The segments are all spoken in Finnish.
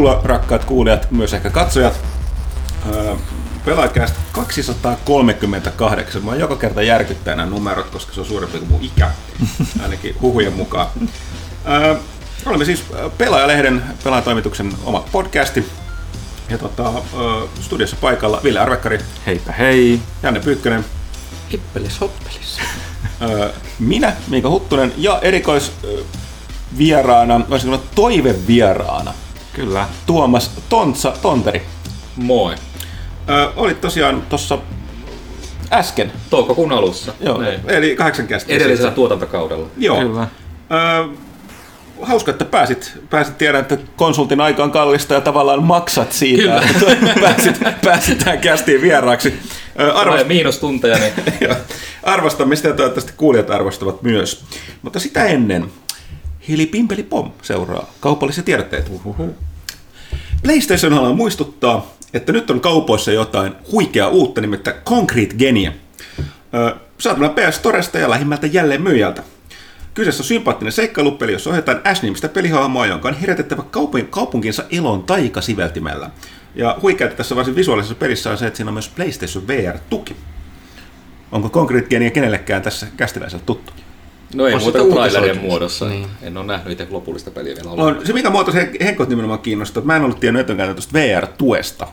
tervetuloa rakkaat kuulijat, myös ehkä katsojat. Pelaajakästä 238. Mä oon joka kerta järkyttää nämä numerot, koska se on suurempi kuin mun ikä, ainakin huhujen mukaan. Öö, olemme siis Pelaajalehden pelaajatoimituksen oma podcasti. Ja tota, studiossa paikalla Ville Arvekkari. Heipä hei. Janne Pyykkönen. Hippelis hoppelis. Minä, Miika Huttunen ja erikoisvieraana, voisin sanoa toivevieraana. Kyllä. Tuomas Tontsa Tonteri. Moi. Ö, olit tosiaan tuossa äsken. Toukokuun alussa. Joo, Näin. eli kahdeksan kästiä. Edellisellä sitten. tuotantokaudella. Joo. Kyllä. Ö, hauska, että pääsit, pääsit tiedän, että konsultin aika on kallista ja tavallaan maksat siitä, Kyllä. että pääsit, pääsit tähän kästiin vieraaksi. Arvost, miinustunteja, niin arvostamme sitä ja toivottavasti kuulijat arvostavat myös. Mutta sitä ennen, Hili Pimpeli Pom seuraa kaupallisia tiedotteita. PlayStation haluaa muistuttaa, että nyt on kaupoissa jotain huikeaa uutta, nimittäin Concrete Genia. Ö, Saatavana PS Storesta ja lähimmältä jälleen myyjältä. Kyseessä on sympaattinen seikkailupeli, jossa ohjataan Ash-nimistä pelihahmoa, jonka on herätettävä kaupun, kaupunkinsa elon taikasiveltimellä. Ja huikeaa tässä varsin visuaalisessa pelissä on se, että siinä on myös PlayStation VR-tuki. Onko Concrete Genia kenellekään tässä kästiläisellä tuttu? No ei On muuta kuin trailerien muodossa. Niin. En ole nähnyt itse lopullista peliä vielä On, ollenkaan. se mikä muoto se Henkot nimenomaan kiinnostaa, että mä en ollut tiennyt etukäteen tuosta VR-tuesta.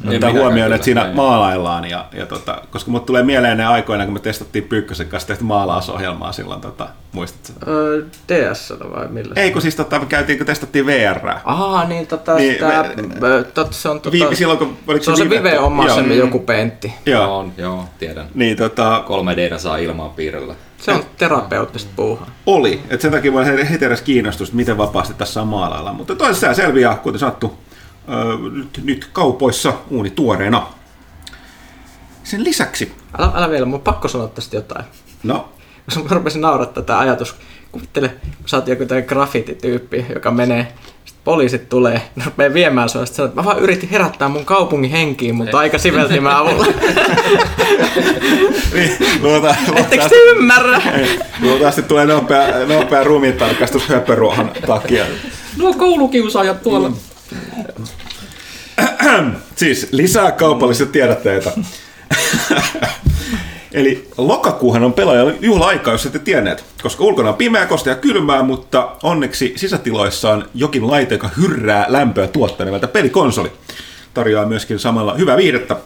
Ottaa minäkään huomioon, kyllä, että siinä näin. maalaillaan, ja, ja tota, koska mulle tulee mieleen ne aikoina, kun me testattiin Pyykkösen kanssa tehty maalausohjelmaa silloin, tota, muistatko? Öö, DS vai millä? Ei, kun siis tota, me käytiin, kun testattiin VR. Aha, niin tota Niin, niin, sitä, me- me, tot, se on tota, Vi, silloin, kun, oliko se on se Vive- oma Joo. se joku pentti. Joo, On, joo, tiedän. niin tota, 3D saa ilmaa piirrellä. Se on terapeuttista puuhaa. oli. Et sen takia mulla heti edes kiinnostus, että miten vapaasti tässä on maalailla. Mutta toisaalta selviää, kuten sanottu, öö, nyt, nyt kaupoissa uuni tuoreena. Sen lisäksi, Älä, älä vielä, mun on pakko sanoa tästä jotain. no, Koska mä rupesin naurattaa tämä ajatus. Kuvittele, kun sä oot joku tämmöinen graffitityyppi, joka menee, sitten poliisit tulee, ne rupeaa viemään sua, sitten sanoo, mä vaan yritin herättää mun kaupungin henkiin, mutta aika siveltimän avulla. niin, luota, Ettekö te ymmärrä? Luultavasti tulee nopea, nopea ruumiintarkastus höpöruohon takia. No koulukiusaajat tuolla. Siis lisää kaupallisia tiedotteita. Eli lokakuuhan on pelaajalle juhla-aika, jos ette tienneet, koska ulkona on pimeä, kosta ja kylmää, mutta onneksi sisätiloissa on jokin laite, joka hyrrää lämpöä tuottaa nimeltä pelikonsoli. Tarjoaa myöskin samalla hyvää viihdettä.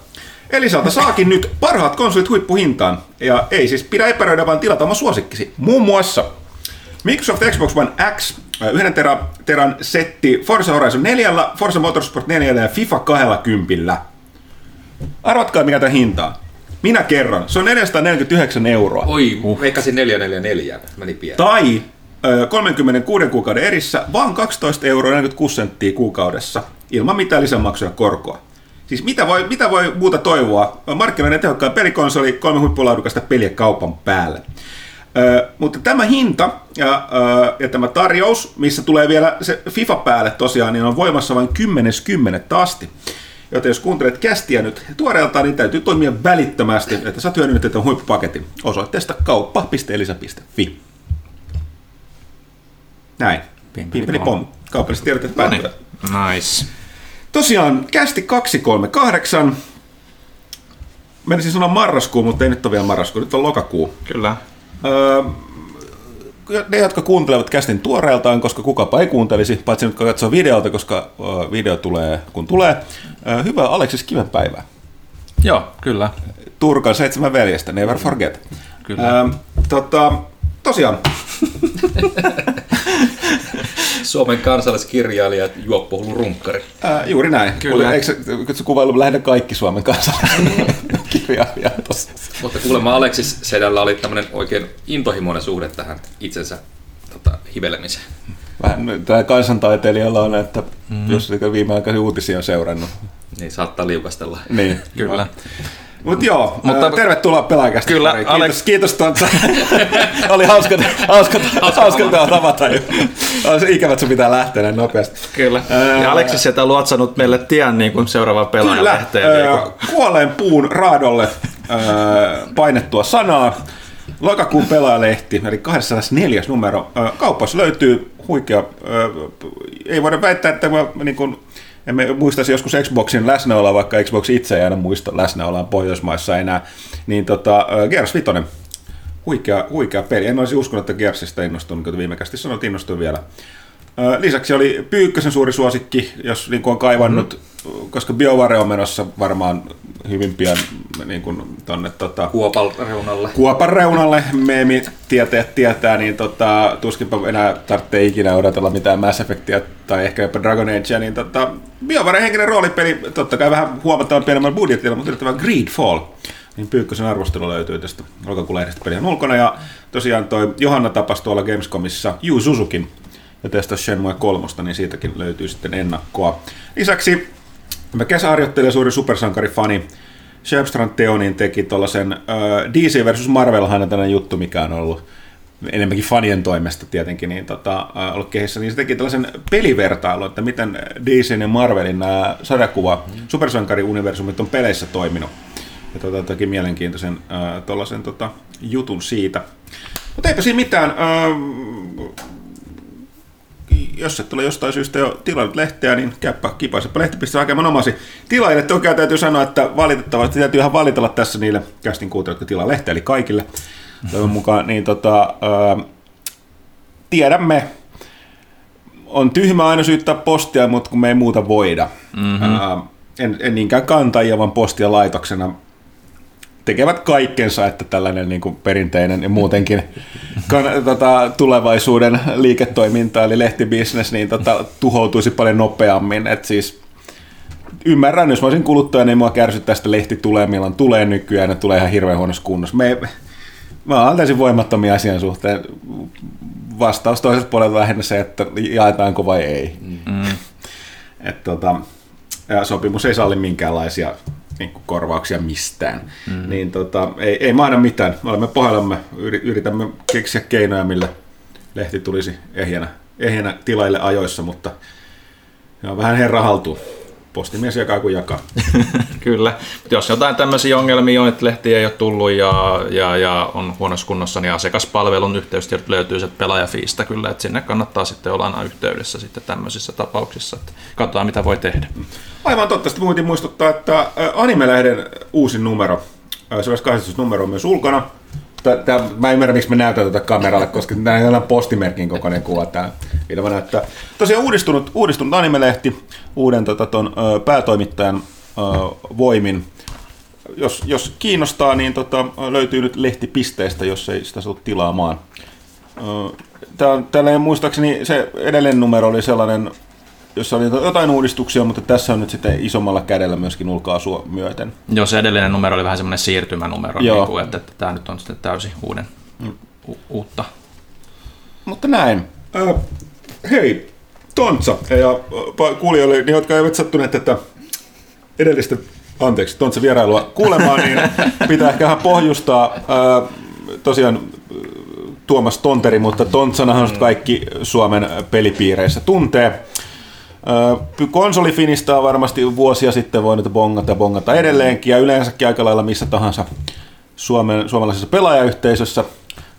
Elisalta saakin nyt parhaat konsolit huippuhintaan. Ja ei siis pidä epäröidä, vaan tilata oma suosikkisi. Muun muassa Microsoft Xbox One X, yhden tera, teran setti Forza Horizon 4, Forza Motorsport 4 ja FIFA 20. Arvatkaa mikä tämä hinta on. Minä kerron. Se on 449 euroa. Oi, veikkasin 444. Meni pieni. Tai ö, 36 kuukauden erissä vaan 12 euroa 46 senttiä kuukaudessa ilman mitään lisämaksuja ja korkoa. Siis mitä voi, mitä voi muuta toivoa? Markkinoiden tehokkaan pelikonsoli, kolme huippulaadukasta peliä kaupan päälle. Ö, mutta tämä hinta ja, ö, ja tämä tarjous, missä tulee vielä se FIFA päälle tosiaan, niin on voimassa vain 10.10. asti. Joten jos kuuntelet kästiä nyt tuoreeltaan, niin täytyy toimia välittömästi, että saat hyödynnettyä tämän huippupaketin osoitteesta kauppa.elisa.fi. Näin. Pimpeli pom. Kaupalliset tiedotteet päättyvät. Nice. Tosiaan, kästi 238. Menisin sanoa marraskuu, mutta ei nyt ole vielä marraskuu, nyt on lokakuu. Kyllä. Öö, ne, jotka kuuntelevat kästin tuoreeltaan, koska kukapa ei kuuntelisi, paitsi nyt katsoo videolta, koska video tulee kun tulee. Hyvää Aleksis Kiven päivää. Joo, kyllä. Turkan seitsemän veljestä, never forget. Kyllä. Öö, tota, tosiaan, Suomen kansalliskirjailija juoppohullu runkkari. ää, juuri näin. Kyllä. Eikö se, eikö se kuvailu lähinnä kaikki Suomen kansalaiskirjailijat tossa? Mutta kuulemma Aleksis Sedällä oli tämmöinen oikein intohimoinen suhde tähän itsensä tota, hivelemiseen. Vähän tämä kansantaiteilijalla on, että mm. jos viimeaikaisia uutisia on seurannut. Niin saattaa liukastella. Niin. Kyllä. Mutta joo, Mutta- Mutta, tervetuloa pelaajakästä. Kyllä, pariin. Alex- Kiitos, kiitos Tontsa. Oli hauska, hauska, hauska tavata. On se ikävä, että sun pitää lähteä näin nopeasti. Kyllä. Ää, Ja Aleksis sieltä on luotsannut meille tien niin kuin seuraava Kyllä, pelaajalehteen. ää, kuolleen puun raadolle ää, painettua sanaa. Lokakuun pelaajalehti, eli 204 numero. Ää, Kaupassa löytyy huikea. Ö, ei voida väittää, että mä niin kuin, emme muistaisi joskus Xboxin läsnäoloa, vaikka Xbox itse ei aina muista läsnäoloa Pohjoismaissa enää. Niin tota, Gears 5, huikea, huikea peli. En olisi uskonut, että Gearsista innostunut, kuten viime kästi sanoit, innostuin vielä. Lisäksi oli Pyykkösen suuri suosikki, jos niin kuin on kaivannut, mm-hmm. koska BioWare on menossa varmaan hyvin pian niin kuin tonne tota, Kuopal reunalle. Kuopan reunalle meemi tietäjät tietää, niin tota, tuskinpa enää tarvitsee ikinä odotella mitään Mass Effectia tai ehkä jopa Dragon Agea, niin tota, BioWare henkinen roolipeli, totta kai vähän huomattavan pienemmällä budjetilla, mutta yllättävän Greedfall. Niin Pyykkösen arvostelu löytyy tästä lokakuun lehdestä pelin ulkona. Ja tosiaan toi Johanna tapasi tuolla Gamescomissa Yu Suzukin ja testasi Shenmue 3, niin siitäkin löytyy sitten ennakkoa. Lisäksi mä kesäharjoittelija suuri supersankarifani Shepstrand Theonin teki tuollaisen uh, DC versus Marvel tällainen juttu, mikä on ollut enemmänkin fanien toimesta tietenkin, niin tota, uh, ollut kehissä, niin se teki tällaisen pelivertailun, että miten DC ja Marvelin nämä sarjakuva supersankariuniversumit on peleissä toiminut. Ja tota, teki mielenkiintoisen uh, tuollaisen tota, jutun siitä. Mutta eipä siinä mitään. Uh, jos et ole jostain syystä jo tilannut lehteä, niin käypä kipaisepa lehti.fi hakemaan omasi tilaajille. Toki täytyy sanoa, että valitettavasti täytyy ihan valitella tässä niille kästin kuuntelijoille, jotka tilaa lehteä, eli kaikille toivon mukaan. Niin tota, tiedämme, on tyhmä aina syyttää postia, mutta kun me ei muuta voida. Mm-hmm. En, en niinkään kantajia, vaan postia laitoksena tekevät kaikkensa, että tällainen niin kuin perinteinen ja muutenkin kan, tota, tulevaisuuden liiketoiminta, eli lehtibisnes, niin tota, tuhoutuisi paljon nopeammin. Et siis, ymmärrän, jos mä olisin kuluttaja, niin mua kärsyttää tästä lehti tulee, milloin tulee nykyään, ja tulee ihan hirveän huonossa kunnossa. Me, mä oon täysin voimattomia asian suhteen. Vastaus toisesta puolelta lähinnä se, että jaetaanko vai ei. Mm. Et, tota, sopimus ei salli minkäänlaisia niin kuin korvauksia mistään. Mm. Niin tota, ei, ei mahda mitään. Me olemme pohjallamme, yritämme keksiä keinoja, millä lehti tulisi ehjänä, ehjänä tilaille ajoissa, mutta on vähän herra haltuun. Postimies jakaa kuin jakaa. Kyllä. Mutta jos jotain tämmöisiä ongelmia on, että lehti ei ole tullut ja, ja, ja on huonossa kunnossa, niin asiakaspalvelun yhteystiedot löytyy sieltä pelaajafiista kyllä, että sinne kannattaa sitten olla aina yhteydessä sitten tämmöisissä tapauksissa, että katsotaan mitä voi tehdä. Aivan totta. Sitten muistuttaa, että Anime-lehden uusin numero, se olisi 18 numero on myös ulkona. Tää, mä en miksi me näytän tätä kameralle, koska tämä on postimerkin kokoinen kuva tämä ilman näyttää. Tosiaan uudistunut, uudistunut animelehti uuden tota, ton, ö, päätoimittajan ö, voimin. Jos, jos kiinnostaa, niin tota, löytyy nyt lehtipisteestä, jos ei sitä saa tilaamaan. Tämä on tällainen, muistaakseni se edellinen numero oli sellainen, jossa oli jotain uudistuksia, mutta tässä on nyt sitten isommalla kädellä myöskin ulkoasua myöten. Joo, se edellinen numero oli vähän semmoinen siirtymänumero, Joo. Niin kuin, että, että tämä nyt on sitten täysin uuden, u- uutta. Mutta näin. Äh, hei, Tontsa ja kuulijoille, niin jotka eivät sattuneet tätä edellistä, anteeksi, Tontsa vierailua kuulemaan, niin pitää ehkä vähän pohjustaa. Äh, tosiaan Tuomas Tonteri, mutta Tontsanahan mm. kaikki Suomen pelipiireissä tuntee. Konsolifinistä on varmasti vuosia sitten voinut bongata bongata edelleenkin ja yleensäkin aika lailla missä tahansa Suomen, suomalaisessa pelaajayhteisössä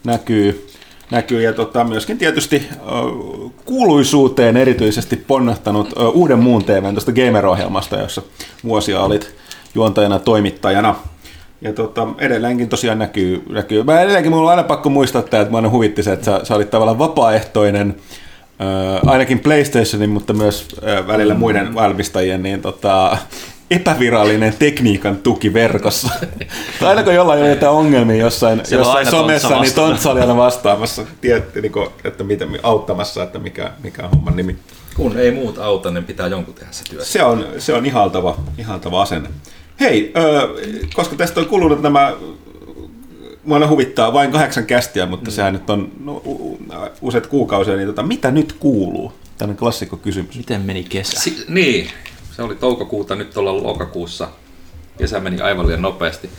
näkyy. näkyy ja tota, myöskin tietysti uh, kuuluisuuteen erityisesti ponnahtanut uuden muun TVn tuosta Gamer-ohjelmasta, jossa vuosia olit juontajana, toimittajana. Ja tota, edelleenkin tosiaan näkyy, näkyy. Mä edelleenkin mulla on aina pakko muistaa tämä, että mä aina huvitti se, että sä, sä olit tavallaan vapaaehtoinen Äh, ainakin PlayStationin, mutta myös äh, välillä mm. muiden valmistajien, niin tota, epävirallinen tekniikan tuki verkossa. aina kun jollain on jotain ongelmia jossain, jossain somessa, niin Tontsa oli aina vastaamassa, tietty, niin kuin, että miten, auttamassa, että mikä, mikä on homman nimi. Kun ei muut auta, niin pitää jonkun tehdä se työ. Se on, se on ihaltava, ihaltava asenne. Hei, koska tästä on kulunut nämä mua huvittaa vain kahdeksan kästiä, mutta mm. sehän nyt on no, useat kuukausia, niin tota, mitä nyt kuuluu? Tällainen klassikko kysymys. Miten meni kesä? Si- niin, se oli toukokuuta, nyt ollaan lokakuussa. Kesä meni aivan liian nopeasti.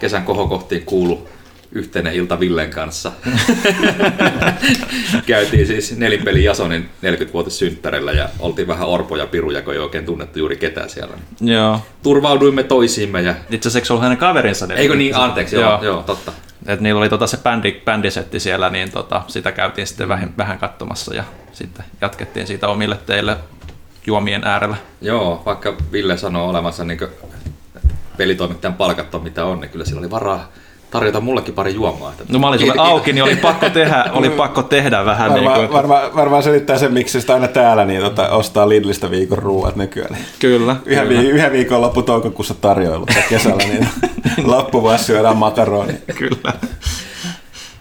Kesän kohokohtiin kuulu yhteinen ilta Villen kanssa. Käytiin siis nelinpeli Jasonin 40-vuotissynttärillä ja oltiin vähän orpoja piruja, kun ei oikein tunnettu juuri ketään siellä. Joo. Turvauduimme toisiimme. Ja... Itse asiassa oli hänen kaverinsa. Eikö niin, anteeksi, joo, joo. joo totta. Et niillä oli tota se bändi, bändisetti siellä, niin tota, sitä käytiin sitten vähän, vähän katsomassa ja sitten jatkettiin siitä omille teille juomien äärellä. Joo, vaikka Ville sanoo olevansa niin pelitoimittajan palkatto mitä on, niin kyllä sillä oli varaa tarjota mullekin pari juomaa. Että No mä olin sulle auki, niin oli pakko tehdä, oli pakko tehdä vähän niin Varmaan, kuin, varmaan, varmaan selittää sen, miksi sitä aina täällä niin, tota, ostaa Lidlistä viikon ruuat nykyään. Kyllä. Yhden, vi- yhden viikon loppu toukokuussa tarjoilu tai kesällä, niin loppu vaan syödään makaroni. Kyllä.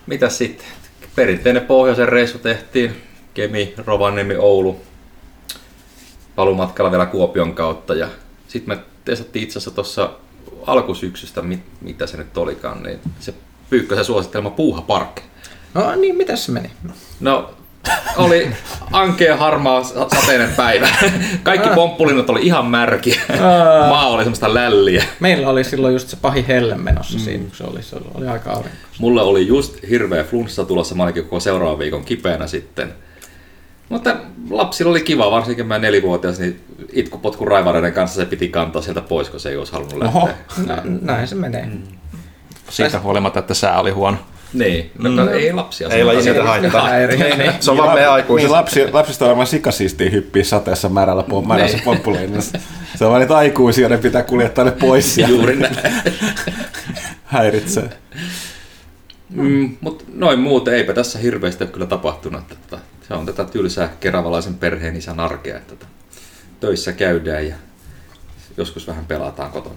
Mitäs sitten? Perinteinen pohjoisen reissu tehtiin. Kemi, Rovaniemi, Oulu. Palumatkalla vielä Kuopion kautta. Ja sitten me testattiin itse asiassa tuossa alkusyksystä, mit, mitä se nyt olikaan, niin se Pyykkösen suosittelema Puuha Park. No niin, mitäs se meni? No, oli ankea harmaa sa- sateinen päivä. Kaikki pomppulinnat oli ihan märkiä. Maa oli semmoista lälliä. Meillä oli silloin just se pahi helle menossa mm. siinä, kun se oli, se oli aika aurinko. Mulla oli just hirveä flunssa tulossa, mä koko seuraavan viikon kipeänä sitten. Mutta lapsilla oli kiva, varsinkin mä nelivuotias, niin itkupotku raivareiden kanssa se piti kantaa sieltä pois, kun se ei olisi halunnut lähteä. Oho. No, näin se menee. Mm. Siitä huolimatta, että sää oli huono. Niin, no, mm. ei lapsia. Ei laji sitä haittaa. Niin, niin. Se on vaan meidän Niin, aikuiset. lapsi, lapsista on varmaan sikasiistiä hyppiä sateessa märällä pom- märässä poppuleinnissa. Se on vaan niitä aikuisia, ne pitää kuljettaa ne pois ja Juuri näin. häiritsee. Mm, Mutta noin muuten eipä tässä hirveästi ole kyllä tapahtunut. Että, tota, se on tätä tylsää keravalaisen perheen isän arkea, että tota, töissä käydään ja joskus vähän pelataan kotona.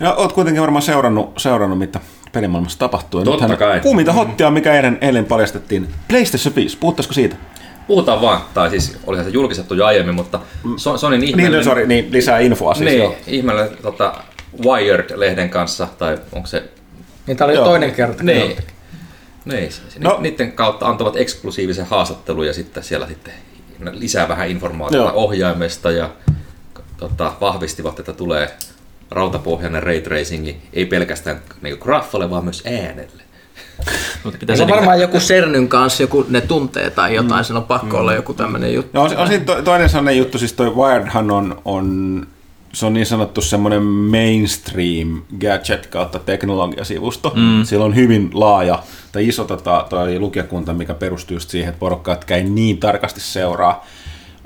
Ja oot kuitenkin varmaan seurannut, seurannut mitä pelimaailmassa tapahtuu. Ja Totta nythän kai. Kuuminta hottia, mikä eilen, eilen paljastettiin. PlayStation 5, puhuttaisiko siitä? Puhutaan vaan, tai siis olihan se julkistettu jo aiemmin, mutta So- Sonyn Niin, ihmeellinen... no, sorry, niin lisää infoa siis niin, joo. ihmeellinen tota, Wired-lehden kanssa, tai onko se... Niin tää oli Joo. jo toinen kerta. Niin, niin se- No. no. niiden kautta antavat eksklusiivisen haastattelun ja sitten siellä sitten lisää vähän informaatiota Joo. ohjaimesta ja tota, vahvistivat, että tulee rautapohjainen ray tracingi, ei pelkästään niin graffalle, vaan myös äänelle. Mutta Se pitäisi on niinku- varmaan joku Cernyn kanssa, joku ne tuntee tai jotain, mm. sen on pakko mm. olla joku tämmöinen juttu. No on, on siinä to, toinen sellainen juttu, siis toi Wiredhan on, on se on niin sanottu semmoinen mainstream gadget kautta teknologiasivusto. Mm. Sillä on hyvin laaja tai iso tota, toi lukijakunta, mikä perustuu just siihen, että porukka, jotka ei niin tarkasti seuraa.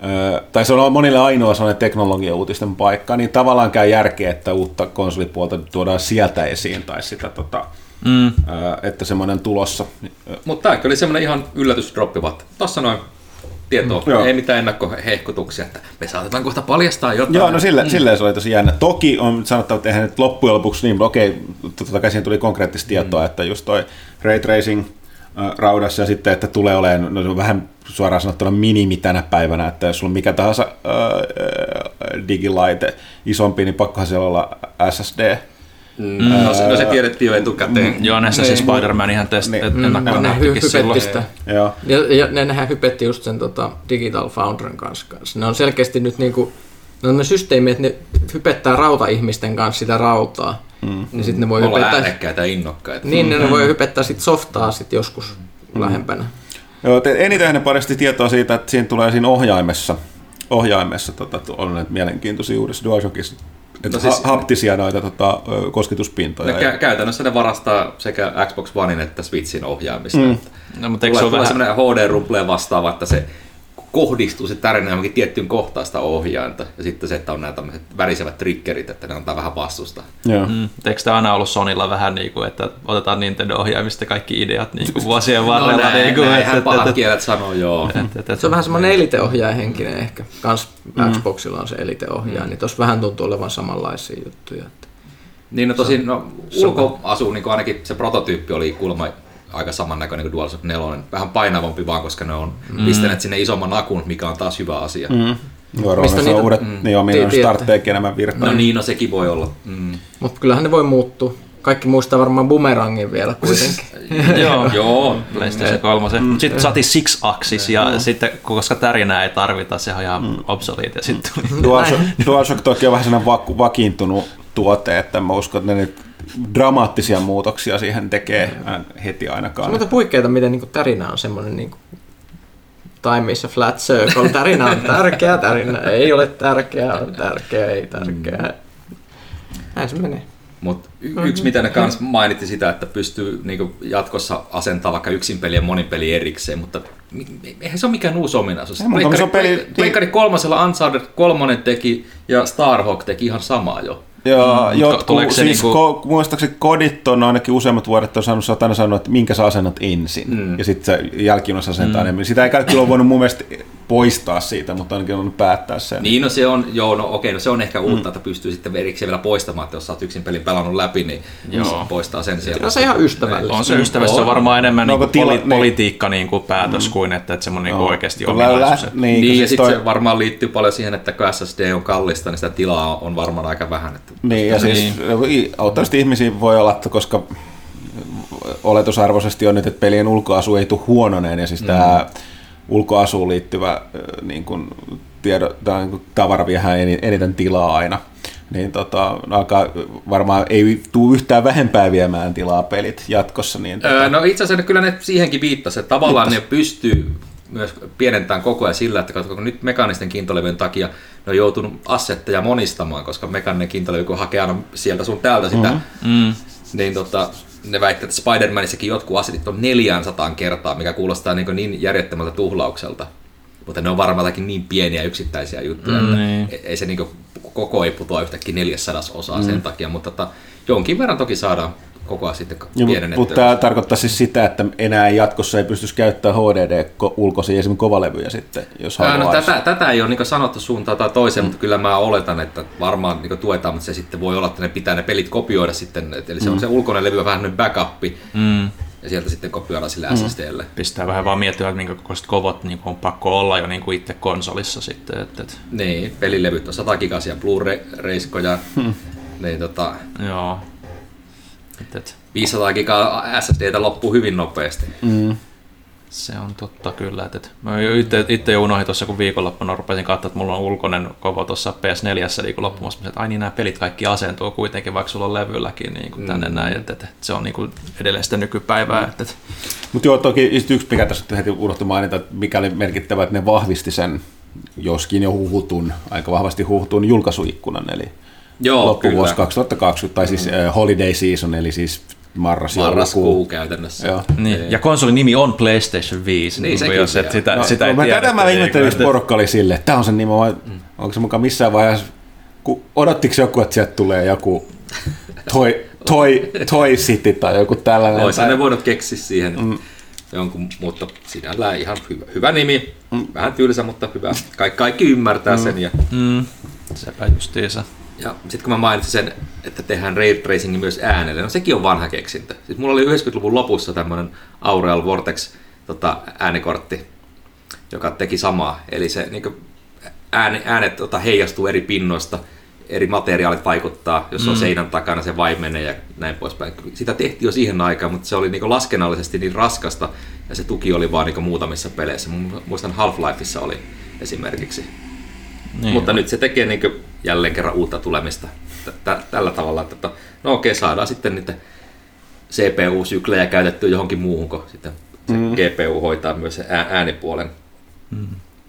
Ö, tai se on monille ainoa sellainen teknologia-uutisten paikka, niin tavallaan käy järkeä, että uutta konsolipuolta tuodaan sieltä esiin, tai sitä, tota, mm. ö, että semmoinen tulossa. Mutta tämäkin oli semmoinen ihan yllätysdroppiva. Tuossa noin tietoa, Mm, joo. ei mitään ennakkohehkutuksia, että me saatetaan kohta paljastaa jotain. Joo, no sille, mm. silleen se oli tosi jännä. Toki on sanottava, että eihän nyt loppujen lopuksi niin, okei, totta kai siihen tuli konkreettista tietoa, mm. että just toi ray tracing äh, raudassa ja sitten, että tulee olemaan, no vähän suoraan sanottuna minimi tänä päivänä, että jos sulla on mikä tahansa äh, digilaite isompi, niin pakkohan siellä olla SSD. Mm. No, se, no se tiedettiin jo etukäteen. Joo, näissä siis Spider-Man ihan test, Niin. niin. Mm, ennakkoon nähtikin silloin. sitä. Joo. Ja, ja ne, nehän hypetti just sen tota, Digital Foundryn kanssa, kanssa. Ne on selkeästi nyt niinku, ne on ne systeemi, että ne hypettää rautaihmisten kanssa sitä rautaa. Mm. Niin sitten ne voi Olla hypettää, äänekkäitä innokkaita. niin ne voi hypettää sit softaa sit joskus mm. lähempänä. Joo, te, eniten ne parasti tietoa siitä, että siinä tulee siinä ohjaimessa, ohjaimessa tota, on näitä mielenkiintoisia uudessa DualShockissa, No no siis- haptisia noita tota, kosketuspintoja. Ne kä- käytännössä ne varastaa sekä Xbox Onein että Switchin ohjaamista. Mm. No, mutta eikö se ole vähän... semmoinen HD-rumpleen vastaava, että se kohdistuu se tarina johonkin tiettyyn kohtaan sitä ohjainta. Ja sitten se, että on nämä tämmöiset värisevät triggerit, että ne antaa vähän vastusta. Joo. Mm, eikö tämä aina ollut Sonilla vähän niin kuin, että otetaan Nintendo-ohjaimista kaikki ideat niin kuin vuosien varrella? no näin, niin kuin, näinhän että, pahat että, kielet sanoo, joo. että, että, Se on vähän semmoinen eliteohjaaja henkinen ehkä. Kans Xboxilla on se eliteohjaaja, niin tuossa vähän tuntuu olevan samanlaisia juttuja. Että. Niin no tosin no, ulkoasu, niin kuin ainakin se prototyyppi oli kuulemma aika samannäköinen kuin DualShock 4, vähän painavampi vaan, koska ne on mm. pistäneet sinne isomman akun, mikä on taas hyvä asia. Mm. Mistä niitä- on uudet, mm, niin on, startteekin enemmän virtaa. No niin, no sekin voi olla. Mm. Mutta kyllähän ne voi muuttua. Kaikki muistaa varmaan Boomerangin vielä kuitenkin. Joo, Joo, PlayStation 3. Mm. Sitten saatiin Six Axis ja sitten koska tärinää ei tarvita, se on ihan mm. obsolete ja sitten tuli. DualShock, DualShock toki on vähän sellainen vaku, vakiintunut tuote, että mä uskon, että ne nyt dramaattisia muutoksia siihen tekee ää, heti Se ainakaan. on huikeeta, miten niinku tarina on semmoinen niinku Time is a flat circle. Tarina on tärkeä, tarina ei ole tärkeä, on tärkeä, ei tärkeä. Näin se menee. Mutta y- yksi, mitä ne kans mainitti sitä, että pystyy niinku jatkossa asentamaan vaikka yksin peli ja monin peli erikseen, mutta eihän se ole mikään uusi ominaisuus. Ei, on peli- Pleikkari kolmosella Uncharted kolmonen teki ja Starhawk teki ihan samaa jo. Joo, Mm, jotkut, siis niinku- ko, muistaakseni kodit on ainakin useammat vuodet on saanut satana sanoa, että minkä sä asennat ensin. Mm. Ja sitten se jälkijunassa asentaa mm. enemmän. Sitä ei kaikki ole voinut mun mielestä poistaa siitä, mutta ainakin on päättää sen. Niin, no se on, joo, no okei, no se on ehkä uutta, että pystyy sitten erikseen vielä poistamaan, että jos sä oot yksin pelin pelannut läpi, niin Joo. se poistaa sen sieltä. No se ihan ystävällistä. On se ystävässä On. varmaan enemmän No, niinku kun tila- poli- niin. politiikka niinku päätös kuin että, että semmoinen niinku oikeasti Kun lä- ominaisuus. että- Niin, Niin, kun ja siis sitten toi- se varmaan liittyy paljon siihen, että kun SSD on kallista, niin sitä tilaa on varmaan aika vähän. Että Niin, ja siis auttavasti ihmisiä voi olla, että koska oletusarvoisesti on nyt, että pelien ulkoasu ei tule huononeen, ja siis mm. tämä ulkoasuun liittyvä niin kuin, tiedo, tai niin kuin tavara viehää eni- eniten tilaa aina, niin tota, alkaa, varmaan ei tule yhtään vähempää viemään tilaa pelit jatkossa. Niin, tota, Öö, no itse asiassa kyllä ne siihenkin viittasi, että tavallaan ne pystyy myös pienentämään koko ajan sillä, että katso, kun nyt mekaanisten kiintolevyjen takia ne on joutunut assetteja monistamaan, koska mekaaninen kiintolevy kun hakee aina sieltä sun täältä sitä, mm-hmm. Mm. niin tota, ne väittävät, että Spider-Manissakin jotkut assetit on 400 kertaa, mikä kuulostaa niin, niin järjettömältä tuhlaukselta. Mutta ne on varmaankin niin pieniä yksittäisiä juttuja, Mm, että niin. ei se niin koko ei putoa yhtäkkiä 400 osaa sen takia, mutta tota, jonkin verran toki saadaan koko ajan sitten Ja, pienennettyä. mutta tämä tarkoittaa siis sitä, että enää jatkossa ei pystyisi käyttämään HDD-ulkoisia esimerkiksi kovalevyjä sitten, jos Ää, haluaa. No, tätä, tätä ei ole niin sanottu suuntaan tai toiseen, mm. mutta kyllä mä oletan, että varmaan niin tuetaan, mutta se sitten voi olla, että ne pitää ne pelit kopioida sitten. Et- Eli se on se ulkoinen levy vähän nyt backup, Mm. ja sieltä sitten kopioidaan sille mm. SSDlle. Pistää vähän vaan miettiä, että minkä kokoiset kovot niin on pakko olla jo niin kuin itse konsolissa sitten. Että, että, Niin, pelilevyt on 100 gigasia Blu-ray-reiskoja, niin tota, joo. Että, että, 500 gigaa SSDtä loppuu hyvin nopeasti. Mm. se on totta kyllä. Että, mä itse, itse jo unohdin tuossa, kun viikonloppuna rupesin katsoa, että mulla on ulkoinen kovo tuossa PS4 niin loppumassa, että ai niin nämä pelit kaikki asentuu kuitenkin, vaikka sulla on levylläkin niin kuin tänne mm. näin, että, että, se on niin kuin edelleen sitä nykypäivää. Että, että, Mutta joo, toki just yksi, mikä tässä heti unohtui mainita, että mikä oli merkittävä, että ne vahvisti sen, joskin jo huhutun, aika vahvasti huhutun julkaisuikkunan, eli Joo, loppuvuosi kyllä. 2020, tai siis mm. holiday season, eli siis marras Marraskuu käytännössä. Joo. niin. Ja konsolin nimi on PlayStation 5, Niin, niin, sekin jos et sitä, No, sitä no, ei mä tiedä. tätä mä että ihmettelin, jos porukka oli silleen, että tämä on se nimi, vai onko se mukaan missään vaiheessa, kun odottiko joku, että sieltä tulee joku Toy, toy, toy City tai joku tällainen. Olisi tai- ne voinut keksiä siihen mm. jonkun, mutta sinällään ihan hyvä, hyvä nimi. Mm. Vähän tylsä, mutta hyvä. Kaikki, kaikki ymmärtää mm. sen. Ja, Mm, sepä justiinsa. Ja sitten kun mä mainitsin sen, että tehdään ray tracingin myös äänelle, no sekin on vanha keksintö. Siis mulla oli 90-luvun lopussa tämmöinen Aureal Vortex tota, äänikortti, joka teki samaa. Eli se niin ääne, äänet tota, heijastuu eri pinnoista, eri materiaalit vaikuttaa, jos on seinän takana se vaimenee ja näin poispäin. Sitä tehtiin jo siihen aikaan, mutta se oli niin laskennallisesti niin raskasta ja se tuki oli vaan niin muutamissa peleissä. Mu- Muistan Half-Lifeissa oli esimerkiksi. Niin, Mutta nyt se tekee niin jälleen kerran uutta tulemista tällä tavalla, että no okei, saadaan sitten niitä CPU-syklejä käytettyä johonkin muuhun, kun sitten se mm. GPU hoitaa myös äänipuolen.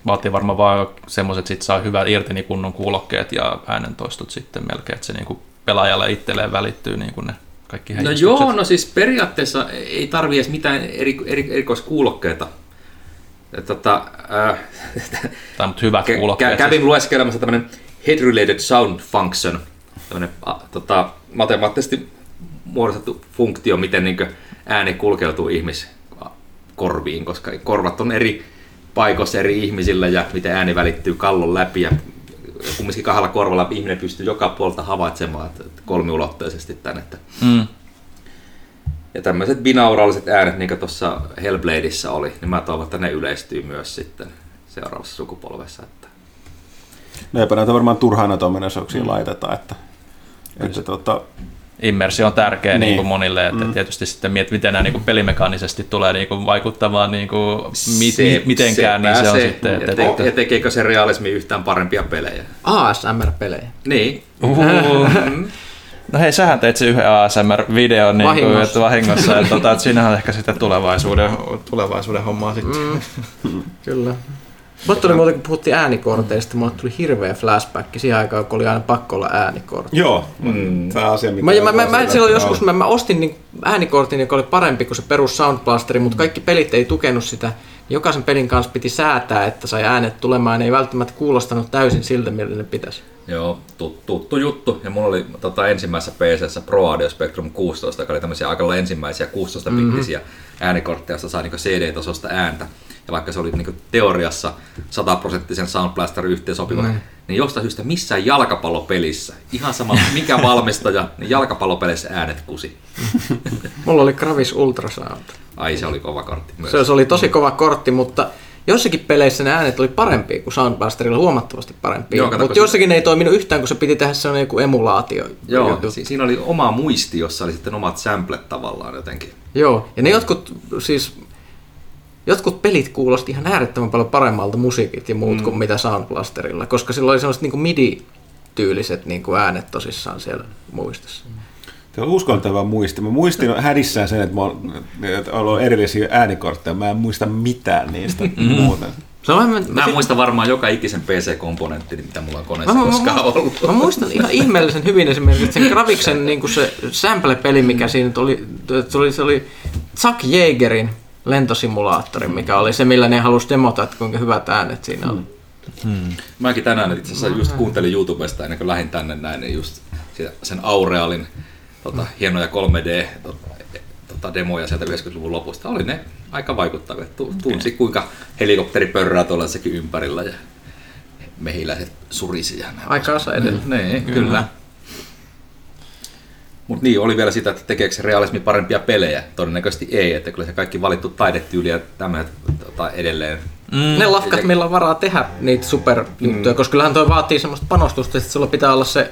Vaatii varmaan vaan semmoiset, että sit saa hyvät irti niin kunnon kuulokkeet ja äänentoistot sitten melkein, että se niin kuin pelaajalle itselleen välittyy niin kuin ne kaikki No joo, no siis periaatteessa ei tarvi edes mitään eri, eri, erikoiskuulokkeita. Tota, äh, mutta hyvät kä- kuulokkeet. siis. kä- kävin lueskelemassa tämmöinen Head-Related Sound Function, tämmöinen a, tota, matemaattisesti muodostettu funktio, miten niin ääni kulkeutuu ihmiskorviin, koska korvat on eri paikoissa eri ihmisillä ja miten ääni välittyy kallon läpi ja kumminkin kahdella korvalla ihminen pystyy joka puolta havaitsemaan kolmiulotteisesti tämän. Että Mm. Ja tämmöiset binauraaliset äänet, niin kuin tuossa Hellbladeissa oli, niin mä toivon, että ne yleistyy myös sitten seuraavassa sukupolvessa. Että No eipä näitä varmaan turhaan näitä ominaisuuksia mm. laiteta, että, että tota, Immersio on tärkeä niin. Niin. Kuin monille, että mm. tietysti sitten miet, miten nämä niin kuin pelimekaanisesti tulee niin kuin vaikuttamaan niin kuin, mi, mitenkään, niin se on pääsee. sitten... Ja, Että, te, ja tekeekö se realismi yhtään parempia pelejä? ASMR-pelejä. Niin. Uhuhu. No hei, sähän teit se yhden ASMR-videon niin kuin, Vahingossa. että vahingossa, että, tota, että siinähän on ehkä sitä tulevaisuuden, tulevaisuuden hommaa sitten. Mm. Kyllä. Mulle tuli muuten, kun puhuttiin äänikorteista, mulle tuli hirveä flashback siihen aikaan, kun oli aina pakko olla äänikortti. Joo, mm. tämä asia, mikä... Mä, mä, mä, mä silloin joskus mä, mä ostin niin äänikortin, joka oli parempi kuin se perus Soundblasteri, mutta kaikki pelit ei tukenut sitä. Jokaisen pelin kanssa piti säätää, että sai äänet tulemaan. Ne ei välttämättä kuulostanut täysin siltä, miltä ne pitäisi. Joo, tuttu, tuttu juttu. Ja mulla oli tota, ensimmäisessä PCssä Pro Audio Spectrum 16, joka oli tämmöisiä aika lailla ensimmäisiä 16-bittisiä mm-hmm. äänikortteja, josta sai niinku CD-tasosta ääntä. Ja vaikka se oli niinku teoriassa 100-prosenttisen Sound Blaster yhteensopiva, mm. niin jostain syystä missään jalkapallopelissä, ihan sama mikä valmistaja, niin jalkapallopeleissä äänet kusi. Mulla oli Gravis Ultrasound. Ai se oli kova kortti myös. Se, se oli tosi kova kortti, mutta jossakin peleissä ne äänet oli parempia kuin Soundblasterilla, huomattavasti parempia. Mutta jossakin ne ei toiminut yhtään, kun se piti tehdä sellainen joku emulaatio. Joo, juttu. si- siinä oli oma muisti, jossa oli sitten omat samplet tavallaan jotenkin. Joo, ja ne jotkut, siis jotkut pelit kuulosti ihan äärettömän paljon paremmalta musiikit ja muut mm. kuin mitä Soundblasterilla, koska sillä oli sellaiset niin MIDI-tyyliset niin kuin äänet tosissaan siellä muistissa. Se on uskontava muisti. Mä muistin hädissään sen, että mä oon että on ollut erillisiä äänikortteja. Mä en muista mitään niistä muuten. Se on vähän, Mä muistan varmaan joka ikisen PC-komponentti, mitä mulla on koneessa Mä, mä, koskaan mä, ollut. mä, muistan ihan ihmeellisen hyvin esimerkiksi sen Graviksen niin se sample-peli, mikä siinä nyt oli, se oli, se oli Chuck Yeagerin lentosimulaattori, mikä oli se, millä ne halusi demota, että kuinka hyvät äänet siinä oli. Mäkin tänään itse asiassa just kuuntelin YouTubesta ennen kuin lähdin tänne näin, niin just sen Aurealin tota, hienoja 3D tota, tota, demoja sieltä 90-luvun lopusta. Oli ne aika vaikuttavia. Tu- Tunsi kuinka helikopteri pörrää tuolla sekin ympärillä ja mehiläiset surisi ja näin. Aikansa edellä. Niin, kyllä. Mutta niin, oli vielä sitä, että tekeekö se realismi parempia pelejä? Todennäköisesti ei, että kyllä se kaikki valittu taidetyyli ja tämmöiset tota, edelleen. Mm. Ne lafkat, millä on varaa tehdä niitä superjuttuja, mm. koska kyllähän toi vaatii semmoista panostusta, että sulla pitää olla se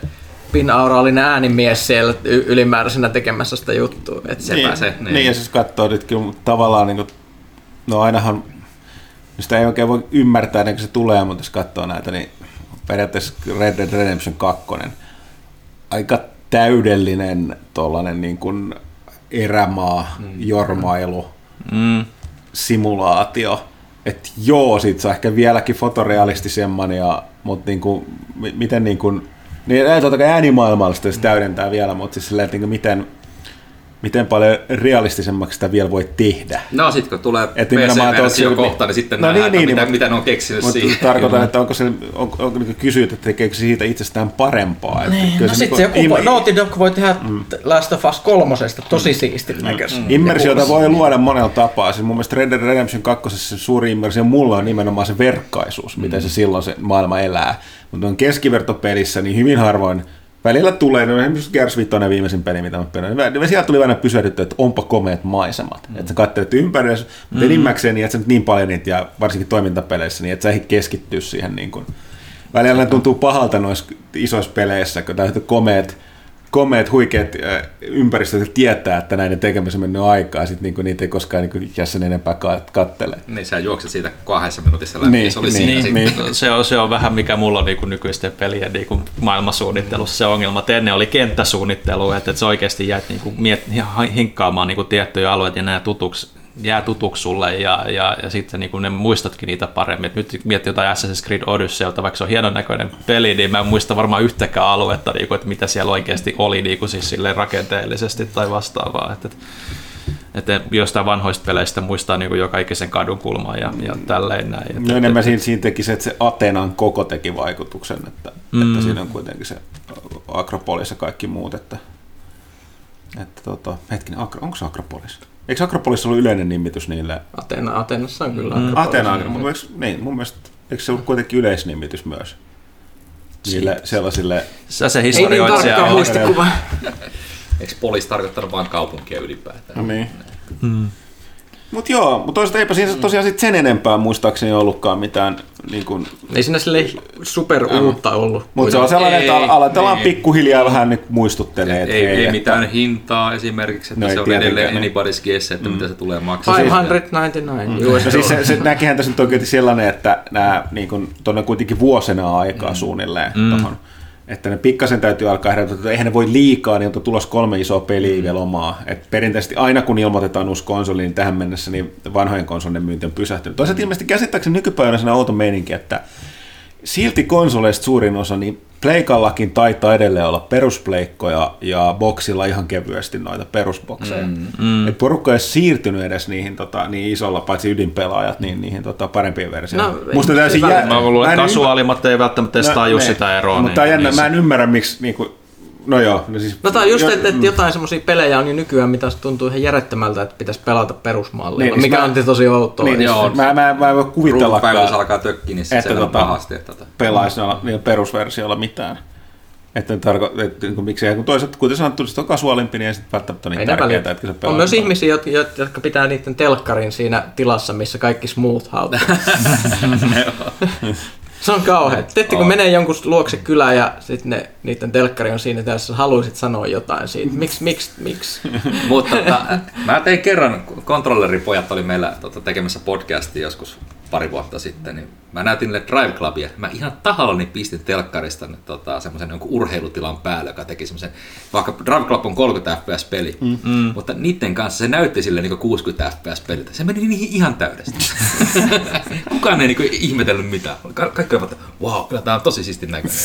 pinauraalinen äänimies siellä y- ylimääräisenä tekemässä sitä juttua, että se niin, pääsee. niin. niin, ja siis katsoo nytkin tavallaan, niin kuin, no ainahan, sitä ei oikein voi ymmärtää ennen kuin se tulee, mutta jos katsoo näitä, niin periaatteessa Red Dead Redemption 2, aika täydellinen tollanen niin kuin erämaa, mm. jormailu, Mm. simulaatio. Että joo, sit se on ehkä vieläkin fotorealistisemman, ja, mutta niinku, mi- miten niinku, niin totta kai äänimaailmallista se täydentää vielä, mutta siis silleen, että niinku miten, miten paljon realistisemmaksi sitä vielä voi tehdä. No sit kun tulee Et että PC-versio se- kohta, niin sitten No no, nähdään, niin, niin, niin, mitä, niin, mitä ne on keksinyt Mutta siihen. tarkoitan, että onko se, on, onko niin kysyt, että tekeekö se siitä itsestään parempaa. Että Niin, kyllä no se sitten niinku se joku, im- Naughty Dog voi tehdä mm. Last of Us kolmosesta tosi siistin näköistä. Immersiota voi luoda monella tapaa. Siis mun mielestä Red Dead Redemption 2. se suuri immersio mulla on nimenomaan se verkkaisuus, miten se silloin se maailma elää. Mutta on keskivertopelissä niin hyvin harvoin välillä tulee, no esimerkiksi Gears 5 on viimeisin peli, mitä mä pelän. niin Sieltä tuli aina pysähdytty, että onpa komeat maisemat. Mm. Että sä katselet ympärillä, mutta enimmäkseen niin, että sä nyt niin paljon niitä, ja varsinkin toimintapeleissä, niin että sä ei keskittyä siihen niin kuin. Välillä tuntuu pahalta noissa isoissa peleissä, kun täytyy komeet, komeet, huikeat äh, ympäristöt tietää, että näiden tekemisessä on mennyt aikaa, sitten niinku niitä ei koskaan niinku jäsen enempää ka- kattele. Niin sä juokset siitä kahdessa minuutissa läpi, Niin, se oli niin, siinä niin. Se on, se on vähän mikä mulla on niin nykyisten pelien niin maailmansuunnittelussa se ongelma. että Ennen oli kenttäsuunnittelu, että, että se oikeasti jäät niin kuin, miet, hinkkaamaan niin kuin tiettyjä alueita ja nämä tutuksi, jää tutuksi sulle ja, ja, ja sitten niin kuin ne muistatkin niitä paremmin. Et nyt miettii jotain Assassin's Creed Odysseyalta, vaikka se on hienon näköinen peli, niin mä en muista varmaan yhtäkään aluetta, niin kuin, että mitä siellä oikeasti oli niin kuin siis rakenteellisesti tai vastaavaa. Että, että jostain vanhoista peleistä muistaa niin kuin joka ikisen kadun kulmaa ja, ja tälleen näin. Että, No enemmän siinä, siinä teki se, että se Atenan koko teki vaikutuksen, että, mm. että siinä on kuitenkin se Akropolis ja kaikki muut, että, että tota, hetkinen, onko se Akropolis? Eikö Akropolis ollut yleinen nimitys niille? Atena, Atenassa on kyllä. Mm. aika Atena, eikö, niin, mun mielestä, eikö se ollut kuitenkin yleisnimitys myös? Niille sellaisille, Sä se Ei niin historioitsija tarkka on. muistikuva. Eikö poliisi tarkoittanut vain kaupunkia ylipäätään? no niin. Mutta joo, mutta toisaalta eipä siinä tosiaan sit sen enempää muistaakseni ollutkaan mitään niin kuin, Ei siinä sille super uutta ollut. mutta se on sellainen, että Ei, aletellaan ei. pikkuhiljaa vähän nyt muistuttelee, että Ei, hei, ei että- mitään hintaa esimerkiksi, että No ei se on edelleen niin. anybody's guess, että mitä se tulee maksamaan. 599 US No siis se, se näkihän tässä nyt oikein sellainen, että nämä niin kun, tuonne kuitenkin vuosina aikaa mm. suunnilleen mm. tuohon. Että ne pikkasen täytyy alkaa herätä, että eihän ne voi liikaa, niin on tulos kolme isoa peliä mm. vielä omaa. Et perinteisesti aina kun ilmoitetaan uusi konsoli, niin tähän mennessä niin vanhojen konsolien myynti on pysähtynyt. Toisaalta ilmeisesti käsittääkseni nykypäivänä sen outo meininki, että silti konsoleista suurin osa, niin Pleikallakin taitaa edelleen olla peruspleikkoja ja boksilla ihan kevyesti noita perusbokseja. Mm, mm. Et porukka ei siirtynyt edes niihin niin niin isolla, paitsi ydinpelaajat, niin niihin tota, parempiin versioihin. No, Musta täysin jä... Mä luulen, että kasuaalimmat ei välttämättä edes no, tajua no, sitä eroa. Mutta niin, jännä, mä en ymmärrä, miksi niin kuin, No joo. No, siis, no tämä on just, että, että jotain semmoisia pelejä on jo nykyään, mitä tuntuu ihan järjettömältä, että pitäisi pelata perusmallilla, niin, mikä mä, on tosi outoa. Niin, joo, mä, mä, mä en voi kuvitellakaan, alkaa tökkiä, niin että tota, pahasti. Että tota. pelaisi mm. perusversiolla mitään. Että, tarko- että niin miksei, kun toisaalta, kuten sanottu, se on kasuaalimpi, niin ei sitten välttämättä niin tärkeää, että se On myös ihmisiä, jotka pitää niiden telkkarin siinä tilassa, missä kaikki smooth out. se on kauhean. Sitten kun menee jonkun luokse kylään ja sitten ne, niiden telkkari on siinä, jos haluaisit sanoa jotain siitä. Miksi, miksi, miksi? Mutta tota, mä tein kerran, kontrolleripojat oli meillä tota, tekemässä podcastia joskus pari vuotta sitten, niin mä näytin niille Drive Clubia. Mä ihan tahallani pistin telkkarista tota, semmoisen jonkun urheilutilan päälle, joka teki semmoisen, vaikka Drive Club on 30 fps-peli, mm. mm. mutta niiden kanssa se näytti sille niin 60 fps-peliltä. Se meni niihin ihan täydesti. Kukaan ei niin ihmetellyt mitään. Ka- kaikki ovat, että wow, kyllä tää on tosi siistin näköinen.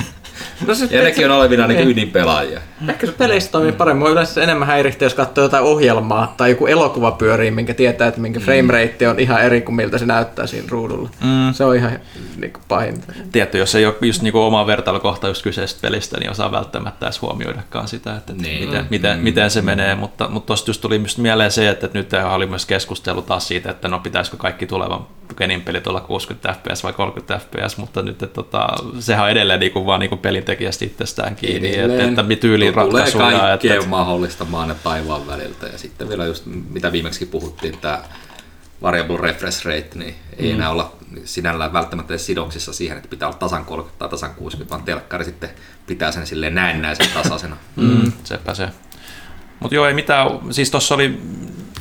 no se, ja nekin on olevina niin ydinpelaajia. Ehkä se peleissä toimii paremmin. yleensä enemmän häirihtiä, jos katsoo jotain ohjelmaa tai joku elokuva pyörii, minkä tietää, että minkä mm. frame rate on ihan eri kuin miltä se näyttää siinä ruudulla. Mm. Se on ihan niin kuin pahinta. Tietty, jos ei ole just niin kuin oma vertailukohta just kyseisestä pelistä, niin osaa välttämättä edes huomioidakaan sitä, että niin. miten, miten, mm. miten se menee. Mutta, mutta tuosta just tuli myös mieleen se, että nyt oli myös keskustelu taas siitä, että no pitäisikö kaikki tulevan Genin pelit olla 60 fps vai 30 fps, mutta nyt että, tota, sehän on edelleen niin kuin, vaan niin kuin pelintekijästä itsestään kiinni, että, että tyyliin ratkaisuja. Tulee kaikkea että, mahdollista maan ja taivaan väliltä ja sitten vielä just mitä viimeksi puhuttiin, tämä variable refresh rate, niin ei mm. enää olla sinällään välttämättä edes sidoksissa siihen, että pitää olla tasan 30 tai tasan 60, vaan telkkari sitten pitää sen silleen näennäisen tasaisena. Mm, sepä se. Mutta joo, ei mitään, siis tuossa oli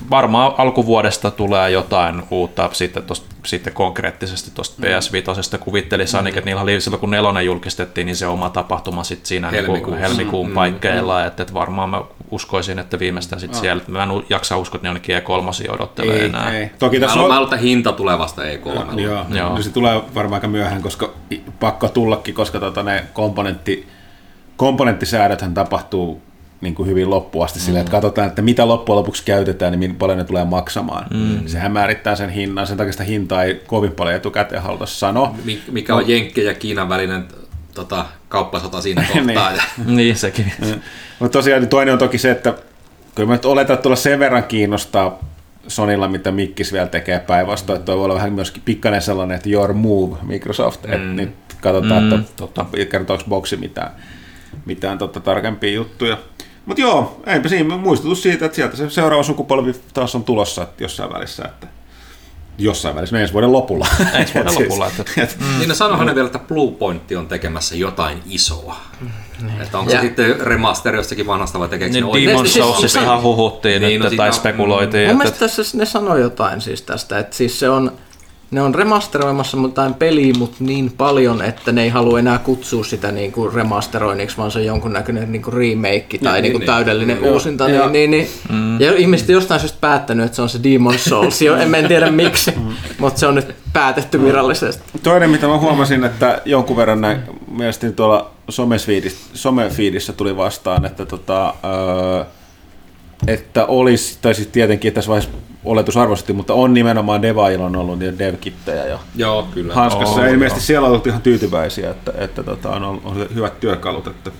varmaan alkuvuodesta tulee jotain uutta sitten, tosta, sitten konkreettisesti tuosta PS5. Kuvittelisi mm. ainakin, että niillä oli silloin kun nelonen julkistettiin, niin se oma tapahtuma sitten siinä niinku helmikuun, niin helmikuun mm. paikkeilla. Mm. Että, että varmaan mä uskoisin, että viimeistään sitten oh. siellä, mä en jaksa uskoa, että ne ainakin E3 odottelee ei, enää. Ei. Toki tässä mä, on... mä että hinta tulee vasta E3. Joo, joo. No, se tulee varmaan aika myöhään, koska pakko tullakin, koska tota ne komponentti, komponenttisäädöthän tapahtuu niin kuin hyvin loppuun asti mm. silleen, että katsotaan, että mitä loppujen lopuksi käytetään, niin paljon ne tulee maksamaan. Mm. Sehän määrittää sen hinnan, sen takia sitä hintaa ei kovin paljon etukäteen haluta sanoa. Mikä on no. Jenkkien ja Kiinan välinen tota, kauppasota siinä kohtaa. niin. niin, sekin. Mutta tosiaan niin toinen on toki se, että kyllä mä nyt oletan, että tulla sen verran kiinnostaa Sonilla, mitä Mikkis vielä tekee päinvastoin, että toi voi olla vähän myös pikkainen sellainen, että your move Microsoft, mm. että nyt katsotaan, mm. että tota, kertooko boksi mitään, mitään tota, tarkempia juttuja. Mutta joo, eipä siinä muistutus siitä, että sieltä se seuraava sukupolvi taas on tulossa että jossain välissä. Että jossain välissä, ensi vuoden lopulla. Ensi vuoden lopulla. Että, et, mm. Niin no sanohan ne vielä, että Blue Point on tekemässä jotain isoa. Mm. Että onko ja. se sitten remaster jostakin vanhasta vai tekeekö niin ne Demon Soulsistahan huhuttiin niin, nyt, no, tai spekuloitiin. Mun mielestä tässä ne sanoi jotain siis tästä, että siis se on ne on remasteroimassa jotain peliä, mutta niin paljon, että ne ei halua enää kutsua sitä niin kuin remasteroinniksi, vaan se on jonkunnäköinen niin kuin remake tai niin, niin, niin, täydellinen niin, uusinta. Niin, niin, niin, mm. Ja ihmiset jostain syystä päättänyt, että se on se Demon Souls. Jo, en tiedä miksi, mm. mutta se on nyt päätetty virallisesti. Toinen, mitä mä huomasin, että jonkun verran näin, mielestäni tuolla somefiidissä tuli vastaan, että tota, öö, että olisi, tai siis tietenkin että tässä vaiheessa oletusarvoisesti, mutta on nimenomaan Devailla on ollut niitä devkittejä jo Joo, kyllä. hanskassa. Oh, ilmeisesti joo. siellä on ollut ihan tyytyväisiä, että, että tota, on, on hyvät työkalut. Että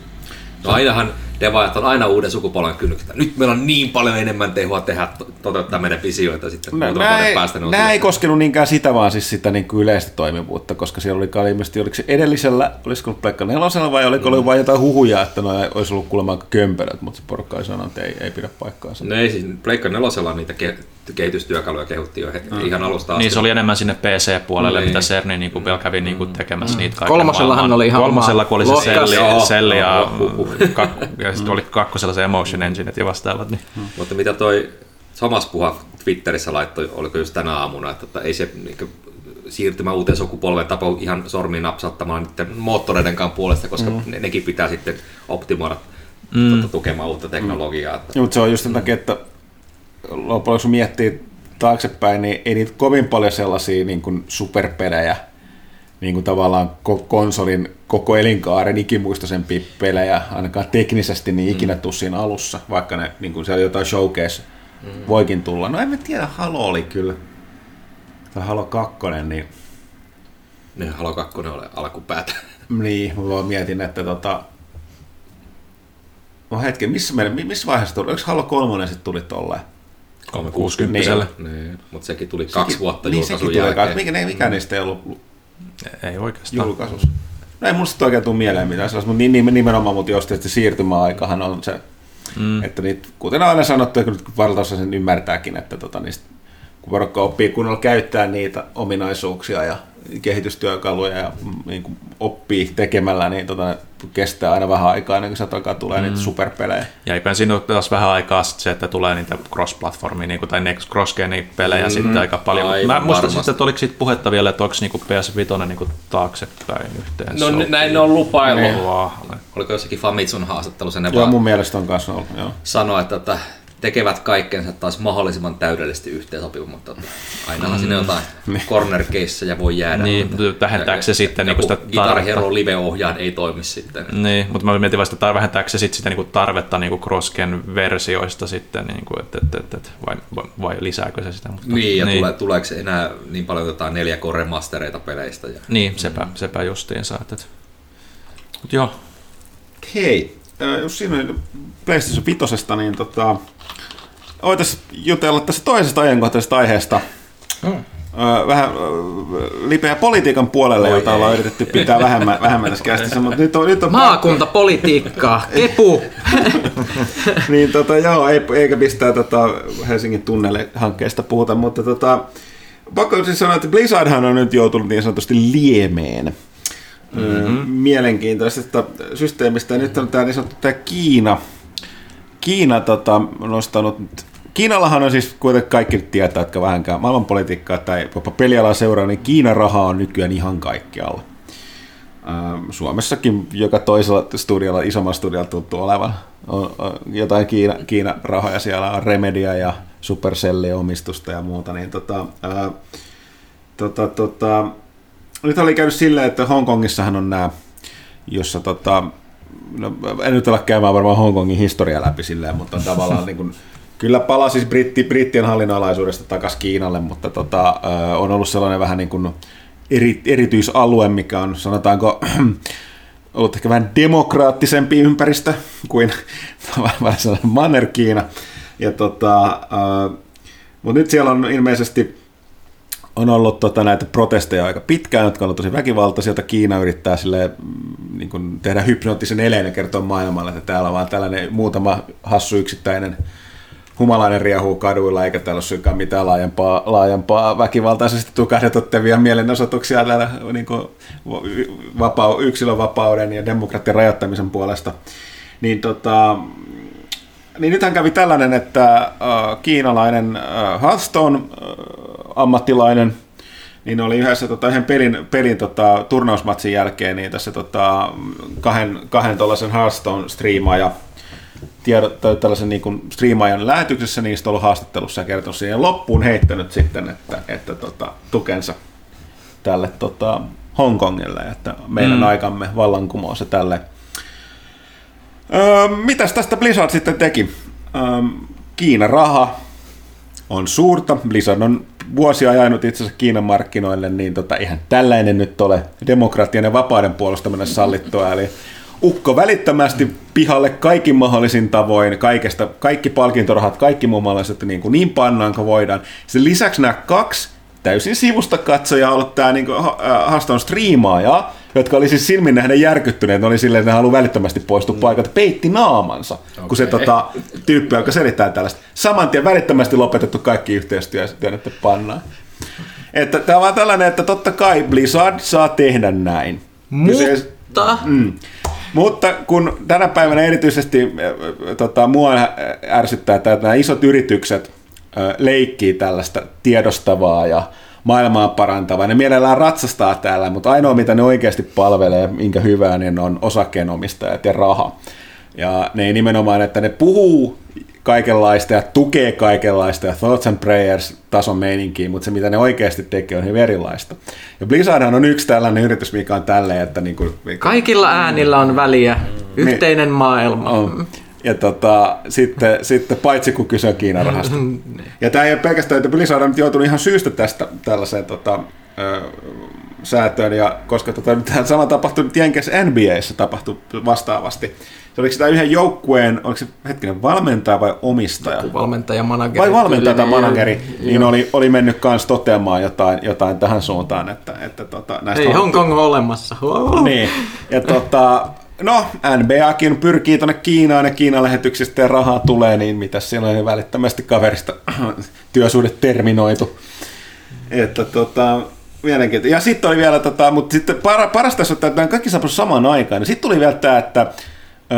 No ainahan devaajat on aina uuden sukupolven kynnykset. Nyt meillä on niin paljon enemmän tehoa tehdä, toteuttaa meidän visioita sitten no, muutaman vuoden päästä. Nämä ei koskenut niinkään sitä, vaan siis sitä niin kuin yleistä toimivuutta, koska siellä oli ilmeisesti, oliko se edellisellä, olisiko ollut Pleikka nelosella vai oliko mm. ollut vain jotain huhuja, että no olisi ollut kuulemma kömpelöt, mutta se porukka ei sanonut, että ei, ei pidä paikkaansa. No ei siis, Pleikka nelosella niitä ke- kehitystyökaluja kehuttiin jo mm. ihan alusta asti. Niin se oli enemmän sinne PC-puolelle, niin. mitä Cerni niin kuin vielä kävi niin kuin mm. tekemässä mm. niitä kaiken Kolmosellahan oli ihan Kolmosella, kun oli se selli, selli ja, ja sitten oli kakkosella se Emotion Engineet ja vastaavat. Niin. Hmm. Mutta mitä toi Thomas Puha Twitterissä laittoi, oliko just tänä aamuna, että, että ei se niin siirtymä uuteen sukupolveen tapahtuu ihan sormiin napsauttamalla niiden moottoreiden kanssa puolesta, koska mm. ne, nekin pitää sitten optimoida mm. tuota, tukemaan uutta teknologiaa. Mm. Mutta se on just sen takia, että loppujen lopuksi miettii taaksepäin, niin ei niitä kovin paljon sellaisia niin kuin superpelejä, niin kuin tavallaan konsolin koko elinkaaren ikimuistoisempia pelejä, ainakaan teknisesti, niin ikinä mm. tuu siinä alussa, vaikka ne, niin kuin siellä jotain showcase mm. voikin tulla. No en mä tiedä, Halo oli kyllä, tai Halo 2, niin... Niin, Halo 2 oli alkupäätä. Niin, mä vaan mietin, että tota... No hetken, missä, meidän, missä vaiheessa tuli? Onko Halo 3 sitten tuli tolleen? 360 niin, niin, mutta sekin tuli sekin, kaksi vuotta niin, julkaisun jälkeen. Mikä, mikä mm. niistä ei ollut ei oikeastaan. julkaisussa? No ei sitten oikein tule mieleen mitään sellaista, mutta nimenomaan mutta jos tietysti siirtymäaikahan on se, mm. että niitä, kuten aina sanottu, ja nyt valtaosa sen ymmärtääkin, että tota, niistä, kun porukka oppii kunnolla käyttää niitä ominaisuuksia ja kehitystyökaluja ja mm, niin kuin oppii tekemällä, niin tota, kestää aina vähän aikaa ennen kuin sieltä alkaa tulee mm. niitä superpelejä. Ja eipä siinä ole taas vähän aikaa se, että tulee niitä cross-platformia niin kuin, tai next cross pelejä mm. sitten aika paljon. Aivan, Mä muistan sitten, että oliko siitä puhetta vielä, että onko niin kuin PS5 niin kuin taaksepäin yhteen. No sopii. näin ne on lupailu. Niin. Oliko jossakin Famitsun haastattelu sen Joo, mun mielestä on kanssa ollut. Joo. Sanoa, että, että tekevät kaikkensa taas mahdollisimman täydellisesti yhteensopiva, mutta ainahan mm. sinne jotain niin. corner ja voi jäädä. Niin, vähentääkö se sitten niin sitä Guitar Hero live-ohjaan ei toimi sitten. Niin, mutta mä mietin vasta, että vähentääkö se sitten sitä niin kuin tarvetta niin kuin Crossgen versioista sitten, niin kuin, että, että, että, että, vai, vai, vai, lisääkö se sitä? Mutta, niin, ja niin. Tulee, tuleeko se enää niin paljon jotain 4K remastereita peleistä? Ja... Niin, sepä, mm. sepä justiinsa. Että, että. Mutta joo. Hei, jos siinä on PlayStation 5, niin tota, voitaisiin jutella tässä toisesta ajankohtaisesta aiheesta. Hmm. Vähän lipeä politiikan puolelle, Oi jota ei. ollaan yritetty pitää vähemmän, vähemmän tässä kästissä, mutta nyt on, nyt on Maakuntapolitiikkaa, kepu! niin tota, joo, ei, eikä pistää tota Helsingin tunnelle hankkeesta puhuta, mutta tota, pakko siis sanoa, että Blizzardhan on nyt joutunut niin sanotusti liemeen mm-hmm. mielenkiintoisesta systeemistä. Ja nyt on tämä niin sanottu tämä Kiina, Kiina tota, nostanut Kiinallahan on siis kuitenkin kaikki tietää, jotka vähänkään maailmanpolitiikkaa tai pelialaa seuraa, niin Kiinan rahaa on nykyään ihan kaikkialla. Suomessakin joka toisella studiolla, isommalla studiolla tuttu olevan on, jotain Kiina, Kiina rahoja, siellä on Remedia ja Supercelli omistusta ja muuta, niin tota, ää, tota, tota, nyt oli käynyt silleen, että Hongkongissahan on nämä, jossa tota, no, en nyt ole käymään varmaan Hongkongin historia läpi silleen, mutta tavallaan niin kuin, kyllä palasi siis britti, brittien hallinnalaisuudesta takaisin Kiinalle, mutta tota, on ollut sellainen vähän niin kuin eri, erityisalue, mikä on sanotaanko ollut ehkä vähän demokraattisempi ympäristö kuin Manner-Kiina. Ja tota, mutta nyt siellä on ilmeisesti on ollut tota, näitä protesteja aika pitkään, jotka on ollut tosi väkivaltaisia, joita Kiina yrittää sille, mm, niin kuin tehdä hypnoottisen eleen ja kertoa maailmalle, että täällä on vaan tällainen muutama hassu yksittäinen humalainen riehuu kaduilla, eikä täällä ole mitään laajempaa, laajempaa väkivaltaisesti tukahdetuttavia mielenosoituksia täällä niin kuin vapau, yksilön vapauden ja demokratian rajoittamisen puolesta. Niin, tota, niin nythän kävi tällainen, että äh, kiinalainen äh, Hearthstone äh, ammattilainen, niin oli yhdessä tota, yhden pelin, pelin tota, turnausmatsin jälkeen niin tässä tota, kahden, kahden tuollaisen Hearthstone striimaaja tiedot, tai tällaisen niin kuin striimaajan lähetyksessä niistä ollut haastattelussa ja kertonut siihen loppuun heittänyt sitten, että, että tota, tukensa tälle tota, Hongkongille, että meidän mm. aikamme vallankumous ja tälle. Öö, mitäs tästä Blizzard sitten teki? Öö, Kiina raha on suurta. Blizzard on vuosia ajanut itse asiassa Kiinan markkinoille, niin tota, eihän tällainen nyt ole demokratian ja vapauden puolustaminen sallittua. Eli ukko välittömästi pihalle kaikin mahdollisin tavoin, kaikesta, kaikki palkintorahat, kaikki muassa, niin, kuin niin pannaan kuin voidaan. Sen lisäksi nämä kaksi täysin sivusta katsoja ollut tämä niin haaston striimaaja, jotka oli siis silmin nähden järkyttyneet, ne oli silleen, että ne haluaa välittömästi poistua mm. paikalta, peitti naamansa, okay. kun se tota, tyyppi alkoi selittää tällaista. Saman tien välittömästi lopetettu kaikki yhteistyö ja työnnetty pannaan. Että tämä on vaan tällainen, että totta kai Blizzard saa tehdä näin. Mutta... Mm. Mutta kun tänä päivänä erityisesti äh, tota, mua ärsyttää, että nämä isot yritykset äh, leikkii tällaista tiedostavaa ja maailmaa parantava. Ne mielellään ratsastaa täällä, mutta ainoa mitä ne oikeasti palvelee, minkä hyvää, niin on osakkeenomistajat ja raha. Ja ne ei nimenomaan, että ne puhuu kaikenlaista ja tukee kaikenlaista ja thoughts and prayers tason meininkiin, mutta se mitä ne oikeasti tekee on hyvin erilaista. Ja Blizzardhan on yksi tällainen yritys, mikä on tälleen, että niin kuin, Kaikilla äänillä on väliä. Yhteinen maailma. on. Ja tota, sitten, sitten paitsi kun kyse on Kiinan rahasta. Ja tämä ei ole pelkästään, että Blizzard on nyt joutunut ihan syystä tästä tällaiseen tota, ö, säätöön, ja koska tota, tämä sama tapahtui nyt Jenkes NBAssä tapahtui vastaavasti. Se oliko sitä yhden joukkueen, oliko se hetkinen valmentaja vai omistaja? Valmentaja, manageri. Vai valmentaja tai tyylinen. manageri, niin oli, oli mennyt kanssa toteamaan jotain, jotain tähän suuntaan, että, että tota, näistä Ei on- Hong Kong ole olemassa. Wow. niin. Ja tota, no, NBAkin pyrkii tuonne Kiinaan ja Kiinan lähetyksistä ja rahaa tulee, niin mitä siellä on niin välittömästi kaverista työsuhde terminoitu. Että tota, mielenkiintoista. Ja sitten oli vielä, tota, mutta sitten para, parasta tässä on, että kaikki saapui samaan aikaan. Sitten tuli vielä tämä, että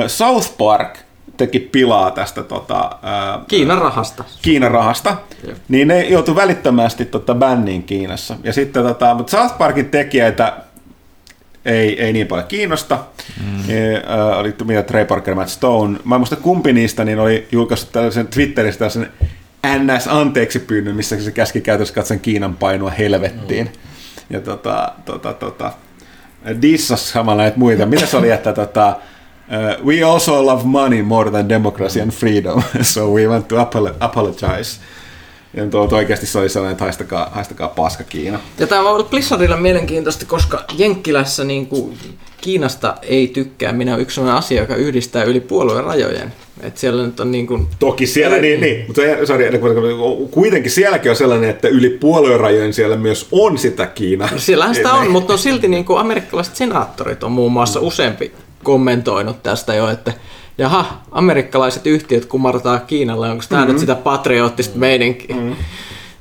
South Park teki pilaa tästä tota, ö, Kiinan rahasta. Kiinan rahasta, niin ne joutui välittömästi tota, bänniin Kiinassa. Ja sitten, tota, mutta South Parkin tekijöitä ei, ei niin paljon kiinnosta. Mm. E, äh, oli mitä Trey Parker, Matt Stone. Mä en muista kumpi niistä niin oli julkaissut tällaisen Twitterissä tällaisen NS anteeksi pyynnön, missä se käski käytössä katson Kiinan painua helvettiin. Mm. Ja tota, tota, tota, dissas samalla näitä muita. Mitä se oli, että tota, uh, we also love money more than democracy and freedom, so we want to apolo- apologize. Ja tuo oikeasti se oli sellainen, että haistakaa, haistakaa paska Kiina. Ja tämä on ollut Blizzardilla mielenkiintoista, koska Jenkkilässä niin kuin Kiinasta ei tykkää. Minä on yksi sellainen asia, joka yhdistää yli puolueen rajojen. Että siellä nyt on niin kuin, Toki siellä, niin, niin mutta sorry, kuitenkin sielläkin on sellainen, että yli puoluerajojen siellä myös on sitä Kiinaa. siellähän sitä on, mutta on silti niin kuin amerikkalaiset senaattorit on muun muassa useampi kommentoinut tästä jo, että jaha, amerikkalaiset yhtiöt kumartaa Kiinalle, onko tämä mm-hmm. nyt sitä patriottista meininkiä? Mm-hmm.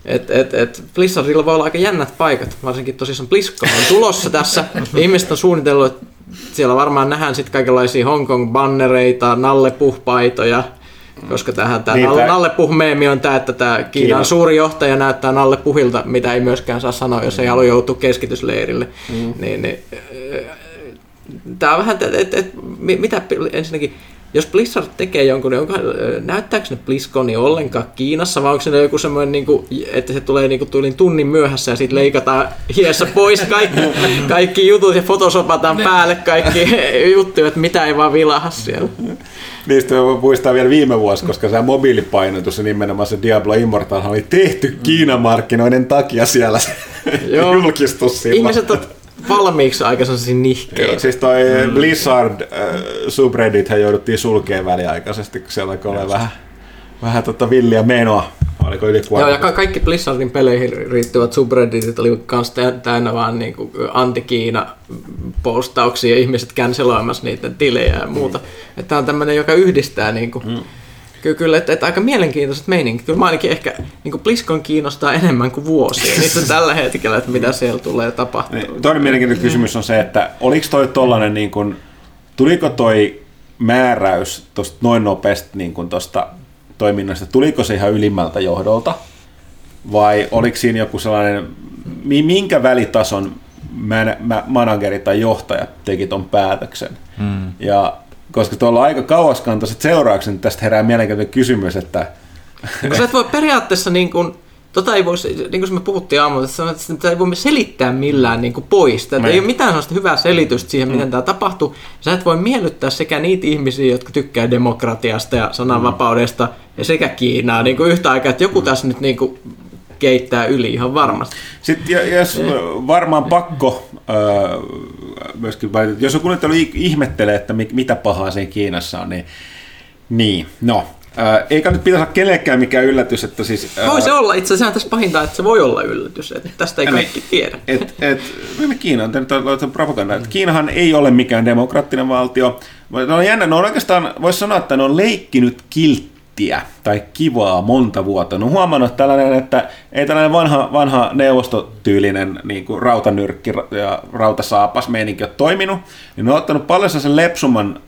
Et, et, et Blizzardilla voi olla aika jännät paikat, varsinkin tosissaan BlizzCon on tulossa tässä. Ihmiset on suunnitellut, että siellä varmaan nähdään sitten kaikenlaisia Hongkong-bannereita, nallepuhpaitoja, koska tähän tämä Niin, tää- nallepuh-meemi on tämä, että tämä Kiinan Kiina. suuri johtaja näyttää nallepuhilta, mitä ei myöskään saa sanoa, jos ei halua joutua keskitysleirille. Mm. Niin, niin, tämä on vähän, että et, et, mi- mitä ensinnäkin, jos Blizzard tekee jonkun, niin onko, näyttääkö ne BlizzConi ollenkaan Kiinassa, vai onko se joku semmoinen, niin kuin, että se tulee niin kuin, tuolin tunnin myöhässä ja sitten leikataan hiessä pois kaikki, kaikki jutut ja fotosopataan päälle kaikki juttuja, että mitä ei vaan vilaha siellä. Niistä mä muistan vielä viime vuosi, koska se mobiilipainotus ja nimenomaan se Diablo Immortal oli tehty Kiinan markkinoiden takia siellä Joo. julkistus silloin. Ihmiset on valmiiksi aika sellaisia nihkeitä. Siis toi Blizzard äh, subreddit jouduttiin sulkeen väliaikaisesti, kun siellä alkoi olla vähän, vähän tota villiä menoa. Oliko yli Joo, ja ka- kaikki Blizzardin peleihin riittyvät subredditit oli kans tä- täynnä vaan niinku anti-Kiina postauksia ja ihmiset canceloimassa niiden tilejä ja muuta. Että tää on tämmönen, joka yhdistää niinku, mm. Kyllä, kyllä että, että aika mielenkiintoiset meininki. Kyllä mä ainakin ehkä niin BlizzCon kiinnostaa enemmän kuin vuosia. Niitä on tällä hetkellä, että mitä siellä tulee tapahtumaan. Niin, Toinen mielenkiintoinen kysymys on se, että oliko toi tollanen niin kuin, tuliko toi määräys tosta noin nopeasti niin kuin tosta toiminnasta, tuliko se ihan ylimmältä johdolta? Vai oliko siinä joku sellainen, mi- minkä välitason man- ma- manageri tai johtaja teki ton päätöksen? Hmm. Ja koska tuolla on aika kauaskantoiset seuraukset, niin tästä herää mielenkiintoinen kysymys, että Kun sä et voi periaatteessa niin kuin, Tota ei voi, niin kuin me puhuttiin aamulla, että sanoit, että sitä ei voi selittää millään niin kuin pois. Että ei ole mitään sellaista hyvää selitystä siihen, miten tämä tapahtuu. Sä et voi miellyttää sekä niitä ihmisiä, jotka tykkää demokratiasta ja sananvapaudesta, ja sekä Kiinaa niin kuin yhtä aikaa, että joku tässä nyt niin kuin keittää yli ihan varmasti. Sitten jos varmaan pakko myöskin, vai- jos joku nyt ihmettelee, että mi- mitä pahaa siinä Kiinassa on, niin, niin no, eikä nyt pitäisi olla kenellekään mikään yllätys, että siis... Voi se olla, itse asiassa tässä pahinta, että se voi olla yllätys, että tästä ei Niin. kaikki tiedä. Et, et, millä Kiina on tehnyt propagandaa. Et Kiinahan ei ole mikään demokraattinen valtio. Ne on jännä, ne on oikeastaan, voisi sanoa, että ne on leikkinyt kilttiä tai kivaa monta vuotta. Ne on huomannut tällainen, että ei tällainen vanha, vanha neuvostotyylinen niin kuin rautanyrkki ja rautasaapas meininki ole toiminut, niin on ottanut paljon sen lepsumman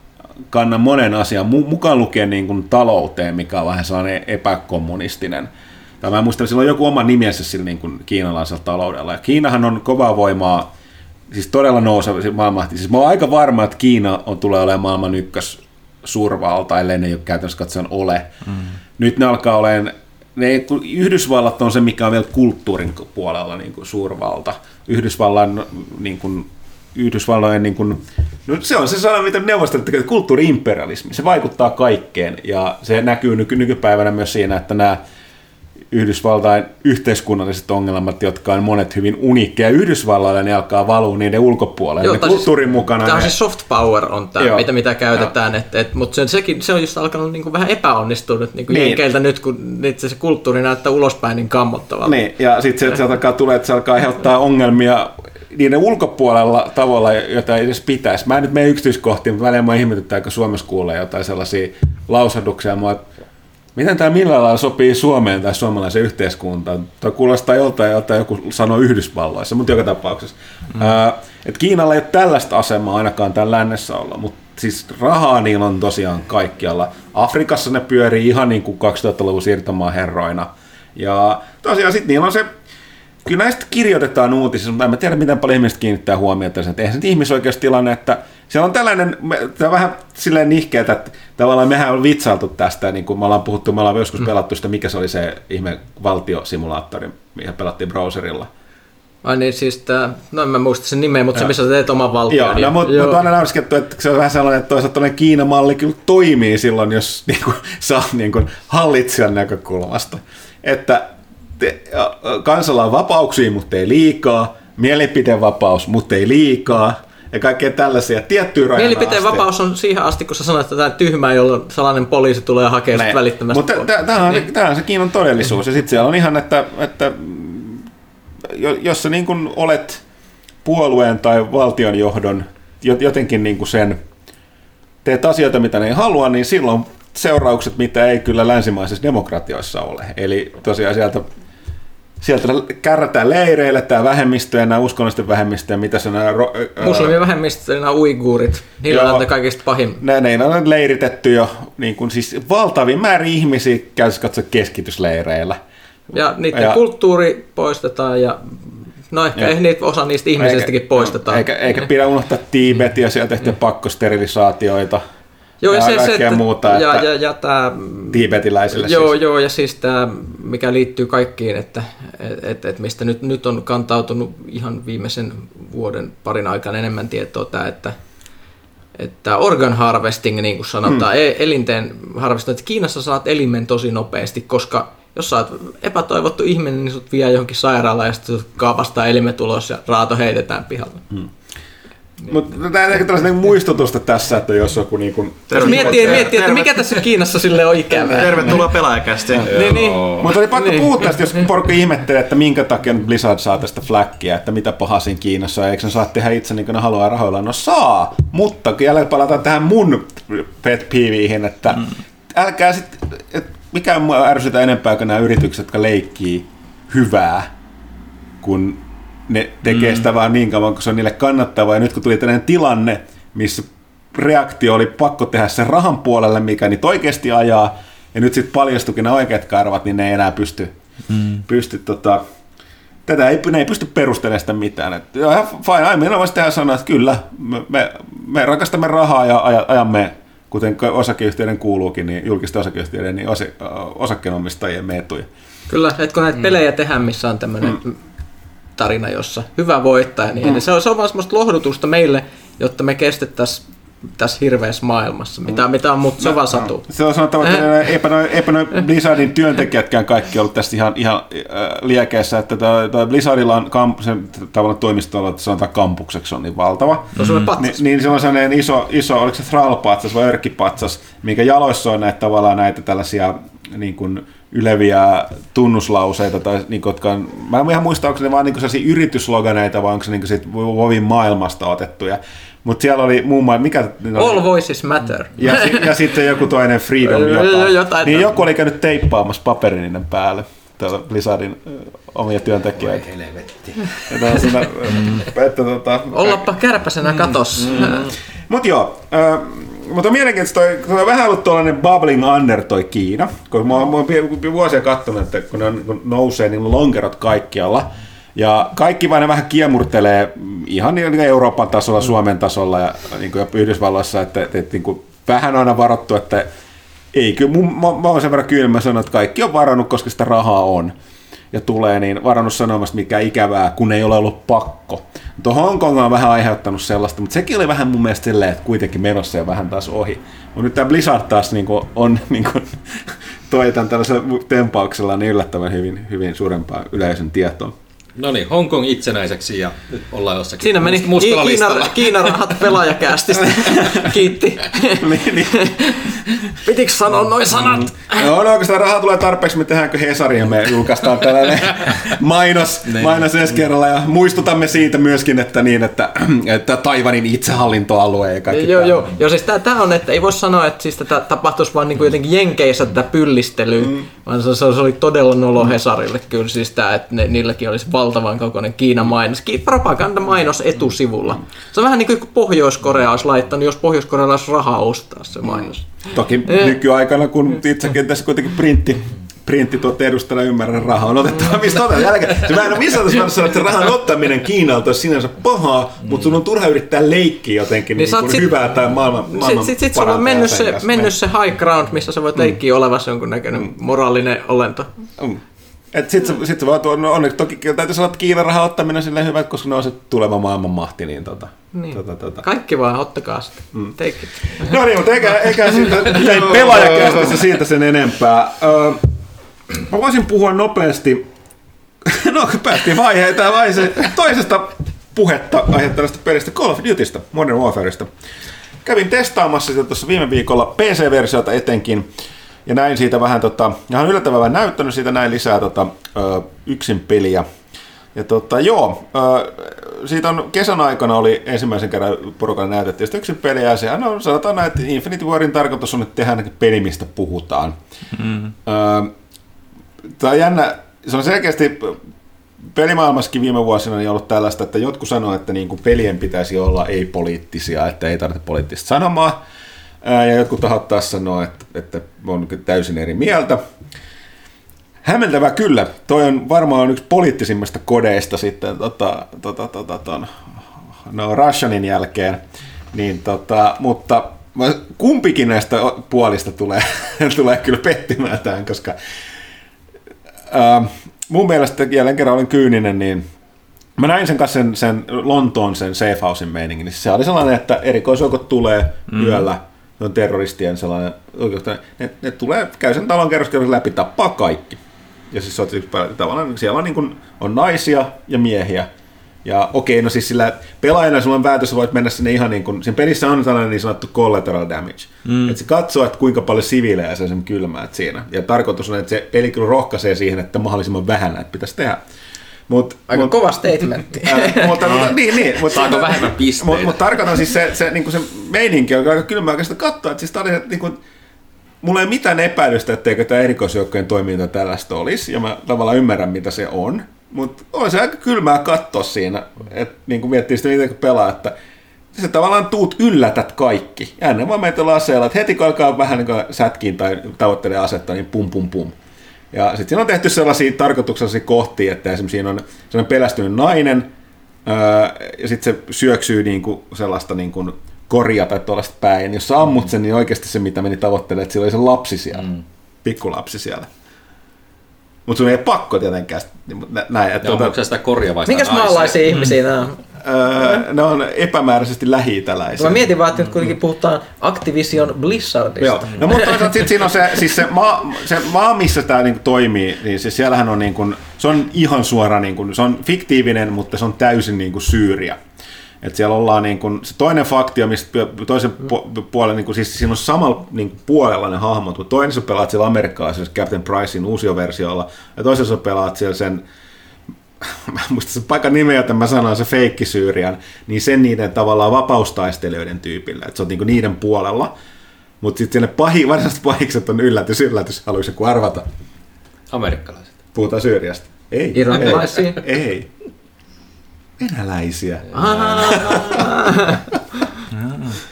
kannan monen asian, mu- mukaan lukien niin kuin talouteen, mikä on vähän sellainen epäkommunistinen tai mä en muista, sillä on joku oma nimensä sillä niin kuin kiinalaisella taloudella. Ja Kiinahan on kovaa voimaa, siis todella nouseva siis maailmahti. Siis mä oon aika varma, että Kiina on, tulee olemaan maailman ykkös suurvalta, ellei ne ei ole käytännössä katsoen ole. Mm. Nyt ne alkaa olemaan ne, kun Yhdysvallat on se, mikä on vielä kulttuurin puolella niin kuin suurvalta. Yhdysvallan niin kuin, Yhdysvallojen, niin kuin, no se on se sana, mitä neuvostoliitto tekee, kulttuuri-imperialismi. Se vaikuttaa kaikkeen ja se näkyy nyky, nykypäivänä myös siinä, että nämä Yhdysvaltain yhteiskunnalliset ongelmat, jotka on monet hyvin uniikkeja Yhdysvalloilla, ne alkaa valua niiden ulkopuolelle. Joo, ne siis- kulttuurin mukana. Tämä on ne, siis soft power on tämä, Joo. mitä, mitä käytetään, et, et, mutta se, sekin, se on just alkanut niinku vähän epäonnistunut niinku Niin. jenkeiltä nyt, kun itse se kulttuuri näyttää ulospäin niin kammottavalta. Niin, ja sitten se, että se alkaa tulee, että se alkaa aiheuttaa ongelmia niiden ulkopuolella tavalla, jota ei edes pitäisi. Mä en nyt mene yksityiskohtiin, mutta välillä mä ihmetyttää, kun Suomessa kuulee jotain sellaisia lausahduksia. Että miten tämä millä lailla sopii Suomeen tai suomalaiseen yhteiskuntaan? Tuo kuulostaa joltain, joltain joku sanoo Yhdysvalloissa, mutta joka tapauksessa. Mm. Ää, et Kiinalla ei ole tällaista asemaa ainakaan täällä lännessä olla, mutta siis rahaa niillä on tosiaan kaikkialla. Afrikassa ne pyörii ihan niin kuin 2000-luvun siirtomaan herroina. Ja tosiaan sitten niillä on se Kyllä näistä kirjoitetaan uutisissa, mutta en mä tiedä, miten paljon ihmiset kiinnittää huomiota sen. Eihän se ihmisoikeustilanne, että siellä on tällainen, tämä on vähän silleen nihkeetä, että tavallaan mehän on vitsailtu tästä, niin kuin me ollaan puhuttu, me ollaan joskus pelattu sitä, mikä se oli se ihme valtiosimulaattori, mikä pelattiin browserilla. Ai niin, siis tää, no en mä muista sen nimeä, mutta se missä sä teet oman valtion. Joo, no, mutta mut on aina nauriskeltu, että se on vähän sellainen, että toisaalta tuollainen Kiinamalli kyllä toimii silloin, jos niin kuin, saa niin kuin, hallitsijan näkökulmasta. Että te, kansalla on vapauksia, mutta ei liikaa, mielipidevapaus, mutta ei liikaa, ja kaikkea tällaisia tiettyjä rajoja. Mielipiteen vapaus on siihen asti, kun sä sanoit, että tämä tyhmää, jolloin salainen poliisi tulee hakemaan Näin. sut välittömästi. Mutta tämä on, Niin. on se Kiinan todellisuus. Ja sitten siellä on ihan, että, että jo- jos sä niin kun olet puolueen tai valtionjohdon jo- jotenkin niin kuin sen, teet asioita, mitä ne ei halua, niin silloin seuraukset, mitä ei kyllä länsimaisissa demokratioissa ole. Eli tosiaan sieltä Sieltä kärrätään leireille tämä vähemmistö ja nämä uskonnollisten vähemmistöjä, mitä se nämä... ro- ää, Muslimivähemmistöt, nämä uiguurit, niillä Joo. on tämä kaikista pahin. Ne, ne on leiritetty jo niin kuin siis valtavin määrä ihmisiä käytössä katsoa keskitysleireillä. Ja niiden Ja- ja. kulttuuri poistetaan ja no ehkä Ja- ja. niitä, osa niistä ihmisistäkin poistetaan. Eikä, eikä pidä unohtaa Tiibetia, siellä tehtiin pakkosterilisaatioita Joo, ja, se, se, että, muuta, ja, että- ja, ja tämä, tiibetiläisille joo, siis. joo, ja siis tämä, mikä liittyy kaikkiin, että et, et, et mistä nyt, nyt on kantautunut ihan viimeisen vuoden parin aikana enemmän tietoa tämä, että että organ harvesting, niin kuin sanotaan, hmm. elinten harvestointi. Kiinassa saat elimen tosi nopeasti, koska jos sä oot epätoivottu ihminen, niin sut vie johonkin sairaalaan ja sitten kaapastaa elimet ulos ja raato heitetään pihalle. Hmm. Mutta tämä on ehkä tällaista niinku muistutusta tässä, että jos joku niin kuin... Miettii, miettii, että mikä tässä Kiinassa sille on ikävää. Tervetuloa pelaajakästiin. Niin, niin. Mutta oli pakko Niin. puhua tästä, jos porukka ihmettelee, että minkä takia Blizzard saa tästä fläkkiä, että mitä pahaa siinä Kiinassa on, eikö ne saa tehdä itse niin kuin ne haluaa rahoilla. No saa, mutta jälleen palataan tähän mun pet peeviihin, että mm. älkää sitten, mikä mua ärsytä enempää kuin nämä yritykset, jotka leikkii hyvää, kun ne tekee mm. sitä vaan niin kauan, kun se on niille kannattavaa. Ja nyt kun tuli tällainen tilanne, missä reaktio oli pakko tehdä sen rahan puolelle, mikä niitä oikeasti ajaa, ja nyt sitten paljastukin ne oikeat karvat, niin ne ei enää pysty, mm. pysty tota, tätä ei, ne ei pysty perustelemaan sitä mitään. Et, joo, fine, aina voisi tehdä sanoa, että kyllä, me, me, me rakastamme rahaa ja aja- ajamme, kuten osakeyhtiöiden kuuluukin, niin julkisten osakeyhtiöiden, niin osa, osakkeenomistajien etuja. Kyllä, että kun näitä mm. pelejä tehdään, missä on tämmöinen mm. Tarina, jossa hyvä voittaa, niin mm. se, on, se on vaan semmoista lohdutusta meille, jotta me kestettäisiin tässä hirveässä maailmassa, mitä, mitä on, on vaan satu. Se on sanottava, että eipä noin, eipä noin Blizzardin työntekijätkään kaikki ollut tästä ihan, ihan äh, liekeissä, että toi, toi Blizzardilla on kamp, sen tavallaan toimistolla, että sanotaan kampukseksi on niin valtava. Patsas. Ni, niin se on sellainen iso, iso oliko se Thrall-patsas vai Örkki-patsas, minkä jaloissa on näitä tavallaan näitä tällaisia niin kuin yleviä tunnuslauseita, tai niin jotka on, mä en ihan muista, onko ne vaan niin sellaisia yritysloganeita, vai onko se niin siitä Vovin maailmasta otettuja. Mutta siellä oli muun muassa, mikä... All voices matter. Ja, ja sitten joku toinen Freedom jotain. jotain niin joku oli käynyt teippaamassa paperin niiden päälle. Täällä Blizzardin omia työntekijöitä. Helvetti. Ja tää on siinä, ö, että tota, Ollapa kärpäsenä katossa. Mm. Mut joo, ö, mutta on mielenkiintoista, toi, toi on vähän ollut tuollainen bubbling under toi Kiina, kun mä oon, mä oon pi- vuosia katsonut, että kun ne on, kun nousee niin lonkerot kaikkialla, ja kaikki vain ne vähän kiemurtelee ihan niin Euroopan tasolla, Suomen tasolla ja niin kuin Yhdysvalloissa, että, että, että niin kuin vähän aina varattu, että ei kyllä, mun, mä, mä oon sen verran kylmä sanoa, että kaikki on varannut, koska sitä rahaa on ja tulee, niin varannut sanomasta, mikä ikävää, kun ei ole ollut pakko. Tuo Hongkong on vähän aiheuttanut sellaista, mutta sekin oli vähän mun mielestä silleen, että kuitenkin menossa ja vähän taas ohi. Mutta nyt tämä Blizzard taas niin kuin, on niin kuin, toi tämän tällaisella tempauksella niin yllättävän hyvin, hyvin suurempaa yleisön tietoon. No niin, Hongkong itsenäiseksi ja nyt ollaan jossakin Siinä meni must- mustalla Kiina, listalla. Kiina rahat pelaajakästistä. Kiitti. niin, niin. Pitikö sanoa noin sanat? No, no, kun sitä rahaa tulee tarpeeksi, me tehdäänkö Hesari ja me julkaistaan tällainen mainos, mainos ensi kerralla ja muistutamme siitä myöskin, että niin, että, että Taivanin itsehallintoalue ja kaikki Joo, joo. joo siis tää, tää on, että ei voi sanoa, että siis tätä tapahtuisi vaan niinku jotenkin Jenkeissä tätä pyllistelyä, mm. vaan se, se, oli todella nolo Hesarille kyllä siis tää, että ne, niilläkin olisi valtavan kokoinen Kiinan mainos, Ki- propagandamainos etusivulla. Se on vähän niin kuin Pohjois-Korea olisi laittanut, jos Pohjois-Korealla olisi rahaa ostaa se mainos. Toki Eh. nykyaikana, kun itsekin tässä kuitenkin printti, printti tuotte edustajana ymmärrän, raha on otettava mistä otetaan. Jälkeen, se mä en ole missään tapauksessa sanonut, että rahan ottaminen Kiinalta olisi sinänsä pahaa, mutta sun on turha yrittää leikkiä jotenkin niin niin sit- hyvää tai maailman, maailman Sitten sit, sit sulla on mennyt se, mennyt se high ground, missä sä voit leikkiä olevassa jonkunnäköinen moraalinen olento. Mm. Et sit, sä, sit vaan tuon, no onneksi toki täytyy sanoa, että Kiinan rahan ottaminen on silleen hyvä, koska ne on se tuleva maailmanmahti, niin tota, Niin. tota, tota. Kaikki vaan, ottakaa sitä. Mm. Take it. No niin, mutta eikä, eikä siitä, ei pelaajakästissä siitä sen enempää. Öö, mä voisin puhua nopeasti, no päästiin vaiheita vaiheeseen toisesta puhetta aiheuttavasta pelistä Call of Dutystä, Modern Warfareista. Kävin testaamassa sitä tuossa viime viikolla PC-versiota etenkin, ja näin siitä vähän, tota, on yllättävän vähän näyttänyt siitä näin lisää tota, ö, yksin peliä. Ja tota, joo, ö, siitä on kesän aikana oli ensimmäisen kerran porukalla näytettiin sitä yksin peliä, ja sehän on, sanotaan näin, että Infinity Warin tarkoitus on, että tehdään peli, mistä puhutaan. Mm. Ö, Tämä on jännä, se on selkeästi pelimaailmassakin viime vuosina niin ollut tällaista, että jotkut sanoo, että niin kuin pelien pitäisi olla ei-poliittisia, että ei tarvitse poliittista sanomaa, Ää, ja jotkut tahot taas sanoo, että, että on täysin eri mieltä. Hämmentävää kyllä. Toi on varmaan yksi poliittisimmista kodeista sitten tota, tota, tota, ton, no Russianin jälkeen. Niin, tota, mutta kumpikin näistä puolista tulee, tulee kyllä pettymään tähän, koska ää, mun mielestä jälleen kerran olen kyyninen, niin Mä näin sen kanssa sen, sen Lontoon sen safe housein meiningin, niin se oli sellainen, että erikoisjoukot tulee mm. yöllä, on terroristien sellainen, oikeastaan, ne, ne tulee, käy sen talon kerroskerros läpi, tappaa kaikki. Ja siis se on tavallaan, siellä on, niin kuin, on naisia ja miehiä. Ja okei, no siis sillä pelaajana sulla on päätös, voit mennä sinne ihan niin kuin, siinä pelissä on tällainen niin sanottu collateral damage. Mm. Että se katsoo, että kuinka paljon siviilejä sä sen kylmäät siinä. Ja tarkoitus on, että se peli kyllä rohkaisee siihen, että mahdollisimman vähän näitä pitäisi tehdä. Mut, Aika mut, kova statementti. Ää, mutta, mutta, niin, niin, mutta, Saako vähemmän pisteitä? Mutta mut tarkoitan siis se, se, niin se meininki on aika kylmää oikeastaan katsoa, että siis tää oli, niin kuin, mulla ei mitään epäilystä, etteikö tämä erikoisjoukkojen toiminta tällaista olisi, ja mä tavallaan ymmärrän, mitä se on, mutta on se aika kylmää katsoa siinä, että niin kuin miettii sitä, miten kun pelaa, että sä tavallaan tuut yllätät kaikki. Ja ennen vaan meitä aseella, että heti kun alkaa vähän niin sätkiin tai tavoittelee asetta, niin pum pum pum. Ja sitten siinä on tehty sellaisia tarkoituksellisia kohtia, että esimerkiksi siinä on sellainen pelästynyt nainen, öö, ja sitten se syöksyy niinku sellaista niinku korja tai tuollaista päin. Jos sä ammut sen, niin oikeasti se, mitä meni tavoittelemaan, että sillä oli se lapsi siellä, mm. pikkulapsi siellä. Mutta sun ei ole pakko tietenkään. niin, Näin, että Ja tuota, onko se sitä korjavaista Minkäs naisia? maalaisia ihmisiä nämä on? Öö, ne on epämääräisesti lähi-itäläisiä. Mä mietin vaan, että nyt kuitenkin puhutaan Activision Blizzardista. Joo, no mutta toisaalta sit siinä on se, siis se, maa, se maa, missä tämä niinku toimii, niin siis siellähän on, niinku, se on ihan suora, niinku, se on fiktiivinen, mutta se on täysin niinku Syyria. Et siellä ollaan niinku, se toinen faktio, mistä toisen pu- puolen, niinku, siis siinä on samalla niinku, puolella ne hahmot, mutta toinen sä pelaat siellä amerikkalaisessa Captain Pricein uusioversiolla, ja toisessa sä pelaat siellä sen mä en muista se paikan nimeä, jota mä sanoin, se feikki Syyrian, niin sen niiden tavallaan vapaustaistelijoiden tyypillä, että se on niinku niiden puolella. Mutta sitten ne pahi, varsinaiset pahikset on yllätys, yllätys, haluaisi joku arvata. Amerikkalaiset. Puhutaan Syyriasta. Ei. Irakilaisia? Ei. ei. Venäläisiä.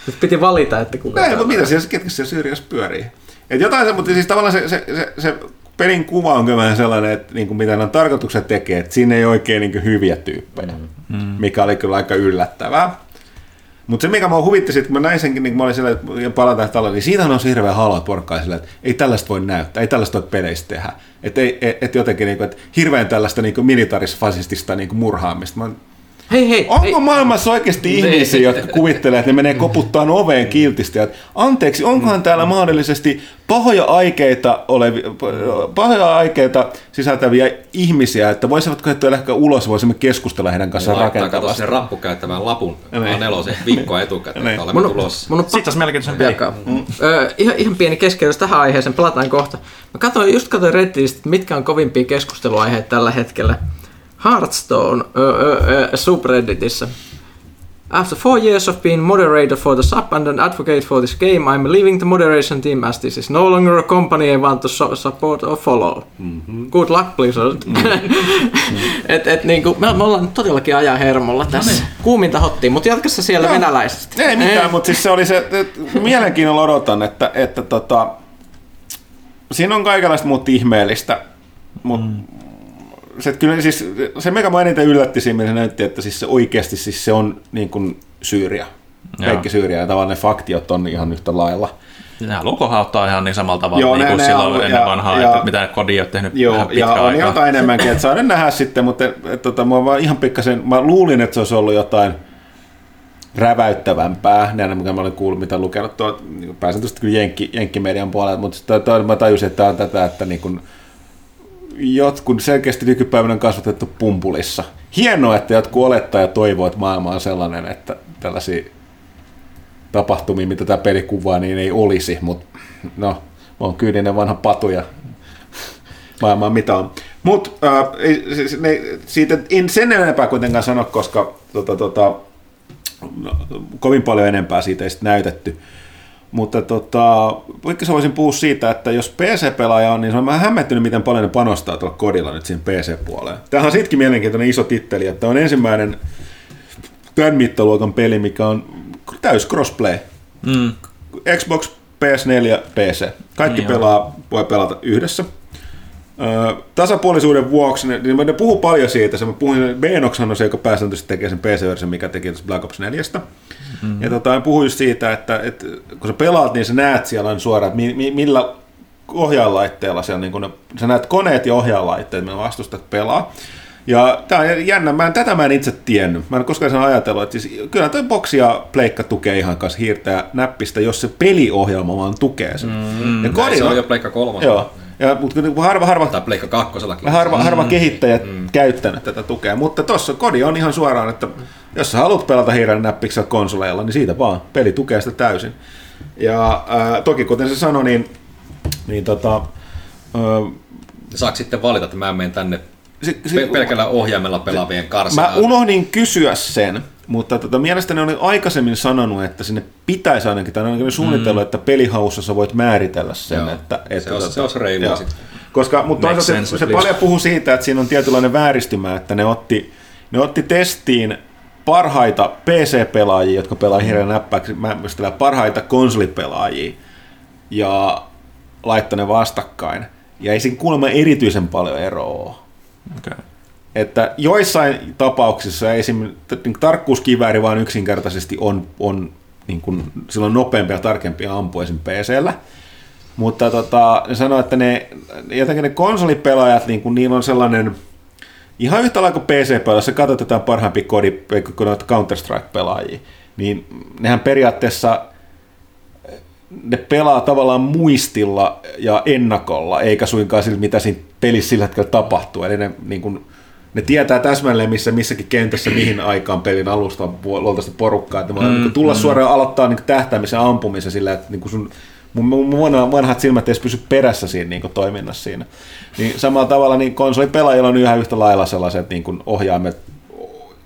Nyt piti valita, että kuka Näin, täällä mutta mitä siellä, ketkä siellä syrjässä pyörii? Et jotain se, mutta siis tavallaan se, se, se, se pelin kuva on kyllä sellainen, että niin kuin mitä ne on tarkoitukset tekee, että siinä ei oikein niin kuin hyviä tyyppejä, mm. mikä oli kyllä aika yllättävää. Mutta se, mikä mä huvitti sit, kun mä näin senkin, niin kun mä olin siellä, että palataan tällä, niin siitähän on se hirveän halua porkkaa sillä, että ei tällaista voi näyttää, ei tällaista voi peleistä tehdä. Että et, et jotenkin, niin kuin, että hirveän tällaista niin militaris-fasistista niin murhaamista. Mä, Hei, hei, Onko hei. mahmassa oikeasti ihmisiä, jotka kuvittelee, että ne menee koputtaan oveen kiltisti? Että anteeksi, onkohan täällä mahdollisesti pahoja aikeita, olevi, pahoja aikeita sisältäviä ihmisiä, että voisivatko he tuoda ehkä ulos, voisimme keskustella heidän kanssaan Laittaa kato rakentavasti. sinne rappukäyttämään lapun Niin. A4 viikkoa etukäteen, Niin. että olemme Mun, tulossa. mun on Sitten olisi mielenkiintoisen Jakaa. Öö, ihan, ihan pieni keskeytys tähän aiheeseen, palataan kohta. Mä katsoin, just katsoin Redditistä, mitkä on kovimpia keskusteluaiheita tällä hetkellä. Hearthstone öö, subredditissä. After four years of being moderator for the sub and an advocate for this game, I'm leaving the moderation team as this is no longer a company I want to so- support or follow. Mm-hmm. Good luck, Blizzard. et, et, niinku, me, me ollaan todellakin ajan hermolla tässä. Kuuminta hottiin, mutta jatka sä siellä Joo. venäläisesti. Ei mitään, mutta siis se oli se, että mielenkiinnolla odotan, että, että tota, siinä on kaikenlaista muuta ihmeellistä, mutta mm. Se, kyllä, siis, se mikä mä eniten yllätti siinä, se näytti, että siis se oikeasti siis se on niin kuin Syyria. Kaikki Syyria ja tavallaan ne faktiot on ihan yhtä lailla. Nämä logohan ottaa ihan niin samalla tavalla Joo, Joo, niin ne- kuin ne silloin on- ennen ja- vanhaa, ja- että mitä kodi on tehnyt Joo, vähän ja on aikaa. jotain enemmänkin, että saa nyt nähdä sitten, mutta et, et, tota, mä, vaan ihan pikkasen, mä luulin, että se olisi ollut jotain räväyttävämpää, näin mitä mä olen kuullut, mitä lukenut tuo, niin pääsääntöisesti kyllä Jenkki, Jenkkimedian puolelta, mutta sitten mä tajusin, että tämä on tätä, että niin kun, jotkut selkeästi nykypäivänä on kasvatettu pumpulissa. Hienoa, että jotkut olettaa ja toivoo, että maailma on sellainen, että tällaisia tapahtumia, mitä tämä peli kuvaa, niin ei olisi, mutta no, oon kyyninen vanha patu ja maailma on mitä on. Mutta äh, siitä en sen enempää kuitenkaan sano, koska tota, tota, no, kovin paljon enempää siitä ei sit näytetty. Mutta tota, vaikka sä voisin puhua siitä, että jos PC-pelaaja on, niin se on vähän hämmentynyt, miten paljon ne panostaa tuolla kodilla nyt siihen PC-puoleen. Tämähän on sittenkin mielenkiintoinen iso titteli, että on ensimmäinen tämän peli, mikä on täys crossplay. Mm. Xbox, PS4, PC. Kaikki Niin on. pelaa, voi pelata yhdessä. Tasapuolisuuden vuoksi, ne, niin ne puhuu paljon siitä. Se, mä puhuin, Benoxhan on se, joka pääsääntöisesti tekee sen PC-version, mikä teki tuosta Black Ops 4. Mm-hmm. Ja tota, puhuin just siitä, että, että, kun sä pelaat, niin sä näet siellä aina suoraan, että mi, mi, millä ohjainlaitteella siellä, niin kun ne, sä näet koneet ja ohjainlaitteet, millä vastustat pelaa. Ja tää on jännä, mä en, tätä mä en itse tiennyt. Mä en koskaan sen ajatellut, että siis, kyllä toi boksi ja pleikka tukee ihan kanssa hiirtää näppistä, jos se peliohjelma vaan tukee sen. Mm, ja Näin se kodilla, on jo Pleikka kolmas. joo. Ja, mutta kun harva, harva, Tai Pleikka kakkosellakin. harva, harva kehittäjät mm. käyttänyt tätä tukea, mutta tuossa kodi on ihan suoraan, että jos sä haluat pelata hiiren näppiksellä konsoleilla, niin siitä vaan, peli tukee sitä täysin. Ja ää, toki kuten se sanoi, niin, niin tota, ää, Saako sitten valita, että mä menen tänne si, pe- pelkällä ohjaimella pelaavien Mä karsinaan? unohdin kysyä sen, mutta tota, mielestäni olin aikaisemmin sanonut, että sinne pitäisi ainakin, tai ainakin suunnitellut, mm. että pelihaussa sä voit määritellä sen. Joo. Että, Se että, olisi- se olisi reilua sitten. Koska, mutta toisaalta se, sense se paljon puhuu siitä, että siinä on tietynlainen vääristymä, että ne otti, ne otti testiin parhaita PC-pelaajia, jotka pelaa hirveän näppäksi, mä parhaita konsolipelaajia, ja laittoi ne vastakkain. Ja ei siinä kuulemma erityisen paljon eroa Okay. Että joissain tapauksissa esim. niin tarkkuuskivääri vaan yksinkertaisesti on, on niin kuin, silloin nopeampi ja tarkempi ampua esim. PCllä. Mutta tota, ne sanoo, että ne, jotenkin ne konsolipelaajat, niin kuin, niillä on sellainen, ihan yhtä lailla kuin PC-pelaajia, jos sä katsot jotain parhaimpia kodi, kun Counter-Strike-pelaajia, niin nehän periaatteessa ne pelaa tavallaan muistilla ja ennakolla, eikä suinkaan sillä, mitä siinä pelissä sillä hetkellä tapahtuu. Eli ne, niin kun, ne tietää täsmälleen, missä missäkin kentässä, mihin aikaan pelin alusta luolta sitä porukkaa. Että mm, niin tulla mm. suoraan aloittaa niin tähtäämisen ampumisen sillä, että niin sun mun, mun, mun vanhat silmät edes pysy perässä siinä niin toiminnassa siinä. Niin samalla tavalla niin konsolipelaajilla on yhä yhtä lailla sellaiset niin kuin ohjaimet,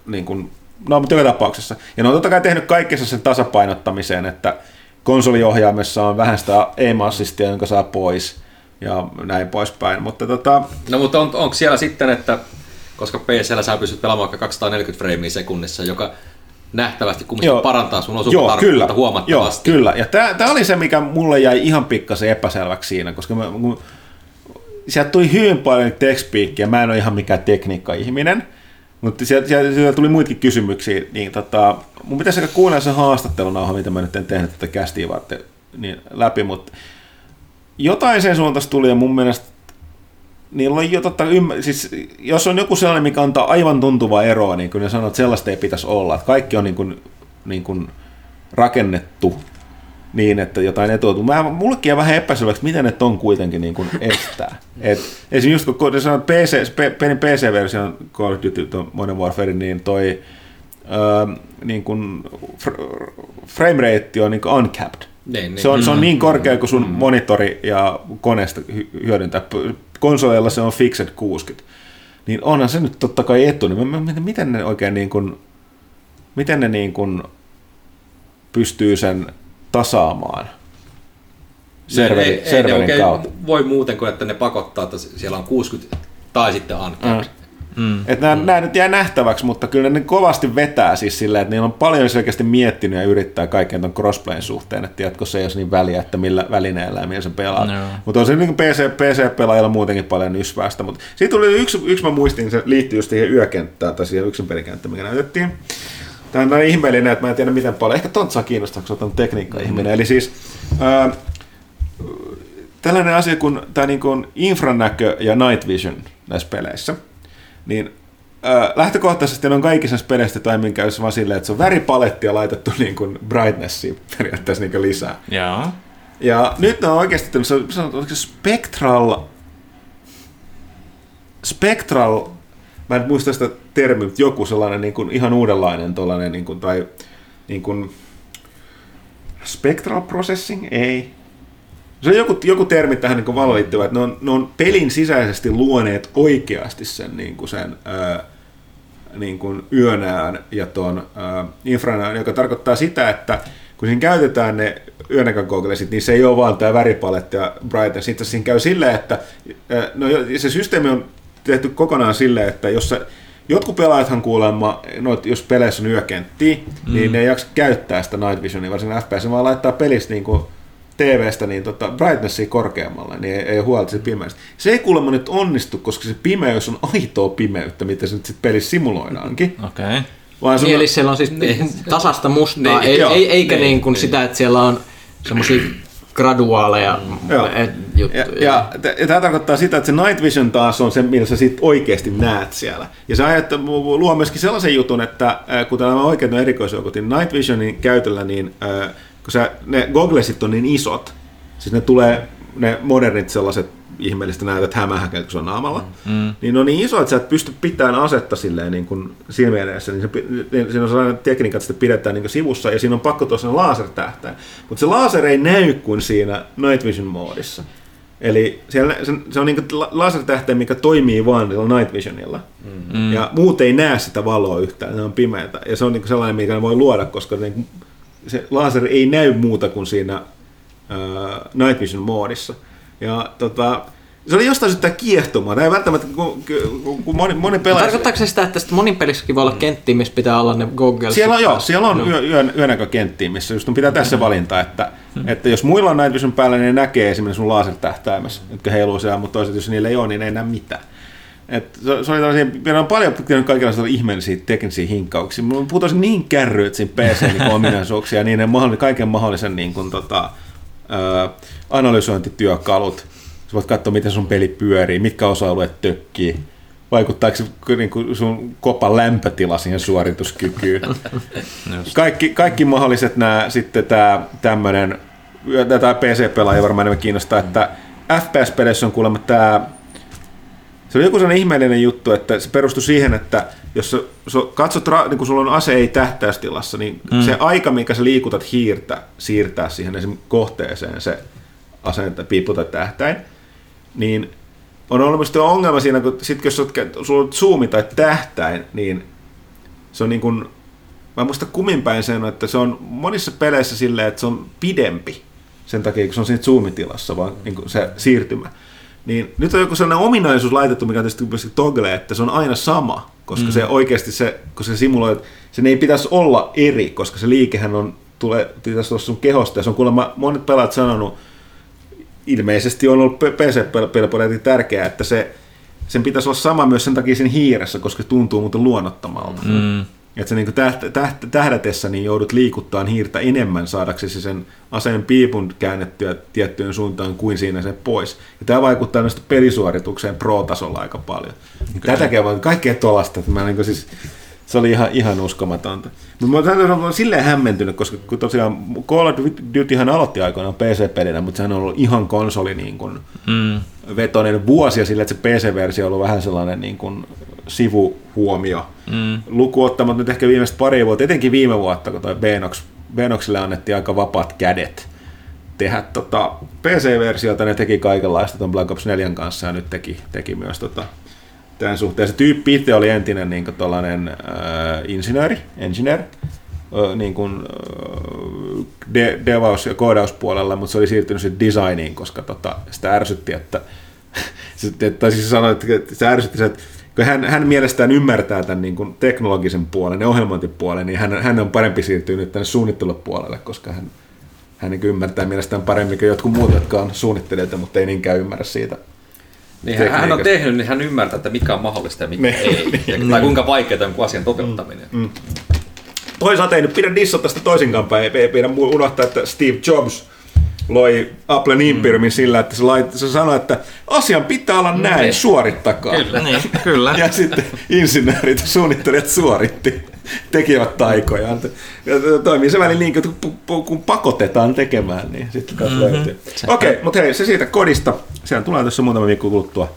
niin kuin, no mutta joka tapauksessa. Ja ne on totta kai tehnyt kaikessa sen tasapainottamiseen, että konsoliohjaimessa on vähän sitä aim-assistia, jonka saa pois ja näin poispäin. Mutta tota, No mutta on, onko siellä sitten, että koska PCllä sä pystyt pelaamaan vaikka 240 freimiä sekunnissa, joka nähtävästi kumminkin Joo. parantaa sun osumatarkkuutta kyllä. huomattavasti. Joo, kyllä. Ja tämä oli se, mikä mulle jäi ihan pikkasen epäselväksi siinä, koska mä, kun, sieltä tuli hyvin paljon text mä en ole ihan mikään tekniikka-ihminen, mutta sieltä, sieltä, sieltä tuli muitakin kysymyksiä, niin tota, mun pitäisi aika kuunnella se haastattelunauha, mitä mä nyt en tehnyt tätä kästiä varten niin läpi, mutta jotain sen suuntaista tuli ja mun mielestä niillä on jo totta, ymmär- siis, jos on joku sellainen, mikä antaa aivan tuntuvaa eroa, niin kuin ne sanoo, että sellaista ei pitäisi olla, että kaikki on niin kuin, niin kuin rakennettu niin, että jotain etua. Mä, mullekin jää vähän epäselväksi, miten ne ton kuitenkin niin kuin estää. Et, esimerkiksi just kun ne sanoo, PC, pelin PC-version Call of Duty Modern Warfare, niin toi öö, niin kuin fr- frame rate on niin kuin uncapped. Niin, niin. Se on, se on niin korkea kuin sun monitori ja koneesta hy- hyödyntää. Konsoleilla se on fixed 60. Niin onhan se nyt totta kai etu. Niin mä- mä- miten ne oikein niin kuin, miten ne niin kuin pystyy sen tasaamaan serveri, ei, ei, serverin oikein kautta? voi muuten kuin, että ne pakottaa, että siellä on 60 tai sitten uncapped. Mm. Et nämä, nämä nyt jää nähtäväksi, mutta kyllä ne kovasti vetää siis sillä, että niillä on paljon selkeästi miettinyt ja yrittää kaiken tuon crossplayn suhteen, että jatkossa ei olisi niin väliä, että millä välineellä ja millä se pelaa. Joo. Mutta on se niin PC, PC-pelaajilla muutenkin paljon nysvästä. Mutta siitä tuli yksi, yksi mä muistin, se liittyy just siihen yökenttään tai siihen yksin pelikenttään, mikä näytettiin. Tämä on näin ihmeellinen, että mä en tiedä miten paljon. Ehkä Tontsa kiinnostaa, kun oot tekniikka-ihminen. Eli siis ää, tällainen asia kuin tämä niin kuin infranäkö ja night vision näissä peleissä, niin ää, lähtökohtaisesti on kaikissa peleissä tai käytössä vaan silleen, että se on väripalettia laitettu niin kuin brightnessia periaatteessa niin kuin lisää. Joo. Ja nyt ne on oikeasti tämmöistä, sanotaan, se spectral, spectral, mä en muista sitä termiä, mutta joku sellainen niin kuin, ihan uudenlainen tollainen, niin kuin, tai niin kuin, spectral processing, ei. Se on joku, joku termi tähän niin valoon liittyvä, että ne on, ne on pelin sisäisesti luoneet oikeasti sen, niin kuin sen ää, niin kuin yönään ja tuon infranään, joka tarkoittaa sitä, että kun siinä käytetään ne yönäkön gogglesit, niin se ei ole vaan tämä väripaletti ja brightness. Itse asiassa siinä käy silleen, että äh, no, se systeemi on tehty kokonaan silleen, että jos sä, jotkut pelaajathan kuulemma, noit, jos peleissä on yökenttiä, mm. niin ne ei jaksa käyttää sitä night visionia, varsinkin FPS, vaan laittaa pelistä niin kuin TV-stä niin tota, brightnessia korkeammalle, niin ei, ei huolta siitä pimeästä. Se ei kuulemma nyt onnistu, koska se pimeys on aitoa pimeyttä, mitä se nyt sitten pelissä simuloidaankin. Okei. Okay. Vaan se Niin, on- eli siellä on siis Niin. tasasta mustaa, Niin, ei, joo. ei, eikä Niin, niin kuin niin. sitä, että siellä on semmoisia graduaaleja Joo. et, juttuja. Ja, ja, ja tämä tarkoittaa sitä, että se night vision taas on se, millä sä sit oikeasti näet siellä. Ja se ajattelee, luo myöskin sellaisen jutun, että kun tämä oikein on erikoisjoukot, niin night visionin käytöllä, niin äh, kun sä, ne gogglesit on niin isot, siis ne tulee, ne modernit sellaiset ihmeellistä näytöt hämähäkeltä, kun se on naamalla, mm. niin ne on niin iso, että sä et pysty pitämään asetta silleen niin kuin silmien edessä, niin, se, pi- niin siinä on sellainen tekniikka, että sitä pidetään niin kuin sivussa, ja siinä on pakko tuossa lasertähtäin. Mutta se laser ei näy kuin siinä night vision moodissa. Eli siellä, se, se on niin kuin lasertähtäin, mikä toimii vaan night visionilla. Mm. Ja muut ei näe sitä valoa yhtään, ne on pimeätä. Ja se on niin kuin sellainen, mikä ne voi luoda, koska niin kuin se laser ei näy muuta kuin siinä uh, night vision moodissa. Ja tota, se oli jostain syystä kiehtomaa. Tämä ei välttämättä, kun, kun, kun moni, moni pelaa... Tarkoittaako se sitä, että sitten monin pelissäkin voi olla kenttiä, missä pitää olla ne goggles? Siellä on, joo, siellä on yö, yön, yönäkökenttiä, missä just pitää tässä valinta, että, että jos muilla on Night Vision päällä, niin ne näkee esimerkiksi sun lasertähtäimessä, jotka heiluu siellä, mutta toiset, jos niillä ei ole, niin ne ei näe mitään. Et se, se oli tällaisia, meillä on paljon tehnyt kaikenlaisia ihmeellisiä teknisiä hinkkauksia. Mulla putosi niin kärryt siinä PC niin ominaisuuksia ja niin ne kaiken mahdollisen niin kuin, tota, ää, analysointityökalut. Sä voit katsoa, miten sun peli pyörii, mitkä osa-alueet tökkii, vaikuttaako se niin kuin sun kopan lämpötila siihen suorituskykyyn. kaikki, kaikki mahdolliset nämä sitten tämä tämmöinen, tätä PC-pelaajia varmaan enemmän kiinnostaa, että FPS-peleissä on kuulemma tämä se oli joku sellainen ihmeellinen juttu, että se perustui siihen, että jos sä, sä katsot, ra- niin kun sulla on ase ei tähtäystilassa, niin mm. se aika, mikä sä liikutat hiirtä siirtää siihen esim. kohteeseen se aseen tai piippu tai tähtäin, niin on olemassa ongelma siinä, kun sit, jos kä- sulla on zoomi tai tähtäin, niin se on niin kuin, mä en muista kummin päin sen, että se on monissa peleissä silleen, että se on pidempi sen takia, kun se on siinä zoomitilassa, vaan niin kuin se siirtymä. Niin nyt on joku sellainen ominaisuus laitettu, mikä on tietysti toggle, että se on aina sama, koska mm. se oikeasti se, koska se simuloi, sen ei pitäisi olla eri, koska se liikehän on, tulee, pitäisi olla sun kehosta, ja se on kuulemma monet pelaat sanonut, ilmeisesti on ollut PC-pelipuolella tärkeää, että se, sen pitäisi olla sama myös sen takia siinä hiiressä, koska se tuntuu muuten luonnottomalta. Mm. Että niin täht, täht, tähdätessä niin joudut liikuttaa hiirtä enemmän saadaksesi sen aseen piipun käännettyä tiettyyn suuntaan kuin siinä se pois. Ja tämä vaikuttaa näistä pelisuoritukseen pro-tasolla aika paljon. Kyllä. Tätäkin on kaikkea tuollaista, että mä niin siis, se oli ihan, ihan uskomatonta. Mutta mä olen silleen hämmentynyt, koska kun tosiaan Call of Dutyhan aloitti aikoinaan PC-pelinä, mutta sehän on ollut ihan konsoli niin kuin mm. vetoinen vuosia sillä, että se PC-versio on ollut vähän sellainen niin kuin sivuhuomio. Mm. Luku ottamatta nyt ehkä viimeiset pari vuotta, etenkin viime vuotta, kun toi Benox, Benoxille annettiin aika vapaat kädet tehdä tota PC-versiota, ne teki kaikenlaista tuon Black Ops 4 kanssa ja nyt teki, teki myös tota, tämän suhteen. Se tyyppi itse oli entinen niin kuin äh, insinööri, engineer, äh, niin kuin, äh, de, devaus- ja koodauspuolella, mutta se oli siirtynyt sitten designiin, koska tota, sitä ärsytti, että, tai siis sanoi, että se ärsytti että hän, hän mielestään ymmärtää tämän niin kuin teknologisen puolen ja ohjelmointipuolen, niin hän, hän on parempi siirtyä nyt tänne suunnittelupuolelle, koska hän, hän niin ymmärtää mielestään paremmin kuin jotkut muut, jotka on suunnittelijoita, mutta ei niinkään ymmärrä siitä. Niin, hän on tehnyt, niin hän ymmärtää, että mikä on mahdollista ja mikä ne, ei. Niin. Tai kuinka vaikeaa on asian toteuttaminen. Mm, mm. Toisaalta ei nyt pidä dissata sitä toisinkaan päin. Ei pidä unohtaa, että Steve Jobs – loi Applen imperiumin mm. sillä, että se, lait, se sanoi, että asian pitää olla näin, niin. suorittakaa. Kyllä, niin, kyllä. ja sitten insinöörit ja suunnittelijat suoritti, tekivät taikojaan. Ja toimii se väli niin, että kun pakotetaan tekemään, niin sitten mm-hmm. löytyy. Okei, okay, mutta hei, se siitä kodista. Sehän tulee tässä muutama viikko kuluttua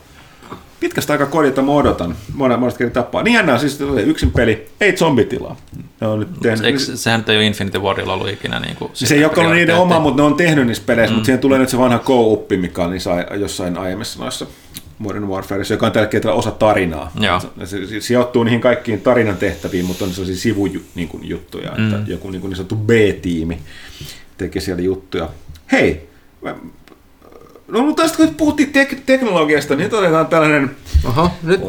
pitkästä aikaa kodita mä odotan. Monesta kertaa tappaa. Niin jännää, siis yksin peli, ei zombitilaa. Ne on nyt tehnyt... Eikö, sehän ei ole Infinity Warilla ollut ikinä. Niin kuin se ei ole ollut niiden oma, mutta ne on tehnyt niissä peleissä, mm. mutta siihen tulee nyt se vanha co-oppi, mikä on niissä jossain aiemmissa noissa Modern Warfareissa, joka on tällä hetkellä osa tarinaa. Joo. Se, se sijoittuu niihin kaikkiin tarinan tehtäviin, mutta on sellaisia sivujuttuja, niin mm. että joku niin, kuin niin sanottu B-tiimi tekee siellä juttuja. Hei, No mutta tästä kun puhuttiin tek- teknologiasta, niin otetaan tällainen... Oho, nyt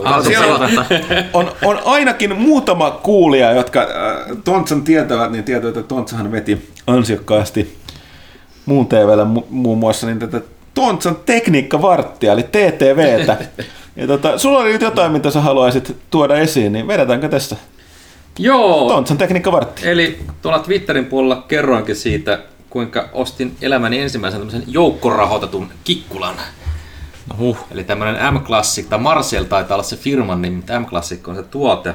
on, on ainakin muutama kuulija, jotka äh, Tontsan tietävät, niin tietävät, että Tontsahan veti ansiokkaasti muun TVllä mu- muun muassa niin tätä Tontsan tekniikkavarttia, eli TTVtä. Ja tota, sulla oli nyt jotain, mitä sä haluaisit tuoda esiin, niin vedetäänkö tässä? Joo. Tontsan tekniikkavartti. Eli tuolla Twitterin puolella kerroinkin siitä kuinka ostin elämäni ensimmäisen tämmöisen joukkorahoitetun kikkulan. No huh. Eli tämmöinen M-Classic, tai Marcel taitaa olla se firman nimi, mutta M-Classic on se tuote.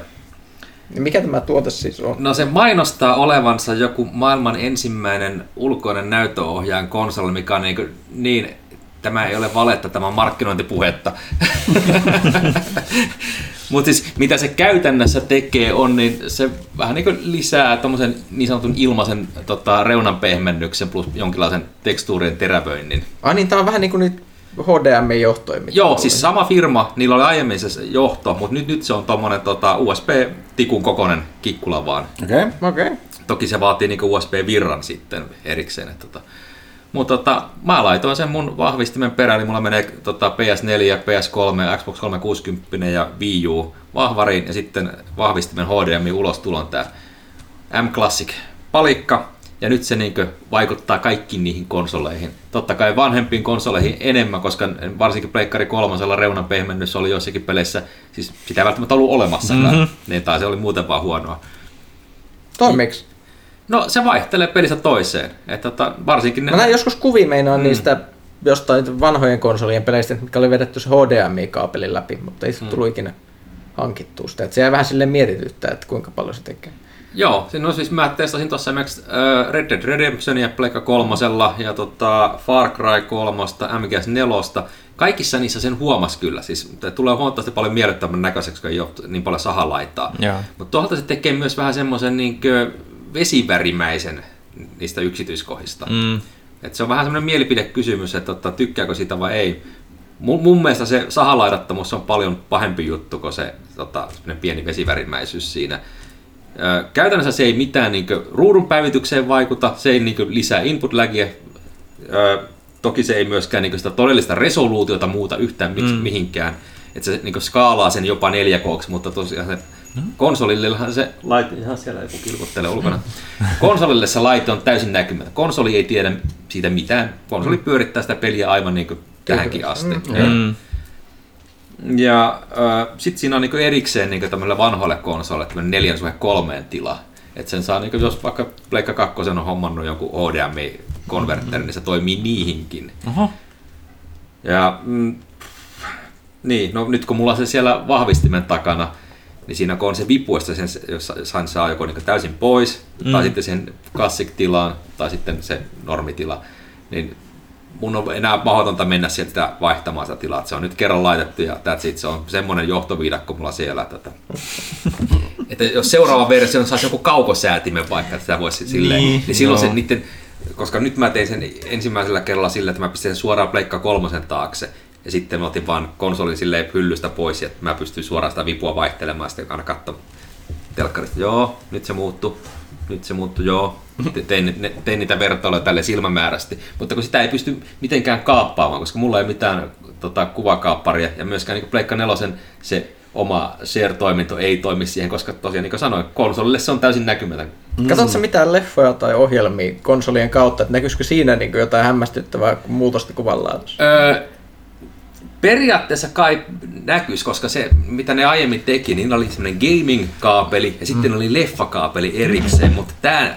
Ja mikä tämä tuote siis on? No se mainostaa olevansa joku maailman ensimmäinen ulkoinen näyttöohjaajan konsoli, mikä on niin, niin tämä ei ole valetta, tämä on markkinointipuhetta. Mutta siis mitä se käytännössä tekee on, niin se vähän niin kuin lisää tuommoisen niin sanotun ilmaisen tota, reunan pehmennyksen plus jonkinlaisen tekstuurien terävöinnin. Ai niin, tämä on vähän niin kuin nyt HDMI-johtoja. Joo, siis sama firma, niillä oli aiemmin se johto, mutta nyt, nyt se on tuommoinen tota, USB-tikun kokoinen kikkula vaan. Okei. Okay. Okay. Toki se vaatii niin USB-virran sitten erikseen. Että, tota, mutta tota, mä laitoin sen mun vahvistimen perään, niin mulla menee tota, PS4, PS3, Xbox 360 ja Wii U vahvariin ja sitten vahvistimen HDMI ulostulon tää M-Classic palikka. Ja nyt se niinkö vaikuttaa kaikkiin niihin konsoleihin. Totta kai vanhempiin konsoleihin enemmän, koska varsinkin Pleikkari kolmosella reunan pehmennys oli jossakin peleissä, siis sitä ei välttämättä ollut olemassakaan, mm-hmm. niin tai se oli muuten vaan huonoa. Toimiks? No se vaihtelee pelistä toiseen. Että tota, varsinkin ne... Mä näin joskus kuvia meinaan mm. niistä jostain vanhojen konsolien peleistä, mitkä oli vedetty se HDMI-kaapelin läpi, mutta ei se mm. tullut ikinä hankittua sitä. Että se jää vähän sille mietityttää, että kuinka paljon se tekee. Joo, no siis mä testasin tuossa esimerkiksi Red Dead Redemptionia Pleikka kolmosella ja tota Far Cry 3, MGS 4. Kaikissa niissä sen huomas kyllä. Siis tulee huomattavasti paljon miellyttävän näköiseksi, kun ei ole niin paljon sahalaittaa. Mutta tuolta se tekee myös vähän semmoisen niin vesivärimäisen niistä yksityiskohdista. Mm. Et se on vähän semmoinen mielipidekysymys, että totta, tykkääkö sitä vai ei. Mun, mun mielestä se sahalaidattomuus on paljon pahempi juttu kuin se tota, pieni vesivärimäisyys siinä. Ö, käytännössä se ei mitään niin kuin, ruudun päivitykseen vaikuta, se ei niin kuin, lisää input lagia. Ö, toki se ei myöskään niin sitä todellista resoluutiota muuta yhtään mm. mihinkään. Että se niin skaalaa sen jopa 4 k mutta tosiaan se konsolillehan se laite, ihan siellä joku kilkuttelee ulkona. Konsolille se laite on täysin näkymätön. Konsoli ei tiedä siitä mitään. Konsoli pyörittää sitä peliä aivan niin kuin tähänkin asti. Mm. Ja äh, sitten siinä on niin erikseen niin tämmöille vanhoille konsoleille tämmöinen 4 kolmeen tila. Että sen saa, niin kuin, jos vaikka Pleikka 2 on hommannut jonkun HDMI-konverteri, niin se toimii niihinkin. Oho. Ja mm, niin, no nyt kun mulla on se siellä vahvistimen takana, niin siinä kun on se vipu, sen, jos sen saa joko niin täysin pois, mm. tai sitten sen classic-tilaan, tai sitten se normitila, niin mun on enää mahdotonta mennä sieltä vaihtamaan sitä tilaa. Se on nyt kerran laitettu ja that's it. Se on semmoinen johtoviidakko mulla siellä. Tätä. että jos seuraava versio saisi joku kaukosäätimen vaikka, että sitä voisi silleen, niin, niin silloin se niiden, koska nyt mä tein sen ensimmäisellä kerralla sillä, että mä pistin sen suoraan Pleikka kolmosen taakse, ja sitten mä otin vaan konsolin silleen hyllystä pois, ja mä pystyin suoraan sitä vipua vaihtelemaan, sitten aina katsoa telkkarista, joo, nyt se muuttuu, nyt se muuttui, joo. Tein, tein niitä vertailuja tälle silmämäärästi, mutta kun sitä ei pysty mitenkään kaappaamaan, koska mulla ei mitään tota, kuvakaapparia, ja myöskään niin Pleikka nelosen se oma share-toiminto ei toimi siihen, koska tosiaan niin kuin sanoin, konsolille se on täysin näkymätön. Mm. Katsotko mitään leffoja tai ohjelmia konsolien kautta, että näkyisikö siinä niin jotain hämmästyttävää muutosta kuvallaan? Öö, periaatteessa kai näkyisi, koska se, mitä ne aiemmin teki, niin oli semmoinen gaming-kaapeli ja sitten mm. oli leffakaapeli erikseen, mutta tämä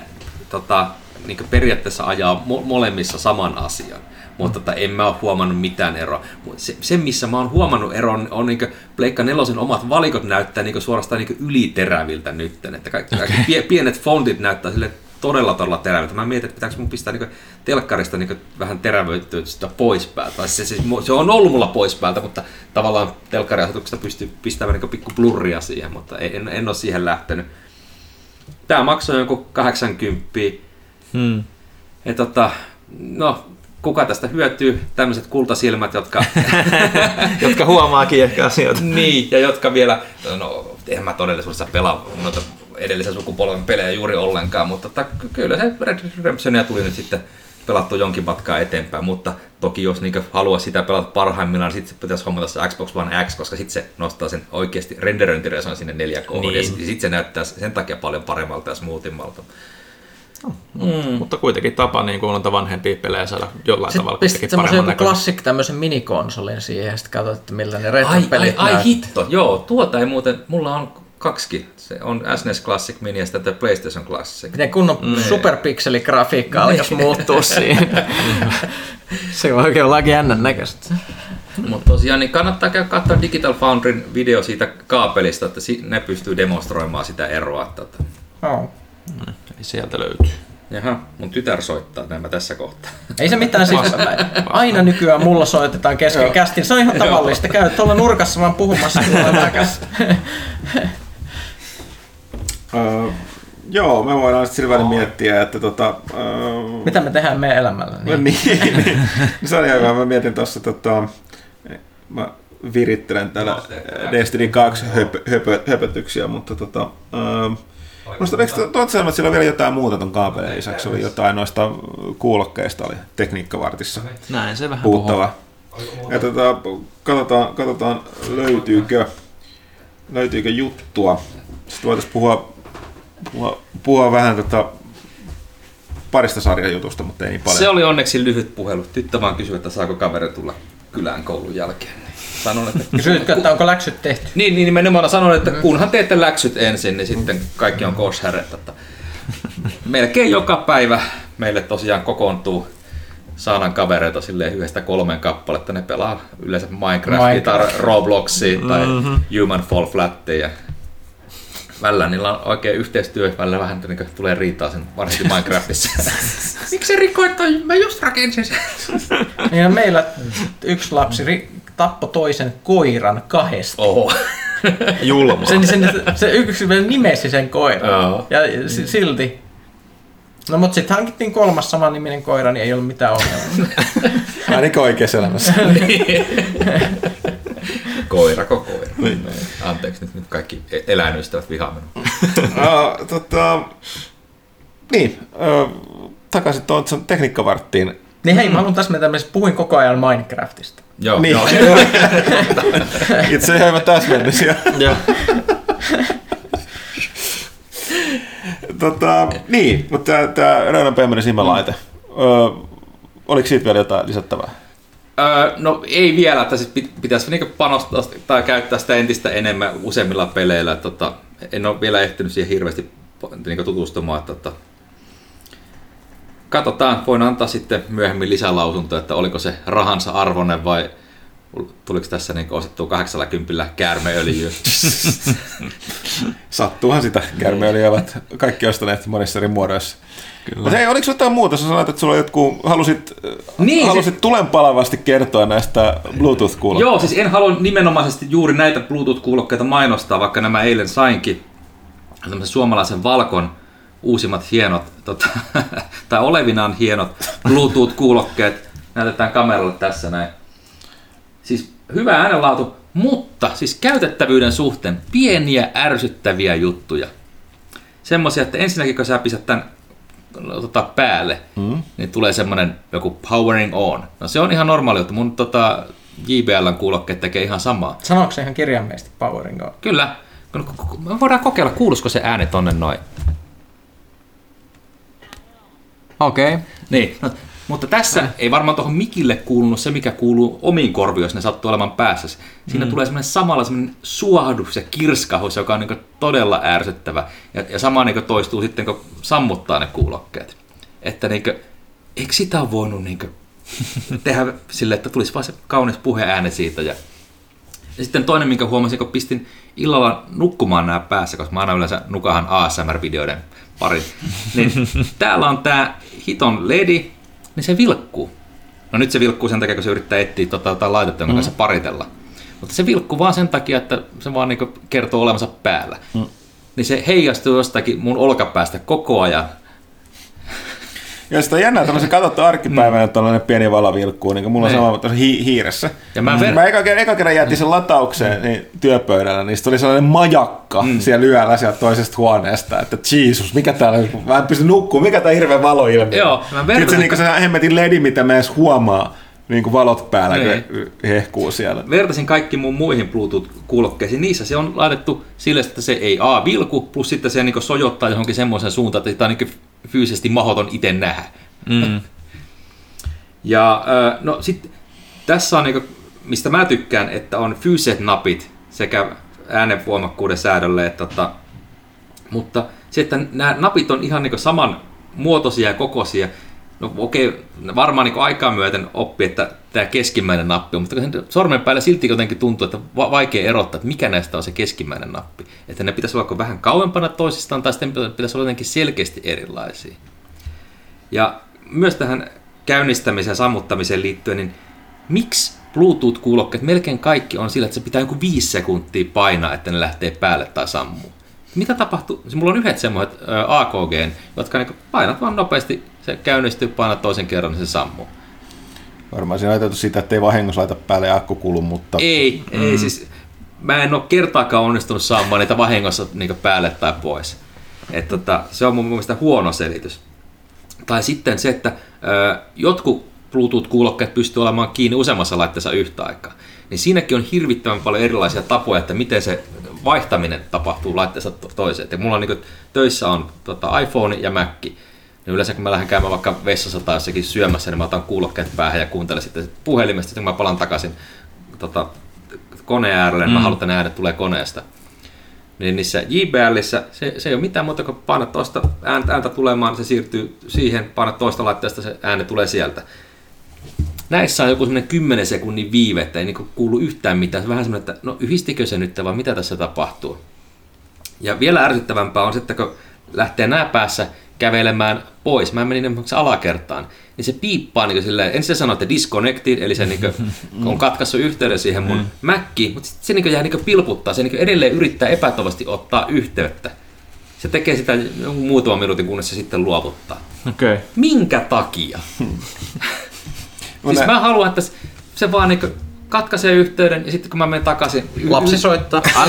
tota, niin periaatteessa ajaa mo- molemmissa saman asian. Mutta tota, en mä ole huomannut mitään eroa. Se, se missä mä oon huomannut eron, on niin Pleikka nelosen omat valikot näyttää niin suorastaan niin yliteräviltä nytten. Että kaikki, kaikki pienet fontit näyttää sille todella todella terävältä. Mä mietin, että pitääkö mun pistää niin telkkarista niin vähän terävöitystä pois päältä. Se, se, se, on ollut mulla pois päältä, mutta tavallaan telkkariasetuksesta pystyy pistämään niin pikku blurria siihen, mutta en, en ole siihen lähtenyt. Tämä maksoi joku 80. Hmm. Ja tota, no, kuka tästä hyötyy? Tämmöiset kultasilmät, jotka... jotka huomaakin ehkä asioita. niin, ja jotka vielä, no, eihän mä todellisuudessa pelaa noita edellisen sukupolven pelejä juuri ollenkaan, mutta tota, kyllä se Red Redemptionia tuli nyt sitten pelattu jonkin matkaa eteenpäin, mutta toki jos niin haluaa sitä pelata parhaimmillaan, sitten pitäisi hommata se Xbox One X, koska sitten se nostaa sen oikeasti renderöintireson sinne 4K, niin. ja sitten se näyttää sen takia paljon paremmalta ja smoothimmalta. No, mm. Mutta kuitenkin tapa niin kuin noita vanhempia pelejä saada jollain sitten tavalla kuitenkin paremman näköinen. klassik tämmöisen minikonsolin siihen ja sitten katsot, että miltä ne retro-pelit ai, ai, ai hitto, joo, tuota ei muuten, mulla on kaksi. Se on SNES Classic Mini ja sitten PlayStation Classic. Miten kunnon mm. superpikseligrafiikka alkaisi muuttua siinä. se on oikein laki jännän näköistä. Mutta tosiaan niin kannattaa käydä katsoa Digital Foundryn video siitä kaapelista, että ne pystyy demonstroimaan sitä eroa. Tota. Oh. Mm, sieltä löytyy. Jaha, mun tytär soittaa nämä tässä kohtaa. Ei se mitään, siis aina nykyään mulla soitetaan kesken kästin. Se on ihan tavallista. Käy tuolla nurkassa vaan puhumassa. Uh, joo, me voidaan sitten sillä välin miettiä, että tota... Uh, Mitä me tehdään meidän elämällä? Niin, niin, niin. se on ihan hyvä. Mä mietin tuossa, tota, mä virittelen täällä Destiny 2 höpö, höpö, höpötyksiä, mutta tota, uh, Musta eikö tuot sanoa, että siellä on vielä jotain muuta ton kaapelin lisäksi? Oli jotain noista kuulokkeista oli tekniikkavartissa. Näin se vähän puhuttava. Ja tota, katsotaan, katsotaan löytyykö, löytyykö juttua. Sitten voitaisiin puhua, puhua, puhua vähän tota parista sarjajutusta, mutta ei niin paljon. Se oli onneksi lyhyt puhelu. Tyttö vaan kysyi, että saako kaveri tulla kylään koulun jälkeen. Sanon, että... Kysytkö, että onko läksyt tehty? Niin, niin nimenomaan sanon, että kunhan teette läksyt ensin, niin sitten kaikki on koshäret. Melkein joka päivä meille tosiaan kokoontuu saanan kavereita silleen yhdestä kolmeen kappaletta. Ne pelaa yleensä Minecraftia Minecraft. tai Robloxia tai mm-hmm. Human Fall Flattia välillä niillä on oikein yhteistyö, välillä vähän niin tulee riitaa sen varsinkin Minecraftissa. Miksi se rikoit toi? Mä just rakensin sen. ja meillä yksi lapsi ri- tappoi toisen koiran kahdesta. Oho. Julma. Sen, sen, se yksi nimesi sen koiran. Oh. Ja silti. No mutta sitten hankittiin kolmas saman niminen koira, niin ei ollut mitään ongelmaa. Ainakin oikeassa elämässä. Niin. Koirako koira. Niin. Anteeksi nyt, nyt kaikki eläinystävät vihaa minua. uh, tota, niin, uh, takaisin tuon tekniikkavarttiin. Niin hei, mä haluan täsmentää, että puhuin koko ajan Minecraftista. Joo, Niin. joo. Itse hyvä täsmennys. ja- Joo. tota, niin, mutta tämä, tämä Reunan pehmeinen silmälaite. Öö, oliko siitä vielä jotain lisättävää? Öö, no ei vielä, että siis pit- pitäisi niinku panostaa tai käyttää sitä entistä enemmän useimmilla peleillä. Tota, en ole vielä ehtinyt siihen hirveästi niinku tutustumaan. Tota, katsotaan, voin antaa sitten myöhemmin lisälausunto, että oliko se rahansa arvoinen vai tuliko tässä niinku ostettua 80 käärmeöljyä. Sattuuhan sitä. Kärmeöljyä ovat kaikki ostaneet monissa eri muodoissa. Kyllä. Mutta hei, oliko jotain muuta? Sä sanoit, että sulla jotkut, halusit, Niin, halusit tulenpalavasti kertoa näistä Bluetooth-kuulokkeista. Joo, siis en halua nimenomaisesti juuri näitä Bluetooth-kuulokkeita mainostaa, vaikka nämä eilen sainkin. Tämmöisen suomalaisen Valkon uusimmat hienot, tota, tai olevinaan hienot Bluetooth-kuulokkeet. Näytetään kameralle tässä näin. Siis hyvä äänenlaatu, mutta siis käytettävyyden suhteen pieniä ärsyttäviä juttuja. Semmoisia, että ensinnäkin kun sä pistät tämän tota, päälle, mm. niin tulee semmoinen joku powering on. No se on ihan normaali juttu. Mun tota, JBLn kuulokkeet tekee ihan samaa. Sanoiko se ihan kirjaimellisesti Powering On? Kyllä. Me voidaan kokeilla, kuuluisiko se ääni tonne noin. Okei. Okay. Niin, no, mutta tässä ei varmaan tuohon mikille kuulunut se, mikä kuuluu omiin korviin, jos ne sattuu olemaan päässä. Siinä mm. tulee semmoinen samalla semmoinen suohdus ja kirskahus, joka on niin todella ärsyttävä. Ja, ja sama niin toistuu sitten, kun sammuttaa ne kuulokkeet. Että niin kuin, eikö sitä voinut niin tehdä sille, että tulisi vaan se kaunis puheääni siitä. Ja, ja sitten toinen, minkä huomasin, kun pistin illalla nukkumaan nämä päässä, koska mä aina yleensä nukahan ASMR-videoiden pari. Niin täällä on tämä hiton ledi, niin se vilkkuu. No nyt se vilkkuu sen takia, kun se yrittää etsiä tota, tota laitetta, jonka kanssa paritella. Mutta se vilkkuu vaan sen takia, että se vaan niinku kertoo olevansa päällä. Mm. Niin se heijastuu jostakin mun olkapäästä koko ajan. Ja sitä on jännää, se katsottu arkipäivänä, että tällainen pieni valo vilkkuu, niin kuin mulla on Niin. sama tuossa hi- hiiressä. Ja mä Mm. ver- mä eka, kerran- eka kerran jätin sen lataukseen niin työpöydällä, niin sitten oli sellainen majakka mm. siellä yöllä sieltä toisesta huoneesta, että Jeesus, mikä täällä mä en pysty nukkumaan, mikä tää hirveä valoilmiö. Joo, mä Sitten vertasin- se, niin se hemmetin ledi, mitä mä edes huomaa, niin kuin valot päällä, Niin. kun hehkuu siellä. Vertasin kaikki mun muihin Bluetooth-kuulokkeisiin. Niissä se on laitettu sille, että se ei A vilku, plus sitten se niin sojottaa johonkin semmoisen suuntaan, että sitä on niin fyysisesti mahdoton itse nähdä. Mm. Ja no sitten tässä on niinku, mistä mä tykkään, että on fyysiset napit sekä äänenvoimakkuuden säädölle, että tota, mutta se, että nämä napit on ihan niinku saman muotoisia ja kokoisia, no okei, varmaan niinku aikaa myöten oppi, että tämä keskimmäinen nappi on, mutta sormen päällä silti jotenkin tuntuu, että va- vaikea erottaa, että mikä näistä on se keskimmäinen nappi. Että ne pitäisi olla vähän kauempana toisistaan tai sitten pitäisi olla jotenkin selkeästi erilaisia. Ja myös tähän käynnistämiseen ja sammuttamiseen liittyen, niin miksi Bluetooth-kuulokkeet, melkein kaikki on sillä, että se pitää joku viisi sekuntia painaa, että ne lähtee päälle tai sammuu. Mitä tapahtuu? Siis mulla on yhdet semmoiset AKG, jotka niin painat vaan nopeasti, se käynnistyy, painat toisen kerran, niin se sammuu. Varmaan siinä on ajateltu sitä, että ei vahingossa laita päälle ja akku kulu, mutta... Ei, mm. ei siis, mä en ole kertaakaan onnistunut saamaan niitä vahingossa niin päälle tai pois. Et, tota, se on mun mielestä huono selitys. Tai sitten se, että ö, jotkut Bluetooth-kuulokkeet pystyy olemaan kiinni useammassa laitteessa yhtä aikaa. Niin siinäkin on hirvittävän paljon erilaisia tapoja, että miten se vaihtaminen tapahtuu laitteesta to- toiseen. Et mulla on niin töissä on tota, iPhone ja Mac. Niin yleensä kun mä lähden käymään vaikka vessassa tai jossakin syömässä, niin mä otan kuulokkeet päähän ja kuuntelen sitten puhelimesta, sitten kun mä palan takaisin tota, koneen äärelle, niin mä haluan, että ne äänet tulee koneesta. Niin niissä JBLissä se, se ei ole mitään muuta kuin painat toista ääntä, ääntä tulemaan, se siirtyy siihen, painat toista laitteesta, se ääni tulee sieltä. Näissä on joku semmoinen 10 sekunnin viive, että ei niinku kuulu yhtään mitään. Vähän semmoinen, että no yhdistikö se nyt vai mitä tässä tapahtuu. Ja vielä ärsyttävämpää on se, että kun lähtee nää päässä kävelemään pois, mä menin esimerkiksi alakertaan, niin se piippaa niin silleen, ensin se sanoo, että disconnected, eli se niin on katkaissut yhteyden siihen mun Mackiin, mutta sitten se niin jää niin pilputtaa, se niin edelleen yrittää epätoivasti ottaa yhteyttä. Se tekee sitä muutaman minuutin, kunnes se sitten luovuttaa. Okay. Minkä takia? siis mä haluan, että se vaan niin katkaisee yhteyden ja sitten kun mä menen takaisin, y- Lapsi soittaa.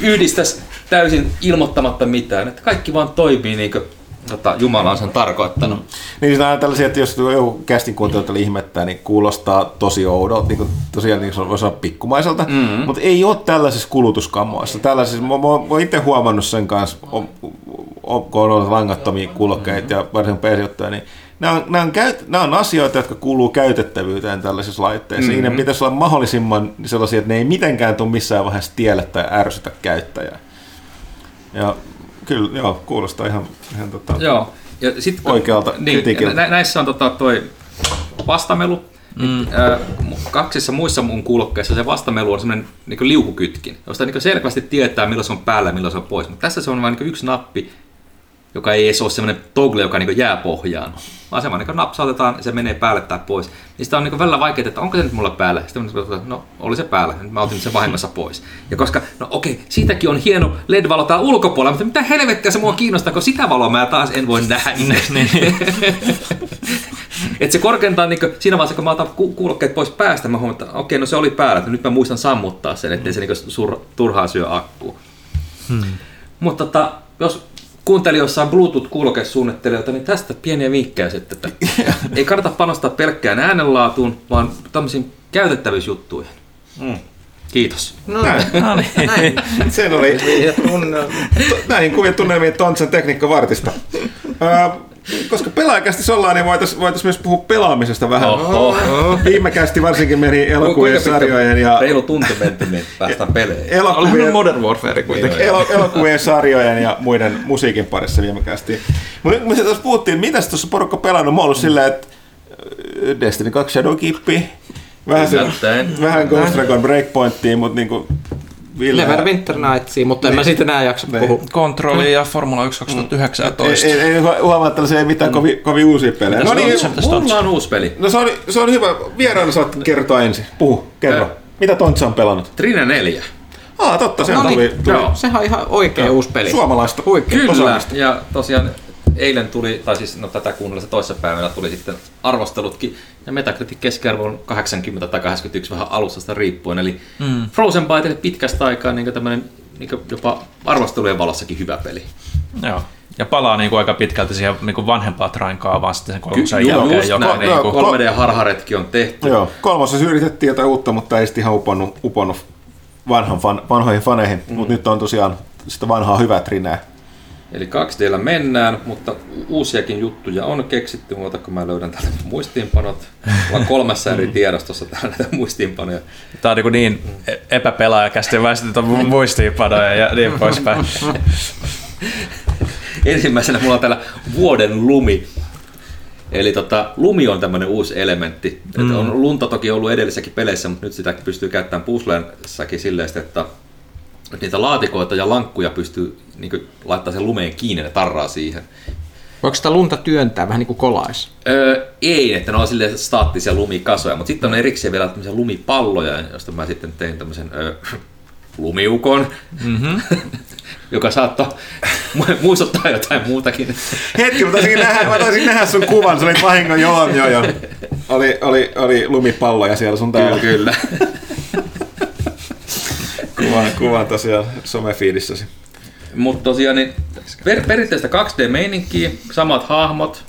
yhdistäisi täysin ilmoittamatta mitään. Että kaikki vaan toimii niin kuin tota, Jumala on sen tarkoittanut. Mm. Niin siinä on tällaisia, että jos joku kästin kuuntelijoita ihmettää, niin kuulostaa tosi oudolta, niin kuin, tosiaan niin kuin sanoa pikkumaiselta, mm-hmm. mutta ei ole tällaisissa kulutuskammoissa. Tällaisissa, mä, mä, mä itse huomannut sen kanssa, on, on, kun on ollut langattomia kulkeita mm-hmm. ja varsinkin PC-juttuja, niin nämä on, nämä, on käyt, nämä on asioita, jotka kuuluu käytettävyyteen tällaisissa laitteissa. Mm-hmm. Niiden pitäisi olla mahdollisimman sellaisia, että ne ei mitenkään tule missään vaiheessa tielle tai ärsytä käyttäjää. Ja kyllä, joo, kuulostaa ihan, ihan tota, Joo. Ja sit, oikealta niin, kritiikiltä. nä- näissä on tota, toi vastamelu. Mm. kaksissa muissa mun kuulokkeissa se vastamelu on semmoinen niin liukukytkin, josta niin selkeästi tietää milloin se on päällä ja milloin se on pois. Mutta tässä se on vain niin yksi nappi, joka ei edes ole semmoinen toggle, joka niin jää pohjaan, vaan semmoinen niin napsautetaan ja se menee päälle tai pois. Niin sitä on niin välillä vaikeaa, että onko se nyt mulla päällä. Sitten on, no oli se päällä, nyt mä otin sen vahingossa pois. Ja koska, no okei, siitäkin on hieno LED-valo täällä ulkopuolella, mutta mitä helvettiä se mua kiinnostaa, kun sitä valoa mä taas en voi nähdä. että se korkeintaan niin kuin, siinä vaiheessa, kun mä otan ku- kuulokkeet pois päästä, mä huomaan, että okei, no se oli päällä, että nyt mä muistan sammuttaa sen, ettei se niin sur, turhaa syö akkuu. Hmm. Mutta tota, jos kuuntelijoissa on Bluetooth-kuulokesuunnittelijoita, niin tästä pieniä vinkkejä sitten, että ei kannata panostaa pelkkään äänenlaatuun, vaan tämmöisiin käytettävyysjuttuihin. Mm. Kiitos. No, Näin. no niin, näin. Sen oli näin kuvia tunnelmiin Tontsen tekniikkavartista. Öö, koska pelaajakästi ollaan, niin voitaisiin voitais myös puhua pelaamisesta vähän. Oho. Viime kästi varsinkin meni elokuvien, sarjojen ja Reilu tunti menty, niin päästään peleihin. Olihan elokuvien, Modern Warfare kuitenkin. elo, elokuvien, sarjojen ja muiden musiikin parissa viime kästi. Mutta me tuossa puhuttiin, mitäs tuossa porukka pelannut, mä oon ollut silleen, että äh, Destiny 2 Shadowkeepi, vähän, se, vähän Ghost Recon Breakpointtiin, mutta niinku Ville... Neverwinter Nightsia, mutta en mä siitä enää jaksa Niin. puhua. Kontrolli ja Formula 1 2019. Ei, ei, ei huomaa, että tällaisia ei mitään kovin, kovin uusia pelejä. No niin, Tontsa? Mulla on uusi peli. no se on, se on hyvä. Vieraana saat kertoa ensin. Puhu, kerro. Ö. Mitä Tontsa on pelannut? Trine 4. Ah, totta, se No tuli, niin, tuli joo. Sehän on ihan oikea uusi peli. suomalaista. Huikea. Kyllä, osaamista. ja tosiaan eilen tuli, tai siis no tätä kuunnellessa toisessa päivänä tuli sitten arvostelutkin, ja Metacritic keskiarvo on 80 tai 81 vähän alustasta riippuen, eli mm. Frozen Byteille pitkästä aikaa niin tämmöinen niin jopa arvostelujen valossakin hyvä peli. Joo. Ja palaa niinku aika pitkälti siihen niinku vanhempaan trainkaavaan sitten sen kolmosen Kyllä, jälkeen, joka näin. niinku, Joo. 3D-harharetki on tehty. Joo, kolmosessa yritettiin jotain uutta, mutta ei sitten ihan uponnut, uponnut vanhan fan, vanhoihin faneihin. Mm. Mutta nyt on tosiaan sitä vanhaa hyvää trinää. Eli 2Dllä mennään, mutta uusiakin juttuja on keksitty, muuta kun mä löydän täältä muistiinpanot. Mulla on kolmessa eri tiedostossa täällä näitä muistiinpanoja. Tää on niinku niin epäpelaajakästi väistetä muistiinpanoja ja niin poispäin. Ensimmäisenä mulla on täällä vuoden lumi. Eli tota, lumi on tämmöinen uusi elementti. Mm. on lunta toki ollut edellisessäkin peleissä, mutta nyt sitä pystyy käyttämään puzzleensakin silleen, että että niitä laatikoita ja lankkuja pystyy niin laittaa sen lumeen kiinni ja tarraa siihen. Voiko sitä lunta työntää vähän niin kuin kolais? Öö, ei, että ne on silleen staattisia lumikasoja, mutta sitten on erikseen vielä tämmöisiä lumipalloja, josta mä sitten tein tämmöisen öö, lumiukon, mm-hmm. joka saattoi mu- muistuttaa jotain muutakin. Hetki, mä taisin nähdä, mä taisin nähdä sun kuvan, se oli vahingon, joo, joo, joo. Oli, oli, oli lumipalloja siellä sun täällä. Kyllä, kyllä. Kuvan, kuvan tosiaan somefiidissäsi. Mutta tosiaan niin per, perinteistä 2D-meininkiä, samat hahmot,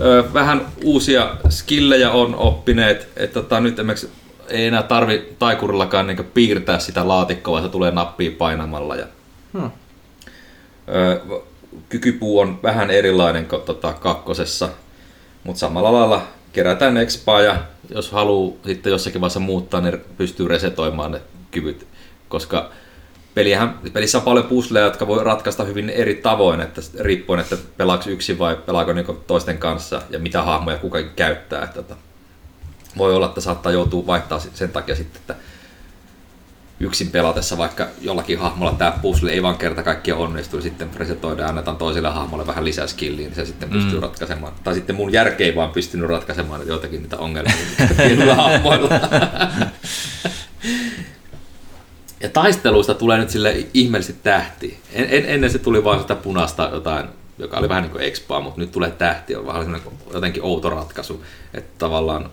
ö, vähän uusia skillejä on oppineet, että tota, nyt esimerkiksi ei enää tarvi taikurillakaan niin piirtää sitä laatikkoa, vaan se tulee nappiin painamalla. Ja, Hmm. ö, kykypuu on vähän erilainen kuin tota, kakkosessa, mutta samalla lailla kerätään expaa ja jos haluaa sitten jossakin vaiheessa muuttaa, niin pystyy resetoimaan ne kyvyt, koska peliähän, pelissä on paljon pusleja, jotka voi ratkaista hyvin eri tavoin, että riippuen, että pelaako yksin vai pelaako niinku toisten kanssa ja mitä hahmoja kukakin käyttää. Että, että voi olla, että saattaa joutua vaihtaa sen takia sitten, että yksin pelatessa vaikka jollakin hahmolla tämä puzzle ei vaan kerta kaikkiaan onnistu, sitten resetoidaan ja annetaan toiselle hahmolle vähän lisää skilliä, niin se sitten pystyy mm. ratkaisemaan. Tai sitten mun järke ei vaan pystynyt ratkaisemaan joitakin niitä ongelmia pienillä hahmoilla. Ja taisteluista tulee nyt sille ihmeellisesti tähti. En, en, ennen se tuli vain sitä punaista jotain, joka oli vähän niin kuin expaa, mutta nyt tulee tähti, on vähän jotenkin outo ratkaisu, että tavallaan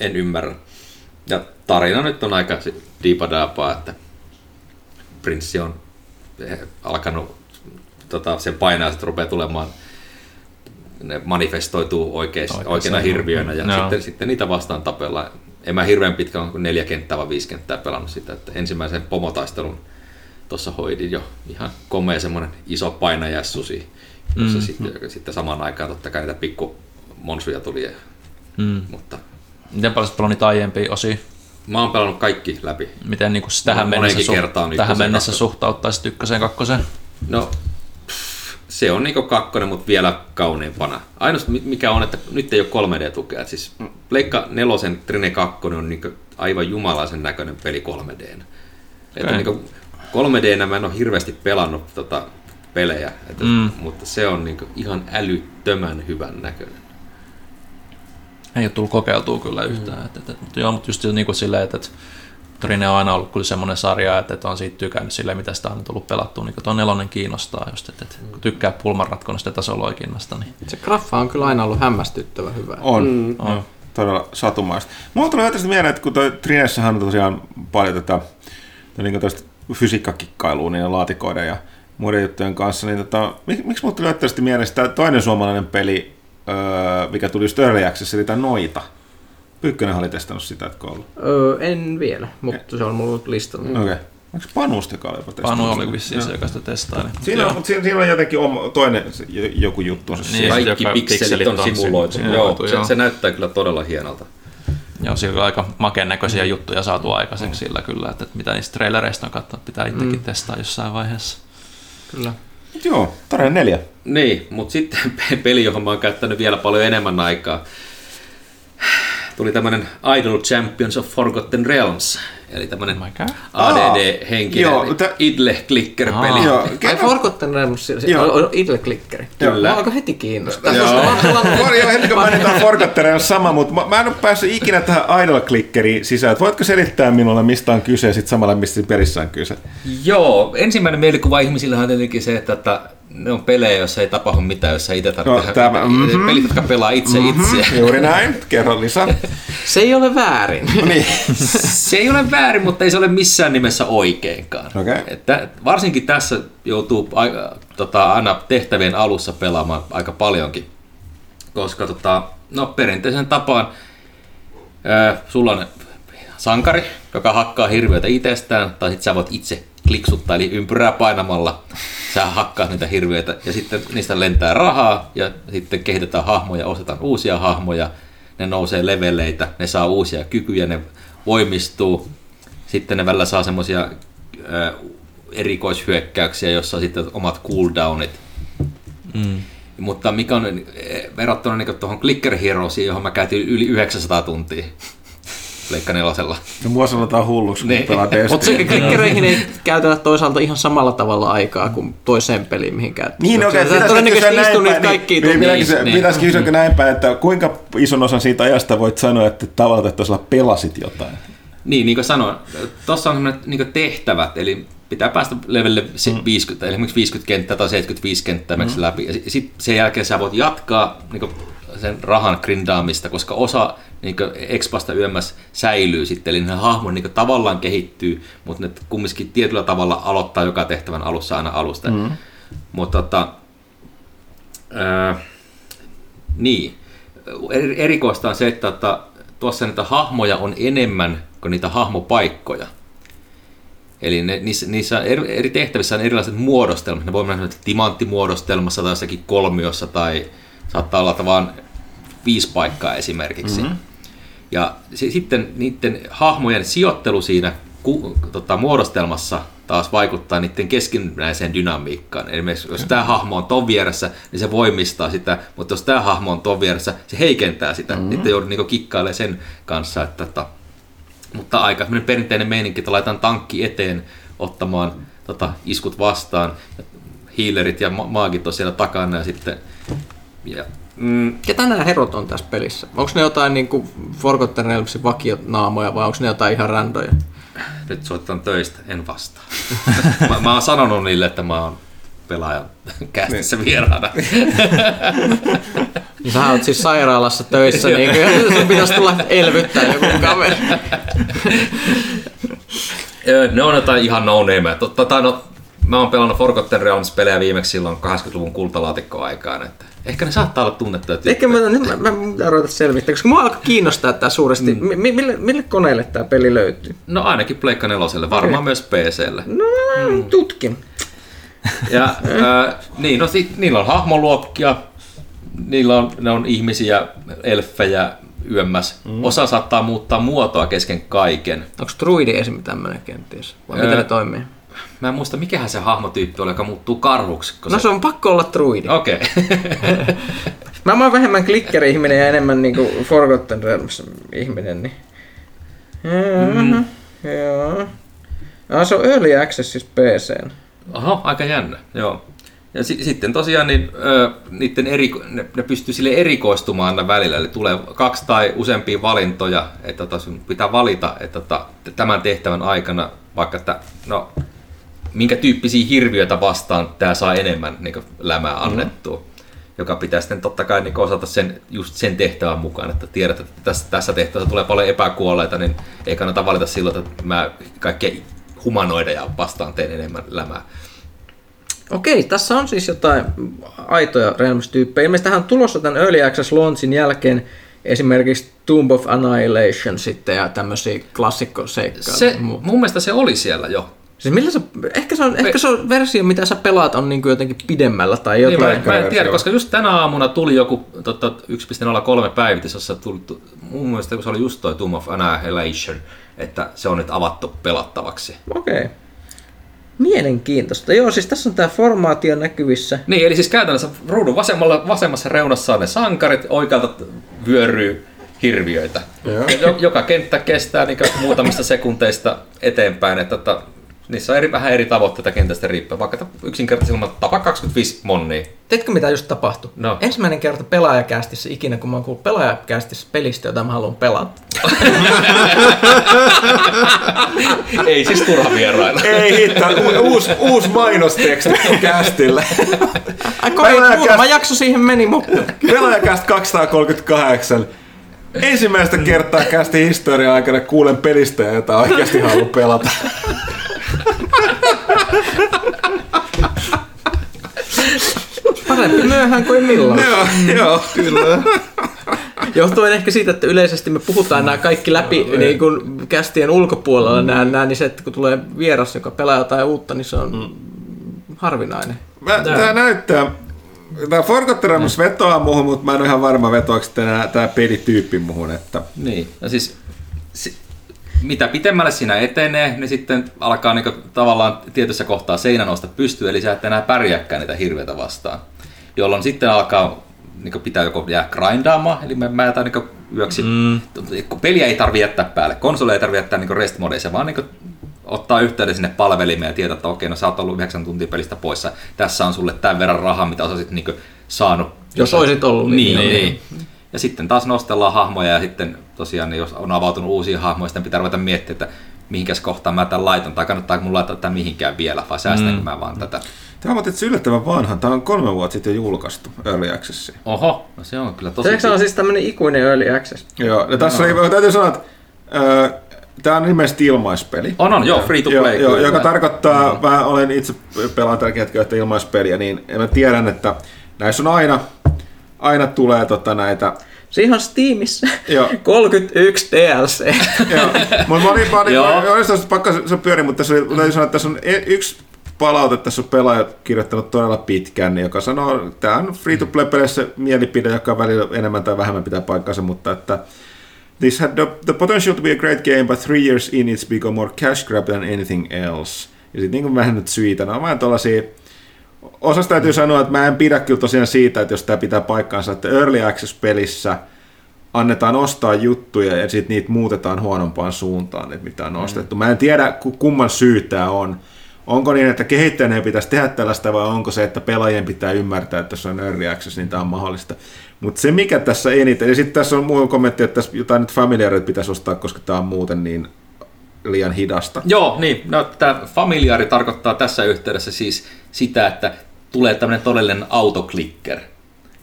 en ymmärrä. Ja tarina nyt on aika diipadaapaa, että prinssi on alkanut tota, sen painaa, että rupeaa tulemaan ne manifestoituu oikeis, oikeina hirviöinä ja Joo. sitten, sitten niitä vastaan tapellaan. En mä hirveän pitkään kuin neljä kenttää vai viisi kenttää pelannut sitä, että ensimmäisen pomotaistelun tuossa hoidin jo ihan komea semmoinen iso painajässusi, jossa mm. sitten, joka sitten samaan aikaan totta kai niitä pikku monsuja tuli. Ja, Mm. mutta Miten paljon sä pelannut aiempia osia? mä oon pelannut kaikki läpi. Miten niin tähän Moneenkin mennessä, kertaan tähän mennessä suhtauttaisit ykköseen kakkoseen? No, se on niinku kakkonen, mutta vielä kauniimpana. Ainoastaan mi- mikä on, että nyt ei ole 3D-tukea. Et siis Pleikka nelosen Trine 2 on niinku aivan jumalaisen näköinen peli 3D. Että Okei. niinku 3D mä en ole hirveästi pelannut tota pelejä, että, Mm. mutta se on niinku ihan älyttömän hyvän näköinen. Ei ole tullut kokeiltua kyllä yhtään. Mm. Et, et, et, mutta joo, mutta just niin kuin silleen, että, että Trine on aina ollut kyllä semmoinen sarja, että, että on siitä tykännyt silleen, mitä sitä on tullut pelattua. Niin tuo nelonen kiinnostaa just, että, että kun tykkää pulmanratkonasta ja tasoloikinnasta, niin Se graffa on kyllä aina ollut hämmästyttävän hyvä. On. Mm. on. Todella satumaista. Mulla tuli tästä mieleen, että kun toi Trinessähän on tosiaan paljon tätä, niin fysiikkakikkailua niiden laatikoiden ja muiden juttujen kanssa, niin tota, mik, miksi mulla tuli tästä mieleen tämä toinen suomalainen peli, öö, mikä tuli just Early Access, eli tämä Noita. Pyykkönen oli testannut sitä, että ollut. Öö, en vielä, mutta se on mulla listalla. Okei. Okay. Onko Panusta, joka oli jopa testannut Panu oli vissiin se, Joo. joka sitä testaili. Siinä on, mutta siinä, siinä on jotenkin oma, toinen se- jo- joku juttu. Niin. Niin. Kaikki pikselit on simuloitu. simuloitu, Joo, se, joo. se näyttää kyllä todella hienolta. Joo, siellä on aika makeen näköisiä juttuja saatu aikaiseksi sillä kyllä, että, että mitä niistä trailereista on katsonut, pitää itsekin mm. testaa jossain vaiheessa. Kyllä. Joo, todella neljä. Niin, mutta sitten pe- peli, johon mä oon käyttänyt vielä paljon enemmän aikaa, tuli tämmönen Idol Champions of Forgotten Realms, eli tämmönen Oh. ADD-henkinen Joo, tä- idle clicker peli. Joo, Ai Forgotten Realms, se Joo. on- on idle clickeri. Kyllä. Mä alkoi heti kiinnostaa. Joo. Koska mä oon pelannut- Voi jo heti kun mainitaan Forgotten on sama, mutta mä, mä en ole päässyt ikinä tähän idle clickeriin sisään. Et Voitko selittää minulle, mistä on kyse ja sitten samalla mistä perissä on kyse? Joo, ensimmäinen mielikuva ihmisillä on tietenkin se, että, että ne on pelejä, joissa ei tapahdu mitään, jossa itse No, tarvitsee tämä, mhm. Pelit, jotka pelaa itse itseä. Juuri näin, kerro lisää. Se ei ole väärin. niin. Se ei ole väärin, mutta ei se ole missään nimessä oikeinkaan. Okei. Että varsinkin tässä joutuu aika, tota, aina tehtävien alussa pelaamaan aika paljonkin, koska tota, no, perinteisen tapaan ää, sulla on sankari, joka hakkaa hirviöitä itsestään, tai sitten sä voit itse kliksuttaa, eli ympyrää painamalla sä hakkaat niitä hirviöitä, ja sitten niistä lentää rahaa, ja sitten kehitetään hahmoja, ostetaan uusia hahmoja, ne nousee leveleitä, ne saa uusia kykyjä, ne voimistuu, sitten ne välillä saa semmoisia erikoishyökkäyksiä, jossa on sitten omat cooldownit. Mm. Mutta mikä on verrattuna niin tuohon Clicker Heroesiin, johon mä käytin yli 900 tuntia Pleikka nelosella. No, mua sanotaan hulluksi, kun Niin. pelaa Mutta klikkereihin ei käytetä toisaalta ihan samalla tavalla aikaa kuin toiseen peliin, mihin käytetään. Niin, okei, pitäisikö todennäköisesti kysyä istuu näin niitä päin, kaikkia niin, tunteja. niin, niin. pitäisikö kysyä näin päin, että kuinka ison osan siitä ajasta voit sanoa, että tavallaan että toisella pelasit jotain? Niin, niin kuin sanoin, tuossa on niin tehtävät, eli pitää päästä levelle se 50, eli esimerkiksi 50 kenttää tai 75 kenttää mm. läpi. Ja sitten sen jälkeen sä voit jatkaa niin sen rahan grindaamista, koska osa niin expasta yömmässä säilyy sitten, eli ne hahmon niin tavallaan kehittyy, mutta ne kumminkin tietyllä tavalla aloittaa joka tehtävän alussa aina alusta. Mm. Mutta tota, ää, niin, Eri- erikoista on se, että, että tuossa niitä hahmoja on enemmän kuin niitä hahmopaikkoja. Eli ne, niissä, niissä eri, eri tehtävissä on erilaiset muodostelmat. Ne voi mennä timanttimuodostelmassa tai jossakin kolmiossa tai saattaa olla vaan viisi paikkaa esimerkiksi. Mm-hmm. Ja se, sitten niiden hahmojen sijoittelu siinä ku, tota, muodostelmassa taas vaikuttaa niiden keskinäiseen dynamiikkaan. Eli esimerkiksi jos tämä hahmo on ton vieressä, niin se voimistaa sitä, mutta jos tämä hahmo on ton vieressä, se heikentää sitä. Mm-hmm. Sitten joudut niinku kikkailemaan sen kanssa. Että, että, mutta aika perinteinen meininki, että laitan tankki eteen ottamaan tota, iskut vastaan. Ja healerit ja ma- maagit on siellä takana ja sitten... Ja, mm, Ketä nämä herot on tässä pelissä? Onko ne jotain niin kuin Forgotten Realmsin vakionaamoja vai onko ne jotain ihan randoja? nyt soitan töistä, en vastaa. mä, mä oon sanonut niille, että mä oon pelaajan kästissä vieraana. Niin Sä oot siis sairaalassa töissä, niin kuin, sun pitäisi tulla elvyttää joku kaveri. Ne on jotain ihan no nameja. Tota, no, mä oon pelannut Forgotten Realms-pelejä viimeksi silloin 80-luvun kultalaatikkoaikaan, että ehkä ne saattaa olla tunnettuja Ehkä mä, nyt mä, mä pitää ruveta selvittämään, koska mua alkoi kiinnostaa tää suuresti. Mm. Mille, mille koneelle tämä peli löytyy? No ainakin Pleikka neloselle, varmaan Okei. myös PClle. No mä tutkin. Ja äh, niin, no sit, niillä on hahmoluokkia, niillä on, ne on ihmisiä, elfejä, yömmäs. Mm. Osa saattaa muuttaa muotoa kesken kaiken. Onko druidi esim. tämmönen kenties? Vai miten ne toimii? Mä en muista, mikähän se hahmotyyppi oli, joka muuttuu karhuksi. No se on pakko olla druidi. Okei. Okay. Mä oon vähemmän klikkeri-ihminen ja enemmän niinku Forgotten Realms-ihminen, niin... Mm. Joo. Ah, se on Early Access siis PCn. Oho, aika jännä, joo. Ja si- sitten tosiaan niin, ö, niiden eri, ne, ne pystyy sille erikoistumaan aina välillä, eli tulee kaksi tai useampia valintoja, että tota, sun pitää valita että tota, tämän tehtävän aikana vaikka, että no, minkä tyyppisiä hirviöitä vastaan tämä saa enemmän niin lämää annettua. Mm. Joka pitää sitten totta kai niin osata sen, just sen tehtävän mukaan, että tiedät, että tässä, tässä tehtävässä tulee paljon epäkuolleita, niin ei kannata valita silloin, että mä kaikkia humanoideja vastaan teen enemmän lämää. Okei, tässä on siis jotain aitoja Realms-tyyppejä. Ilmeisesti tähän on tulossa tämän Early Access launchin jälkeen esimerkiksi Tomb of Annihilation sitten ja tämmöisiä klassikkoseikkailuja. Se, mun mielestä se oli siellä jo. Siis millä se, ehkä, se on, ehkä se on versio, mitä sä pelaat, on niin kuin jotenkin pidemmällä tai Niin, jotain. mä, mä en tiedä, koska just tänä aamuna tuli joku tota, 1.03 päivitys, jossa tuli, tu- mun mielestä se oli just toi Tomb of Annihilation, että se on nyt avattu pelattavaksi. Okei. Okay. Mielenkiintoista. Joo, siis tässä on tämä formaatio näkyvissä. Niin, eli siis käytännössä ruudun vasemmalla, vasemmassa reunassa on ne sankarit, oikealta vyöryy hirviöitä. Ja jo- joka kenttä kestää niin muutamista sekunteista eteenpäin, että tota, niissä on eri, vähän eri tavoitteita kentästä riippuen. Vaikka yksinkertaisemmin tapa 25 monnia. Tiedätkö mitä just tapahtui? No. Ensimmäinen kerta pelaajakästissä ikinä, kun mä oon kuullut pelaajakästissä pelistä, jota mä haluan pelata. Ei siis turha vierailla. Ei hitto, u- uusi, uusi mainosteksti kästille. Ai Pelaajakäst- muutama jakso siihen meni, mutta... Pelaajakäst 238. Ensimmäistä kertaa kästi historian aikana kuulen pelistä, jota oikeasti haluan pelata. Parempi myöhään kuin milloin. joo, joo. Kyllä. Johtuen ehkä siitä, että yleisesti me puhutaan nämä kaikki läpi niin kuin kästien ulkopuolella nämä, nämä, niin se, että kun tulee vieras, joka pelaa jotain uutta, niin se on harvinainen. Mä, tää näyttää, tää Forgotten Realms vetoaa muuhun, mutta mä en ole ihan varma vetoako tää, tää pelityyppi muuhun, että Niin, no siis si, mitä pitemmälle siinä etenee, niin sitten alkaa niinku tavallaan tietyssä kohtaa seinä nousta pystyyn, eli sä et enää pärjääkään niitä hirveitä vastaan. Jolloin sitten alkaa niinku pitää joko jää grindaamaan, eli mä, mä jätän niinku yöksi. Mm. Peliä ei tarvi jättää päälle, konsoli ei tarvi jättää niinku rest modeissa, vaan niinku ottaa yhteyden sinne palvelimeen ja tietää, että okei, no sä oot ollut 9 tuntia pelistä poissa, tässä on sulle tämän verran rahaa, mitä sä sit niinku saanut. Jos olisit ollut Niin, niin. niin. niin. Ja sitten taas nostellaan hahmoja ja sitten tosiaan, niin jos on avautunut uusia hahmoja, sitten pitää ruveta miettiä, että mihinkäs kohtaan mä tämän laitan, tai kannattaako mun laittaa tätä mihinkään vielä, vai säästänkö mm. mä vaan tätä. Tämä on itse yllättävän vanha. Tämä on kolme vuotta sitten julkaistu Early Access. Oho, no se on kyllä tosi... Se, on siis tämmöinen ikuinen early access. Joo, ja tässä no. oli, täytyy sanoa, että äh, tämä on ilmeisesti ilmaispeli. On, on, joo, free to Joo, play. joo, kyllä. joka tarkoittaa, mm. mä olen itse pelaan tällä hetkellä yhtä ilmaispeliä, niin mä tiedän, että näissä on aina, aina tulee tota näitä Siinä on Steamissa Joo. 31 DLC. Joo, mutta mä olin, mä olin, Joo. mä olin pakka se pyöri, mutta tässä oli, täytyy sanoa, että tässä on e- yksi palaute, tässä on pelaaja kirjoittanut todella pitkän, niin joka sanoo, että tämä on free to play peleissä mielipide, joka välillä enemmän tai vähemmän pitää paikkansa, mutta että This had the, the potential to be a great game, but three years in it's become more cash grab than anything else. Ja sitten niin vähän nyt syitä, ne on vähän tuollaisia, osasta täytyy sanoa, että mä en pidä kyllä tosiaan siitä, että jos tämä pitää paikkaansa, että Early Access-pelissä annetaan ostaa juttuja ja sitten niitä muutetaan huonompaan suuntaan, että mitä on ostettu. Mä en tiedä, ku- kumman syy tämä on. Onko niin, että kehittäjän pitäisi tehdä tällaista vai onko se, että pelaajien pitää ymmärtää, että jos on early access, niin tämä on mahdollista. Mutta se mikä tässä eniten, ja sitten tässä on muu kommentti, että tässä jotain nyt familiarit pitäisi ostaa, koska tämä on muuten niin liian hidasta. Joo, niin. No, tämä familiaari tarkoittaa tässä yhteydessä siis sitä, että tulee tämmöinen todellinen autoklicker.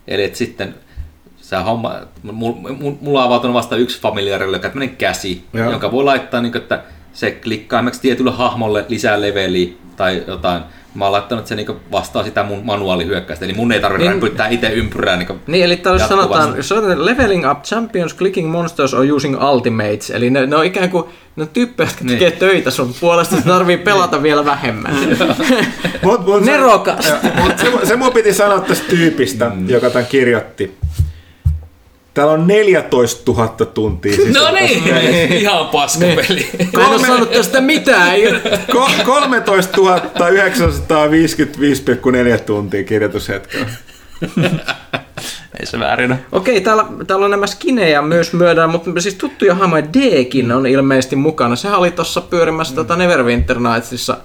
Eli että sitten sä homma, mulla, on avautunut vasta yksi familiaari, joka on tämmöinen käsi, Joo. Jonka voi laittaa, niin kuin, että se klikkaa esimerkiksi tietylle hahmolle lisää leveliä tai jotain. Mä oon laittanut, että se niinku vastaa sitä mun manuaalihyökkäystä, eli mun ei tarvitse Niin- rämpyttää itse ympyrää. Niinku Niin, eli täällä jos sanotaan, jos sanotaan leveling up champions, clicking monsters or using ultimates, eli ne, ne on ikään kuin ne on tyyppejä, jotka Niin. tekee töitä sun puolesta, että tarvii pelata vielä vähemmän. Mut, mut se- Nerokas! Mut se, se mun piti sanoa tästä tyypistä, mm. joka tämän kirjoitti. Täällä on 14 000 tuntia No niin, ihan paskapeli. Mä en oo sanonut tästä mitään. Ko- 13 955,4 tuntia kirjoitushetkellä. Ei se väärin ole. Okei, täällä, täällä on nämä skinejä myös myödään, mutta siis tuttuja hahmoja Dkin on ilmeisesti mukana. Sehän oli tuossa pyörimässä mm. tota Neverwinter Nightsissa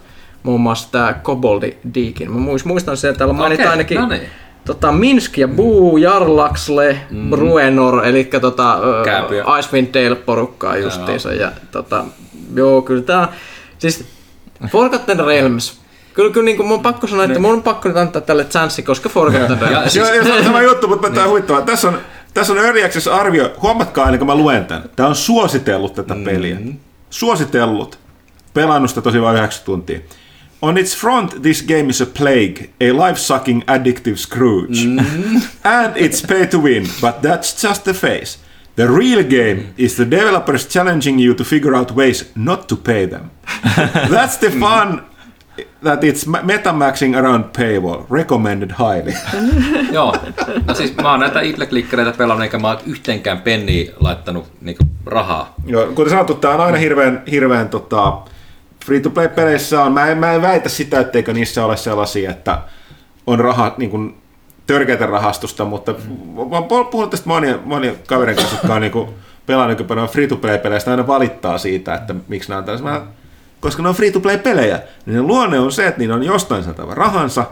muun muassa tämä Koboldi Deakin. Mä muist- muistan sen, että täällä mainitaan Okei, ainakin no niin. Tota, Minsk ja Buu, Jarlaxle, mm. Bruenor, eli tota, Kääpiö. Icewind Dale porukkaa justiinsa. Ja, tota, joo, kyllä tää, siis Forgotten Realms. Kyllä, kyllä niin kuin mun on pakko sanoa, että mun on pakko nyt antaa tälle chanssi, koska Forgotten Realms. Ja Siis, siis, joo, se on sama juttu, mutta tämä on huvittavaa. Tässä on, tässä on Early Access arvio. Huomatkaa ennen kuin mä luen tämän. Tämä on suositellut tätä peliä. Suositellut. Pelannut sitä tosi vain 9 tuntia. On its front, this game is a plague, a life-sucking addictive Scrooge. And it's pay to win, but that's just the face. The real game is the developers challenging you to figure out ways not to pay them. That's the fun that it's ma- metamaxing around paywall. Recommended highly. joo. No siis mä oon näitä idle-klikkereitä pelannut, eikä mä oon yhteenkään penniä laittanut niinku rahaa. Joo, kuten sanottu, tämä on aina hirveän, hirveän tota, free-to-play-peleissä on. Mä en, mä en väitä sitä, etteikö niissä ole sellaisia, että on raha, niin kuin, törkeätä rahastusta, mutta mä oon puhunut tästä monia, monia kavereiden kanssa, jotka on niin kuin, pelannut paljon free-to-play-peleistä, aina valittaa siitä, että miksi nämä on tällaisia. Koska ne on free-to-play-pelejä, niin ne luonne on se, että niillä on jostain saatava rahansa,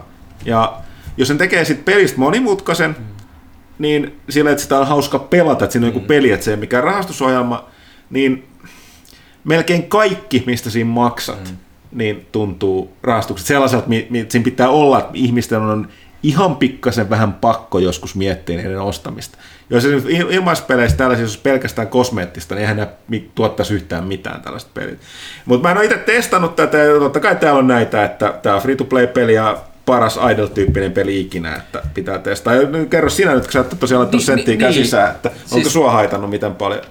ja jos sen tekee sitten pelistä monimutkaisen, niin sillä, että sitä on hauska pelata, että siinä on joku peli, että se ei ole mikään rahastusohjelma, niin melkein kaikki, mistä siinä maksat, mm. niin tuntuu rahastukset sellaiselta, mi- mi- siinä pitää olla, että ihmisten on ihan pikkasen vähän pakko joskus miettiä niiden ostamista. Jos ilmaispeleissä tällaisia, jos pelkästään kosmeettista, niin eihän ne mi- tuottaisi yhtään mitään tällaista pelit. Mutta mä en ole itse testannut tätä, ja totta kai täällä on näitä, että tämä on free-to-play-peli ja paras idle-tyyppinen peli ikinä, että pitää testaa. Ja kerro sinä nyt, kun sä oot tosiaan laittanut Niin, senttiä niin, käsissään, että onko Siis- sua haitannut miten paljon?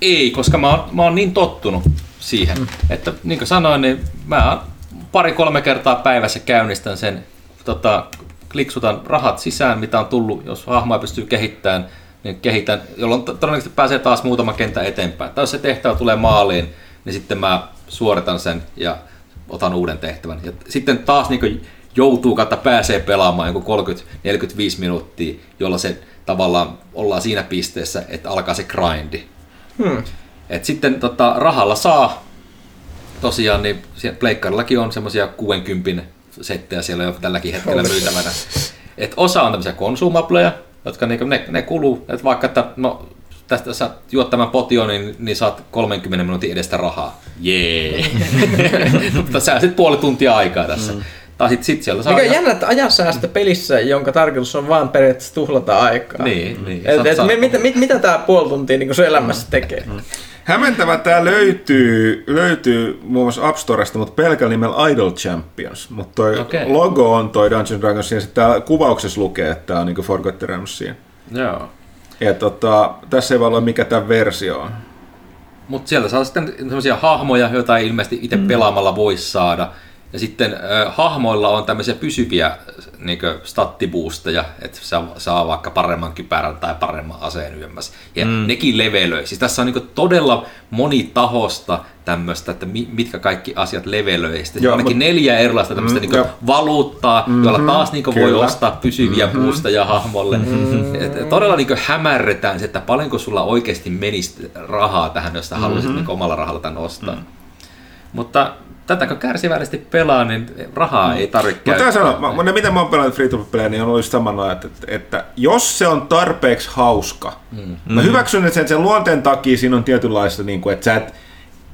Ei, koska mä oon, mä oon niin tottunut siihen, mm. että niin kuin sanoin, niin mä pari-kolme kertaa päivässä käynnistän sen, tota, kliksutan rahat sisään, mitä on tullut, jos hahmoa pystyy kehittämään, niin kehitän, jolloin to- todennäköisesti pääsee taas muutama kenttä eteenpäin. Tai jos se tehtävä tulee maaliin, niin sitten mä suoritan sen ja otan uuden tehtävän. Ja sitten taas niin joutuu kautta pääsee pelaamaan joku 30-45 minuuttia, jolla se tavallaan ollaan siinä pisteessä, että alkaa se grindi. Hmm. Et sitten tota, rahalla saa, tosiaan niin pleikkarillakin on semmoisia 60 settejä siellä jo tälläkin hetkellä myytävänä. Et osa on tämmöisiä konsumableja, jotka niinku, ne, ne kuluu, että vaikka että no, tästä sä juot tämän potion, niin, niin saat 30 minuutin edestä rahaa. Jee! Mutta sä sit puoli tuntia aikaa tässä. Mm. Tai sit, sit sieltä saa... Mikä on jännä, että ajansäästö pelissä, jonka tarkoitus on vaan periaatteessa tuhlata aikaa. Niin, niin. Et, et, saat- mi- mitä, mit, mitä tämä puoli tuntia niin sun elämässä tekee? Hämmentävä tämä löytyy, löytyy muun muassa App Storesta, mutta pelkällä nimellä Idol Champions. Mutta toi Okei. logo on toi Dungeons Dragons, ja sitten täällä kuvauksessa lukee, että tämä on niinku Forgotten Realmsia. Joo. Ja tota, tässä ei voi olla mikä tämä versio on. Mutta sieltä saa sitten sellaisia hahmoja, joita ei ilmeisesti itse pelaamalla voi saada. Ja sitten äh, hahmoilla on tämmöisiä pysyviä niin stattiboosteja, että saa, saa vaikka paremman kypärän tai paremman aseen yömmässä. Ja mm. nekin levelöi. Siis tässä on niin todella monitahosta tämmöistä, että mi, mitkä kaikki asiat levelöi. Sitten Joo, ainakin mut- neljä erilaista tämmöistä Mm, niin valuuttaa, mm-hmm, joilla taas niin voi ostaa pysyviä mm-hmm. boosteja hahmolle. Mm-hmm. Et todella niin hämärretään se, että paljonko sulla oikeasti menisi rahaa tähän, jos sä haluaisit niin omalla rahalla tämän ostaa. Mm. Mutta tätä kun kärsivällisesti pelaa, niin rahaa ei tarvitse Mutta käyttää. sanoo, mä, mä, miten mä oon pelannut free to play, niin on ollut samalla, että, että, että, jos se on tarpeeksi hauska, mm. mä hyväksyn, että sen, sen luonteen takia siinä on tietynlaista, niin kuin, että sä et,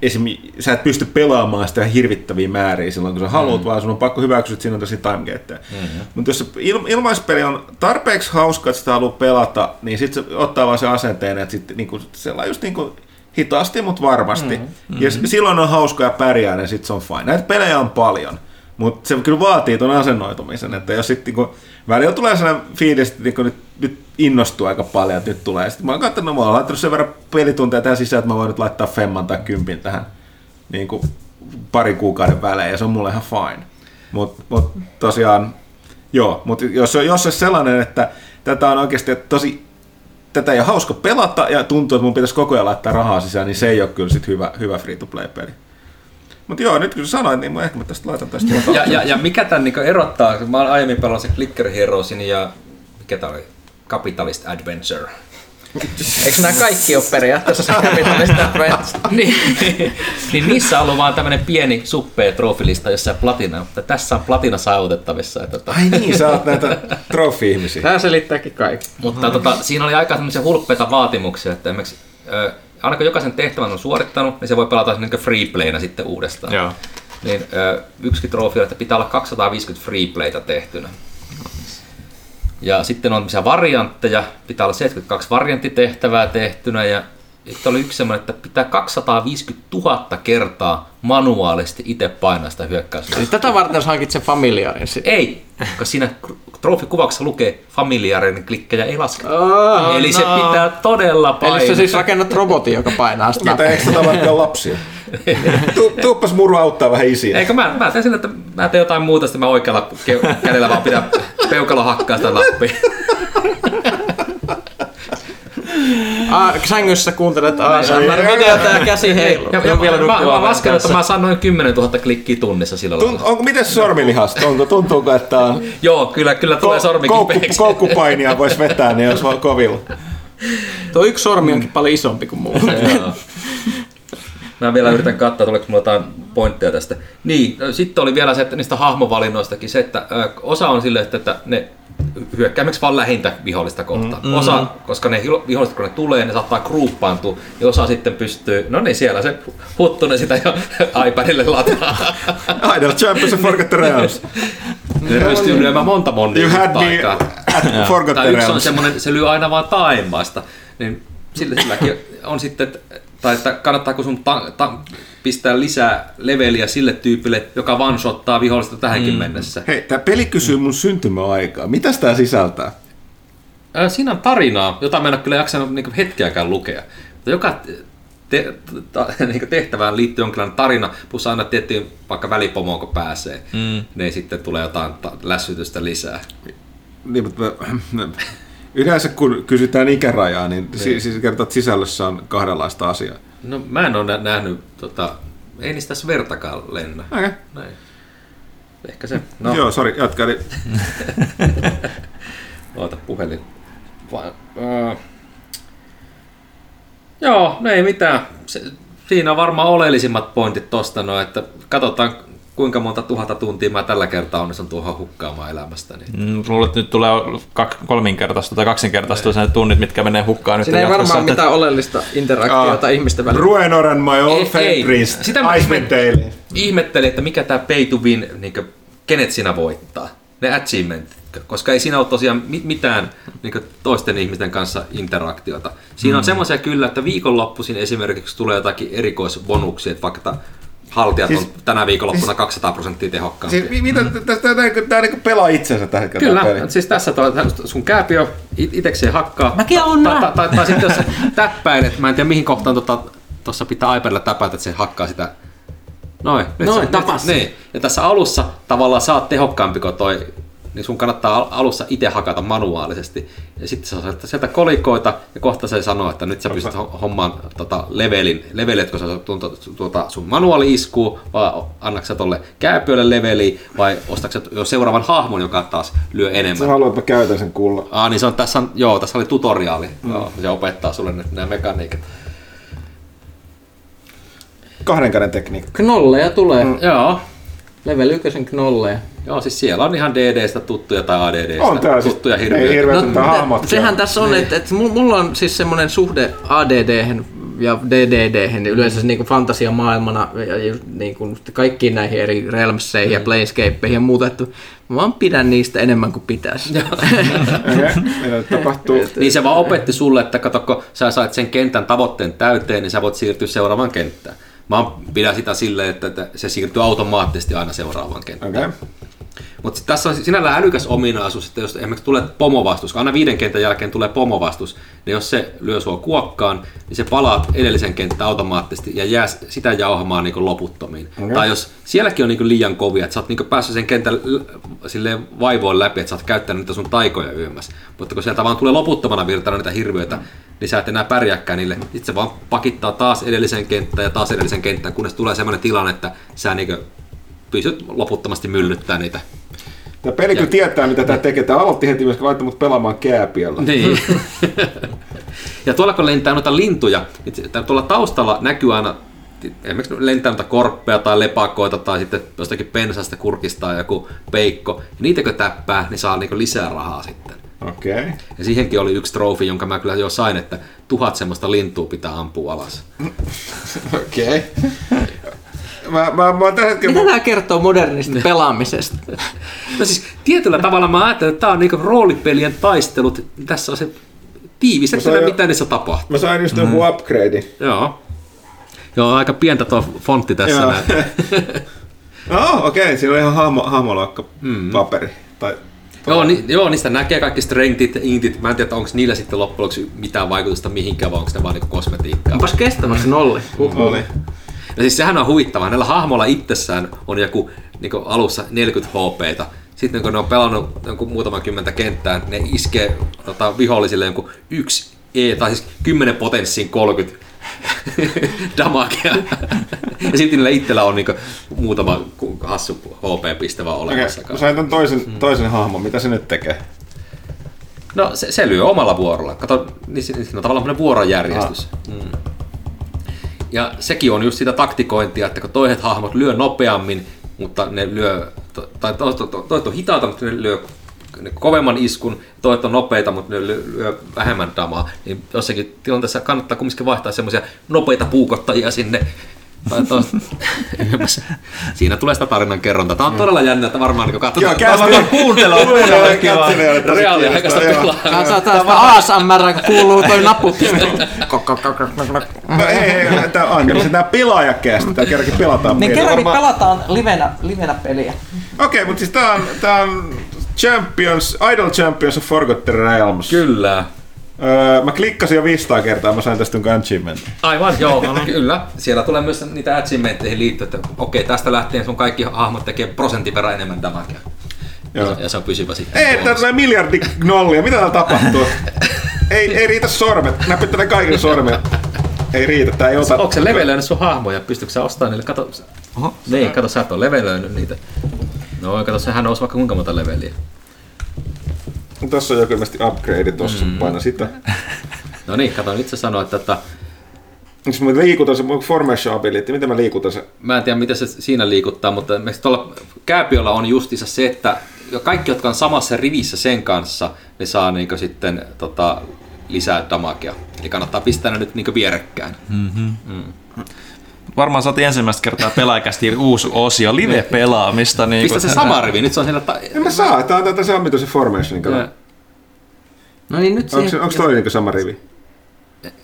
esim, sä et pysty pelaamaan sitä hirvittäviä määriä silloin, kun sä haluat, mm. vaan sun on pakko hyväksyä, että siinä on tosi timegateja. Mm-hmm. Mutta jos il, ilmaispeli on tarpeeksi hauska, että sitä haluaa pelata, niin sitten se ottaa vaan se asenteen, että sitten niin kuin, sellainen just niin kuin hitaasti, mutta varmasti. Mm, ja s- silloin on hauskoja pärjää, niin sitten se on fine. Näitä pelejä on paljon, mutta se kyllä vaatii tuon asennoitumisen, että jos sitten niin välillä tulee sellainen fiilis, että niin nyt, nyt innostuu aika paljon, että nyt tulee. Sitten mä oon katsonut, mä oon laittanut sen verran pelitunteja tähän sisään, että mä voin nyt laittaa femman tai kympin tähän niin kuin parin kuukauden välein, ja se on mulle ihan fine. Mutta mut tosiaan, joo, mutta jos, jos on sellainen, että tätä on oikeasti tosi tätä ei ole hauska pelata ja tuntuu, että mun pitäisi koko ajan laittaa rahaa sisään, niin se ei ole kyllä sit hyvä, hyvä free-to-play-peli. Mutta joo, nyt kun sanoit, niin mä ehkä mä tästä laitan tästä Ja, ja, ja mikä tämän niin erottaa, kun mä oon aiemmin pelannut sen Clicker Heroesin ja mikä tää oli? Capitalist Adventure. Eikö nämä kaikki ole periaatteessa kapitalista Advance? niin, niin niissä on ollut vaan tämmöinen pieni suppea trofilista, jossa on platina, mutta tässä on platina saavutettavissa. Että, tota, Ai niin, sä oot näitä trofi-ihmisiä. Tämä selittääkin kaikki. mutta tota, siinä oli aika semmoisia hulppeita vaatimuksia, että esimerkiksi ö, aina kun jokaisen tehtävän on suorittanut, niin se voi pelata niin freeplayna sitten uudestaan. Joo. Niin ö, yksikin trofi että pitää olla 250 freeplayta tehtynä. Ja sitten on missä variantteja, pitää olla 72 varianttitehtävää tehtynä ja sitten oli yksi semmoinen, että pitää 250 000 kertaa manuaalisesti itse painaa sitä hyökkäystä. Eli tätä varten sä hankit sen familiarin sitten. Ei, koska siinä trofikuvauksessa lukee familiaarinen klikkejä ei laske. Oh, Eli se no. pitää todella painaa. Eli sä siis rakennat robotin, joka painaa sitä. Mitä eikö tätä vaikka lapsia? Tu, tuuppas muru auttaa vähän isiä. Eikö mä, mä teen sillä, että mä teen jotain muuta, sitten mä oikealla ke- kädellä vaan pitää peukalo hakkaa sitä nappia. Ah, sängyssä kuuntelet ASMR-videota ja käsi heiluu. Ja, ja, vielä mä, mä, lasken, että mä saan noin 10 000 klikkiä tunnissa sillä Tunt, lailla. onko miten sormilihasta? Onko, tuntuuko, että on Joo, kyllä, kyllä tulee sormi koukku, koukkupainia voisi vetää, niin olisi vaan kovilla. Tuo yksi sormi onkin paljon isompi kuin muu. Mä vielä yritän katsoa, tuleeko mulla jotain pointteja tästä. Niin, sitten oli vielä se, että niistä hahmovalinnoistakin se, että osa on silleen, että, että ne hyökkäämmeksi vaan lähintä vihollista kohtaan. Mm. Osa, koska ne viholliset kun ne tulee, ne saattaa gruuppaantua, ja osa sitten pystyy, no niin siellä se huttunen sitä jo iPadille lataa. Idle Champions and Forget the Realms. ne pystyy lyömään monta me aikaa. at Forget Tai the yksi on Realms. semmoinen, se lyö aina vaan taivaasta. Niin sillä, silläkin on sitten, tai että kannattaako sun ta, ta, pistää lisää leveliä sille tyypille, joka one-shottaa vihollista tähänkin mm. mennessä. Hei, tää peli kysyy mun syntymäaikaa. Mitäs tää sisältää? Ää, Siinä on tarinaa, jota mä en ole kyllä jaksanut niin hetkeäkään lukea. Mutta joka te, ta, niin tehtävään liittyy jonkinlainen tarina, plus aina tiettyyn vaikka välipomoon, kun pääsee, mm. niin sitten tulee jotain ta- lässytystä lisää. Niin, mutta mä- yleensä kun kysytään ikärajaa, niin si- siis kertoo, että sisällössä on kahdenlaista asiaa. No mä en ole nä- nähnyt, tota, ei niistä tässä vertakaan lennä. Okay. Näin. Ehkä se. No. Joo, sori, jatka. Eli oota puhelin. Va- äh. Joo, no ei mitään. Se, siinä on varmaan oleellisimmat pointit tosta, no, että katsotaan kuinka monta tuhatta tuntia mä tällä kertaa onnistun tuohon hukkaamaan elämästäni. Mm, Luulen, että nyt tulee kak- kolminkertaista tai kaksinkertaista ne tunnit, mitkä menee hukkaan nyt Siinä ei varmaan että- mitään oleellista interaktiota ihmisten välillä. Ruenor and my old ei. priest, Sitä mä ihmettelin. Ihmettelin, että mikä tämä pay to win, niin kenet siinä voittaa. Ne achievementit, koska ei siinä ole tosiaan mi- mitään niin toisten ihmisten kanssa interaktiota. Siinä on semmoisia kyllä, että viikonloppuisin esimerkiksi tulee jotakin erikoisbonuksia, että vaikka ta- haltijat Siis- on tänä viikonloppuna 200 prosenttia tehokkaampia. Siis, mi- mitä, tästä tää niinku pelaa itsensä tähän Kyllä, peli. siis tässä toi, sun kääpiö it- itekseen hakkaa. Mäkin oon tai, tai, nähnyt. tai, tai sitten jos sä täppäilet, mä en tiedä mihin kohtaan tuossa tota, pitää iPadilla täpätä, että se hakkaa sitä. Noin, nyt Noin, se, tapas nyt, niin. Ja tässä alussa tavallaan sä oot tehokkaampi kuin toi, niin sun kannattaa al- alussa itse hakata manuaalisesti. Ja sitten sä saat sieltä kolikoita ja kohta se sanoo, että nyt sä pystyt ho- hommaan tota levelin, leveletko sä tuota, tuota sun manuaali iskuu, vai annaksa sä tolle kääpiölle leveli, vai ostatko sä jo seuraavan hahmon, joka taas lyö Sä enemmän. haluat, että mä käytän sen kullan. Ah, niin se on, tässä on, joo, tässä oli tutoriaali. Mm. Joo, se opettaa sulle nyt nämä mekaniikat. Kahden käden tekniikka. Knolleja tulee. Mm. Joo. Level 1 knolleja. Joo, siis siellä on ihan DDstä tuttuja tai ADDstä On tää siis, tuttuja hirveä No, no, sehän tässä on, että, että mulla on siis semmoinen suhde ADD ja DDD, niin yleensä niin kuin fantasiamaailmana ja ja niin kuin kaikkiin näihin eri realmseihin ja planescapeihin ja muuta, että mä vaan pidän niistä enemmän kuin pitäisi. Tapahtuu? Niin se vaan opetti sulle, että kato, kun sä sait sen kentän tavoitteen täyteen, niin sä voit siirtyä seuraavaan kenttään. Mä pidän sitä silleen, että se siirtyy automaattisesti aina seuraavaan kenttään. Okei. Mutta tässä on sinällään älykäs ominaisuus, että jos esimerkiksi tulee pomovastus, kun aina viiden kentän jälkeen tulee pomovastus, niin jos se lyö sua kuokkaan, niin se palaa edellisen kenttään automaattisesti ja jää sitä jauhamaan niin loputtomiin. Okei. Tai jos sielläkin on niin liian kovia, että sä oot niin päässyt sen kentän silleen vaivoon läpi, että sä oot käyttänyt niitä sun taikoja yömmässä. Mutta kun sieltä vaan tulee loputtomana virtana niitä hirviöitä, niin sä et enää pärjääkään niille. Sitten se vaan pakittaa taas edellisen kenttään ja taas edellisen kenttään, kunnes tulee sellainen tilanne, että sä niin pystyt loputtomasti myllyttää niitä Tämä peli kyllä tietää, mitä tämä tekee. Tämä aloitti heti myöskin laittoi mut pelaamaan kääpiöllä. Niin. ja tuolla kun lentää noita lintuja, niin tuolla taustalla näkyy aina esimerkiksi lentää noita korppeja tai lepakoita tai sitten jostakin pensasta kurkistaa joku peikko. Ja niitä kun täppää, niin saa niinku lisää rahaa sitten. Okei. Okay. Ja siihenkin oli yksi trofi, jonka mä kyllä jo sain, että tuhat semmoista lintua pitää ampua alas. Okei. Mä, mä, mä tällä hetkellä... Mitä tämä kertoo modernista pelaamisesta? No siis tietyllä tavalla mä ajattelen, että tää on niinku roolipelien taistelut. Tässä on se tiivistettynä, jo- mitä niissä tapahtuu. Mä sain just joku upgrade. Joo. Joo, aika pientä tuo fontti tässä Joo. Oh, okei, okay. siinä on ihan hahmo, hahmolakka mm. paperi. Tai, Joo, ni, joo, niistä näkee kaikki strengthit ja intit. Mä en tiedä, onko niillä sitten loppujen lopuksi mitään vaikutusta mihinkään, vai onko ne vaan niinku kosmetiikkaa. Onpas kestäväksi nolli. oli. No siis sehän on huvittavaa. Näillä hahmoilla itsessään on joku niin alussa 40 HPtä. Sitten kun ne on pelannut jonkun muutaman kymmentä kenttää, ne iskee tota, vihollisille jonkun yksi E, tai siis 10 potenssiin 30 damagea. ja sitten niillä itsellä on niinku muutama ku- hassu HP-piste vaan olemassa. okay. sain ton toisen, mm. toisen hahmon. Mitä se nyt tekee? No se, se lyö omalla vuorolla. Kato, niin on tavallaan vuorojärjestys. Mm. Ja sekin on just sitä taktikointia, että kun toiset hahmot lyö nopeammin, mutta ne lyö, to- tai toiset to, to, toiset on hitaata, mutta ne lyö ne kovemman iskun, toiset on nopeita, mutta ne lyö vähemmän damaa, niin jossakin tilanteessa kannattaa kumminkin vaihtaa semmoisia nopeita puukottajia sinne. Tai Siinä tulee sitä tarinan kerrontaa. Tämä on todella jännä, että varmaan niin katsotaan. Joo, kästi kuuntelua. Kuuntelua, Reaaliaikaista Reaaliaikaista pelaa. Tää on tästä ASMR, kun kuuluu toi nappu. No ei, ei, tää on Andersen, tää pelaajakästä, tää kerrankin pelataan Niin meillä. kerrankin pelataan livenä, livenä peliä. Okei, mutta siis tää on, tää on Champions, Idol Champions of Forgotten Realms. Kyllä. Öö, mä klikkasin jo 500 kertaa, mä sain tästä jonkun achievement. Aivan, joo, kyllä. Siellä tulee myös niitä achievementteihin liittyen, että okei, tästä lähtien sun kaikki hahmot tekee prosentin verran enemmän damagea. Joo. Ja, se on pysyvä sitten. Ei, tää tulee miljardi nollia, mitä täällä tapahtuu? ei, ei riitä sormet, näpyttelen kaikille sormet. Ei riitä, tää ei ota. Onko se levelöinyt sun hahmoja? Pystytkö sä ostamaan niille? Kato, Oho, niin, kato, sä et ole levelöinyt niitä. No, kato, sehän nousi vaikka kuinka monta leveliä. Tossa on joku ilmeisesti upgrade tossa, mm. paina sitä. No niin, kato, nyt se sanoo, että, että Onks mä liikutan se mun formation ability, miten mä liikutan se? mä en tiedä, miten se siinä liikuttaa, mutta esimerkiksi tuolla kääpiöllä on justiinsa se, että kaikki, jotka on samassa rivissä sen kanssa, ne saa niin sitten tota, lisää damagea. Eli kannattaa pistää ne nyt niin vierekkäin. Varmaan saatiin ensimmäistä kertaa pelaajakästi uusi osio, live-pelaamista. Niin Pistä se sama rivi, nyt se on siellä... Ta- En mä saa, tää on tätä se omituisen formationin kato. No niin, nyt Onko, siihen... onko toi niinku sama rivi?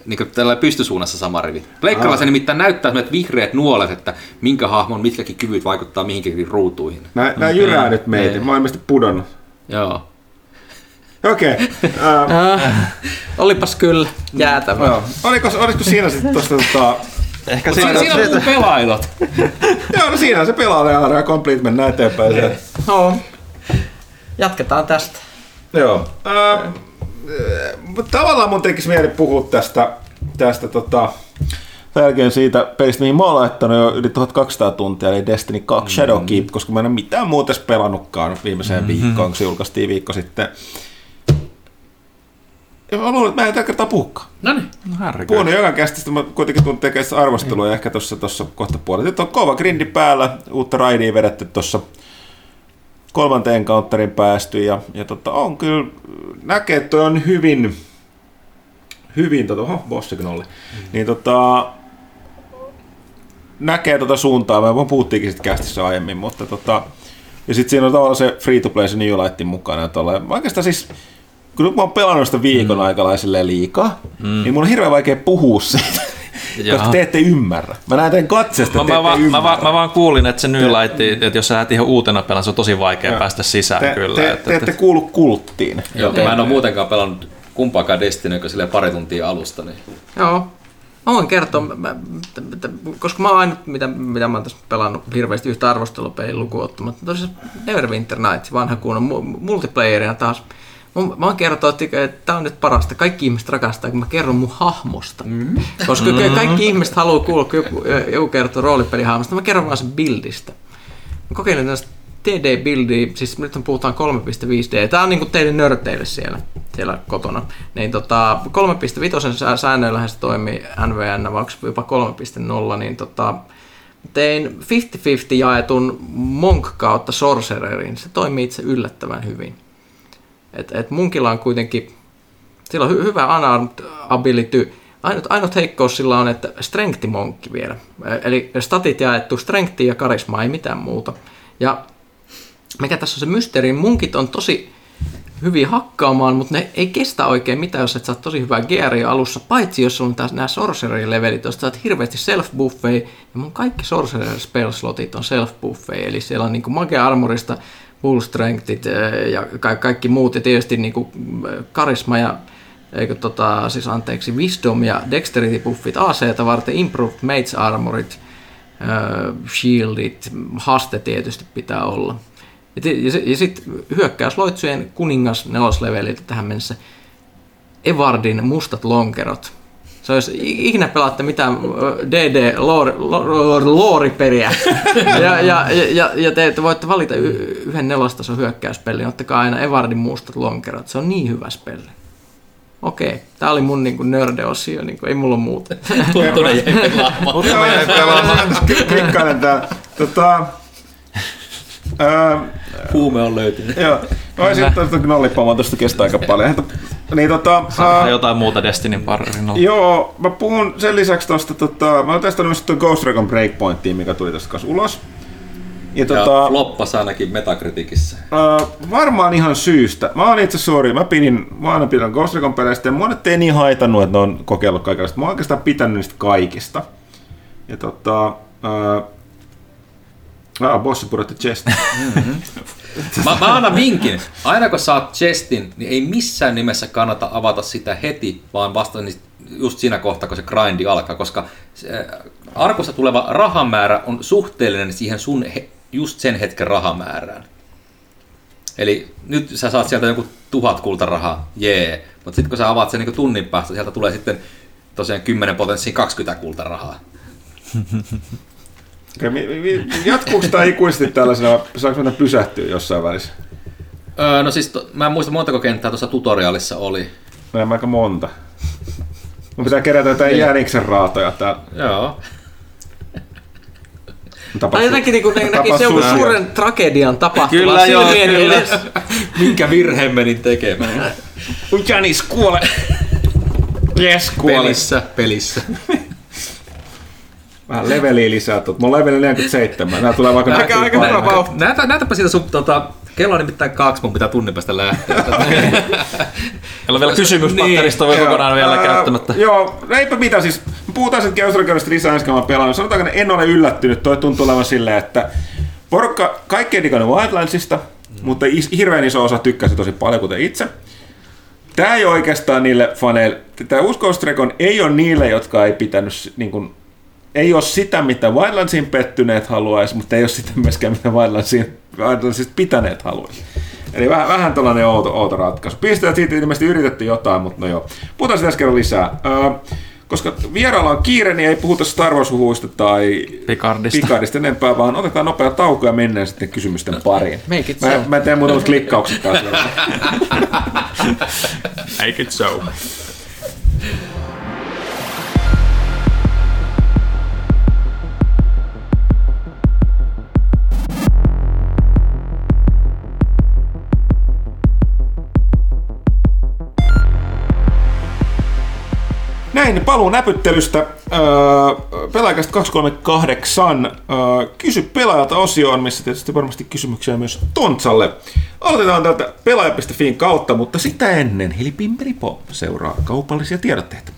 niin kuin tällä pystysuunnassa sama rivi. Pleikkarilla se nimittäin näyttää sellaiset vihreät nuolet, että minkä hahmon mitkäkin kyvyt vaikuttaa mihinkin ruutuihin. Nää, nää jyrää nyt meitä, mä oon pudonnut. Joo. Okei. Okay. Uh, Äh, olipas kyllä jäätävä. joo. Oliko, olisiko siinä sitten tosta tota... Ehkä Siinä, siinä on mun pelailot. Joo, no siinä se pelaa ja ja complete mennään eteenpäin. Se. No, jatketaan tästä. Joo. Mutta tavallaan mun tekisi mieli puhua tästä, tästä tota, jälkeen siitä pelistä, mihin mä oon laittanut jo yli 1200 tuntia, eli Destiny 2 Shadowkeep, koska mä en ole mitään muuta pelannutkaan viimeiseen viikkoon, kun se julkaistiin viikko sitten. Ja mä luulen, että mä en tällä kertaa puhukaan. No niin. Puhunut joka kästistä, mä kuitenkin tuun tekemään arvostelua ja ehkä tuossa tossa kohta puolella. Nyt on kova grindi päällä, uutta raidia vedetty tuossa kolmanteen encounterin päästy ja, ja tota, on kyllä, näkee, että toi on hyvin, hyvin, tota, oho, bossikin oli, niin tota, näkee tota suuntaa, me puhuttiinkin sitten kästissä aiemmin, mutta tota, ja sitten siinä on tavallaan se free to play, se New Lightin mukana. Tolle. Oikeastaan siis, kun mä oon pelannut sitä viikon mm. aikana liikaa, mm. niin mun on hirveän vaikea puhua siitä. koska te ette ymmärrä. Mä näen teidän katseesta, mä, te mä, ette mä, mä, mä, vaan kuulin, että se New Light, että jos sä lähdet ihan uutena pelaan, se on tosi vaikea Joo. päästä sisään te, kyllä. te, että- te ette kuulu kulttiin. Joo, mä en ole muutenkaan pelannut kumpaakaan Destiny, joka silleen pari tuntia alusta. Niin. Joo. Mä voin kertoa, mä, koska mä oon ainut, mitä, mitä mä oon tässä pelannut hirveästi yhtä arvostelupeliä lukuun ottamatta. Tosiaan Neverwinter Nights, vanha kunnon mu- multiplayerina taas. Mä, mä oon kertoa, että tää on nyt parasta. Kaikki ihmiset rakastaa, kun mä kerron mun hahmosta. Mm. Koska mm. kaikki ihmiset haluaa kuulla, kun joku, joku kertoo roolipelihahmosta. Mä kerron vaan sen bildistä. Mä kokeilin tästä TD-bildiä, siis nyt puhutaan 3.5D. Tää on niinku teille nörteille siellä, siellä kotona. Niin tota, 3.5 sää- säännöillähän se toimii NVN, vai onko se jopa 3.0, niin tota, tein 50-50 jaetun Monk kautta Sorcererin. Se toimii itse yllättävän hyvin. Et, et munkilla on kuitenkin, sillä on hy- hyvä unarmed ability. Ainut, ainut heikkous sillä on, että strength monkki vielä. Eli statit jaettu strengthia ja karismaa, ei mitään muuta. Ja mikä tässä on se mysteeri, munkit on tosi hyviä hakkaamaan, mutta ne ei kestä oikein mitään, jos et saa tosi hyvää gearia alussa, paitsi jos sulla on nämä sorcery-levelit, joista saat hirveästi self buffeja ja mun kaikki sorcerer spell slotit on self buffeja, eli siellä on niinku magia armorista full strengthit eh, ja ka- kaikki muut, ja tietysti niinku eh, karisma ja eikö tota, siis anteeksi, wisdom ja dexterity buffit AC-ta varten, improved mage armorit, äh, shieldit, haste tietysti pitää olla. Ja, ja, ja sitten hyökkäysloitsujen kuningas nelosleveliltä tähän mennessä Evardin mustat lonkerot. Se olisi ikinä pelaatte mitään DD loori- lo- looriperiä. ja, ja, ja, ja te, te voitte valita y- yhden nelostason hyökkäyspellin. Ottakaa aina Evardin mustat lonkerot. Se on niin hyvä spelli. Okei, tää oli mun niinku nörde-osio, niinku, ei mulla muuta. Tuntunen jäi pelaamaan. Joo, mä klikkailen tää. Tota, ää, Huume on löytynyt. joo, mä olisin ottanut tuon knollipalman, tosta kestää aika paljon. Niin tota, Saadaan ää, jotain muuta Destinin parina. Joo, mä puhun sen lisäksi tosta, tota, mä oon testannut myös tuon Ghost Recon Breakpointia, mikä tuli tästä kanssa ulos. Ja, Ja tota, floppas ainakin Metacriticissa. Uh, varmaan ihan syystä. Mä oon itse sorry, mä pidin, mä aina pidän Ghost Recon peleistä ja mua nyt ei niin haitannut, että ne on kokeillut kaikenlaista. Mä oon oikeastaan pitänyt niistä kaikista. Ja tota... Uh, Ah, bossi pudotti chest. Mä, mä annan vinkin. Aina kun saat chestin, niin ei missään nimessä kannata avata sitä heti, vaan vasta niin just siinä kohtaa, kun se grindi alkaa, koska se, arkusta tuleva rahamäärä on suhteellinen siihen sun he, just sen hetken rahamäärään. Eli nyt sä saat sieltä joku tuhat kultarahaa, jee. Mutta sitten kun sä avaat sen niin tunnin päästä, sieltä tulee sitten tosiaan 10 potenssiin 20 kultarahaa. Okay, mi, mi, jatkuuko tämä ikuisesti tällaisena, saanko mennä pysähtyä jossain välissä? Öö, no siis to, mä en muista montako kenttää tuossa tutoriaalissa oli. Meillä aika monta. Mun pitää kerätä jotain Niin. jäniksen raatoja täällä. Joo. Tapas Tai jotenkin tapas näki se susia. suuren tragedian tapahtuvan Kyllä joo, kyllä. Minkä virheen menin tekemään? Jänis kuole! Yes, kuole. Pelissä, pelissä. Vähän leveliä lisää. tuot. Mulla on leveli 47. Nää tulee vaikka Aika- aika hyvä vauhti. Näytä, näytäpä siitä sun, tota, kello on nimittäin kaksi, mun pitää tunnin päästä lähteä. Meillä on vielä kysymyspatterista voi kokonaan vielä Ää, käyttämättä. Joo, no eipä mitä siis. Puhutaan sitten Geostrogerista lisää ensi kerralla pelannut. Sanotaanko, että en ole yllättynyt. Toi tuntuu olevan silleen, että porukka, kaikki ei digannut Wildlandsista, mm. mutta is, hirveän iso osa tykkäsi tosi paljon, kuten itse. Tämä ei ole oikeastaan niille faneille, tämä Recon ei ole niille, jotka ei pitänyt, niin kuin, ei ole sitä, mitä Wildlandsiin pettyneet haluaisi, mutta ei ole sitä myöskään, mitä Wildlandsiin, Wildlandsista pitäneet haluaisi. Eli vähän, vähän tällainen outo, outo ratkaisu. Pisteet siitä ilmeisesti yritettiin jotain, mutta no joo. Puhutaan sitä kerralla lisää. Öö, koska vieraalla on kiire, niin ei puhuta Star Wars-huhuista tai Picardista. Picardista enempää, vaan otetaan nopea tauko ja mennään sitten kysymysten pariin. Make it Mä, so. mä teen muutamat klikkaukset taas. Make it so. Näin, paluu näpyttelystä. Öö, Pelaajakasta 238. Öö, kysy pelaajalta osioon, missä tietysti varmasti kysymyksiä myös Tontsalle. Aloitetaan täältä pelaaja.fiin kautta, mutta sitä ennen Heli Pimperi Pop seuraa kaupallisia tiedotteita.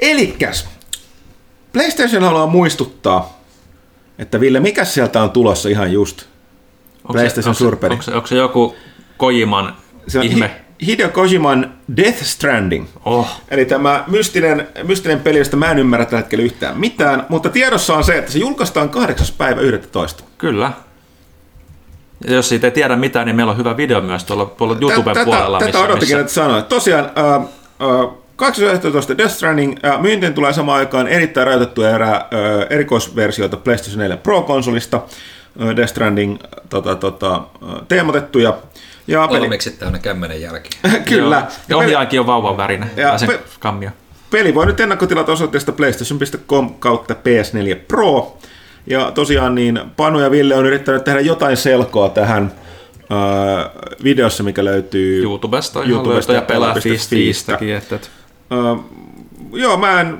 Elikkäs, PlayStation haluaa muistuttaa, että Ville, mikä sieltä on tulossa ihan just? Onko PlayStation se, onko, se, onko, se, onko se joku Kojiman Se on ihme? Hi- Hideo Kojiman Death Stranding. Oh, Eli tämä mystinen, mystinen peli, josta mä en ymmärrä tällä hetkellä yhtään mitään, mutta tiedossa on se, että se julkaistaan 8. päivä 11. kyllä. Ja jos siitä ei tiedä mitään, niin meillä on hyvä video myös tuolla, tuolla YouTuben tätä, puolella. Tätä odotinkin, että sanoit. Tosiaan, äh, äh, 8.11. Death Stranding, äh, myyntiin tulee samaan aikaan erittäin rajoitettuja erää äh, erikoisversioita PlayStation 4 Pro-konsolista, Death Stranding tota, tota, teemotettuja. Ja peli, Kolmeksi täynnä kämmenen jälkeen. kyllä. Ja Ja peli, on vauvan värinen. Ja Ja se pe- kammio. Peli voi nyt ennakkotilata osoitteesta playstation.com kautta PS4 Pro. Ja tosiaan niin Panu ja Ville on yrittänyt tehdä jotain selkoa tähän äh, videossa, mikä löytyy YouTubesta, ihan YouTubesta ja. Että, että Äh, joo, mä en,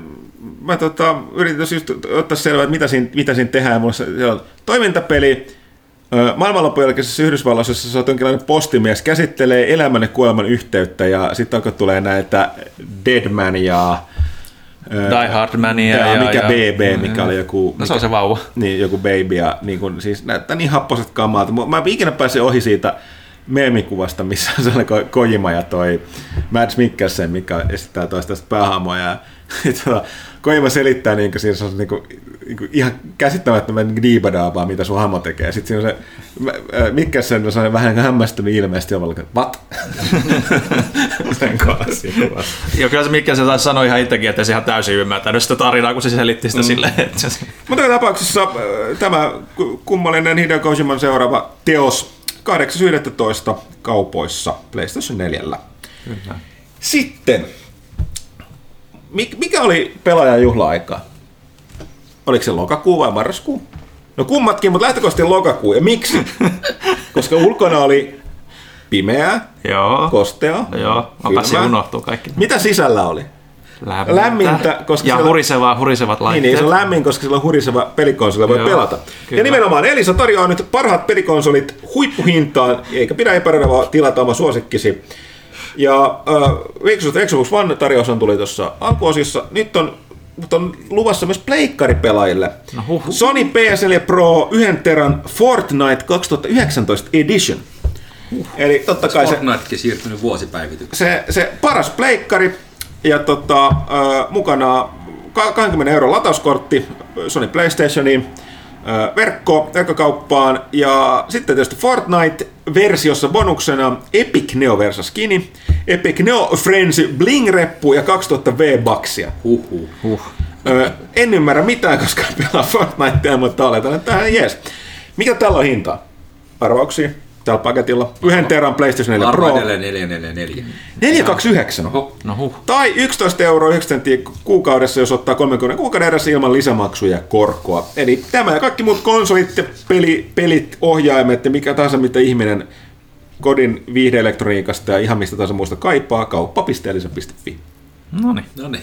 mä tota, yritin just ottaa selvää, että mitä siinä, mitä siinä tehdään. Mulla se, se on toimintapeli, Maailmanlopun jälkeisessä Yhdysvalloissa, jossa sä oot jonkinlainen postimies, käsittelee elämän ja kuoleman yhteyttä ja sitten alkoi tulee näitä Deadman ja Die Hard Mania ja, ja- mikä ja- BB, mikä oli joku... no se on mikä- se vauva. niin, joku baby ja niin kun, siis näyttää niin happoset kamalta. Mä en ikinä pääsin ohi siitä meemikuvasta, missä on sellainen Ko- Kojima ja toi Mads Mikkelsen, mikä esittää toista päähahmoa. Ja, Kojima selittää, niin siinä se on niin kuin, niin kuin ihan käsittämättömän diibadaa vaan, mitä sun hahmo tekee. Sitten siinä on se äh, Mikkelsen on sellainen vähän hämmästynyt ilmeisesti, on että what? Sen kanssa. Ja kyllä se Mikkel se taisi sanoa ihan itsekin, että se ihan täysin ymmärtänyt sitä tarinaa, kun se selitti sitä mm. silleen, että se, Mutta tapauksessa äh, tämä ku- kummallinen Hideo Kojiman seuraava teos 8.11. kaupoissa PlayStation 4. Kyllä. Sitten, mikä oli pelaajan juhla-aika? Oliko se lokakuu vai marraskuu? No kummatkin, mutta lähtökohtaisesti lokakuu. Ja miksi? Koska ulkona oli pimeää, Joo. kosteaa, Joo, onpa se unohtuu kaikki. Mitä sisällä oli? Lämmintä, Lämmintä, koska ja siellä- hurisevaa, hurisevat Niin, laitteet. niin, se on lämmin, koska sillä on huriseva pelikonsoli, voi Joo, pelata. kyllä. Ja nimenomaan Elisa tarjoaa nyt parhaat pelikonsolit huippuhintaan, eikä pidä epäröidä vaan tilata oma suosikkisi. Ja äh, Xbox One tarjous on tuli tuossa alkuosiossa. Nyt on, nyt on luvassa myös pleikkaripelaajille. No huh. Sony PS4 Pro 1 teran Fortnite 2019 Edition. Eli totta kai se, Fortnitekin siirtynyt vuosipäivitykseen. se, se paras pleikkari ja tota, äh, mukana ka- 20 euron latauskortti Sony PlayStationiin, verkko, verkkokauppaan ja sitten tietysti Fortnite-versiossa bonuksena Epic Neo Versa Skini, Epic Neo Frenzy Bling-reppu ja 2000 V-baksia. Huhhuh. Huh. Ö, en ymmärrä mitään, koska pelaa Fortnitea, mutta oletan, että tähän jees. Mikä tällä on hinta? Arvauksia tällä paketilla. Yhden teran PlayStation 4 Arvo Pro. edelleen 444. 429. Oho. No huh. Tai 11 euroa 9 senttiä kuukaudessa, jos ottaa 30 kuukauden erässä ilman lisämaksuja ja korkoa. Eli tämä ja kaikki muut konsolit ja peli, pelit, ohjaimet ja mikä tahansa, mitä ihminen kodin viihdeelektroniikasta ja ihan mistä tahansa muusta kaipaa, kauppa.elisa.fi. No niin.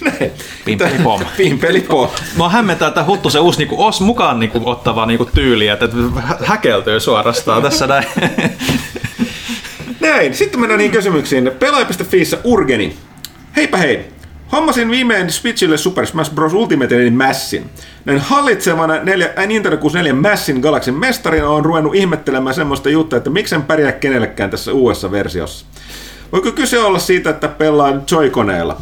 Näin. Pimpeli pom. Pimpeli pom. Mua hämmentää, että Huttu se uusi niinku, os mukaan niinku, ottava niinku, tyyli, että, että hä- häkeltyy suorastaan tässä näin. Näin, sitten mennään niihin kysymyksiin. Pelaaja.fiissä Urgeni. Heipä hei. Hommasin viimein Switchille Super Smash Bros. Ultimate eli Massin. Näin hallitsevana neljä, äh, Nintendo 64 Massin Galaxin mestarina on ruvennut ihmettelemään semmoista juttua, että miksen pärjää kenellekään tässä uudessa versiossa. Voiko kyse olla siitä, että pelaan Joy-koneella?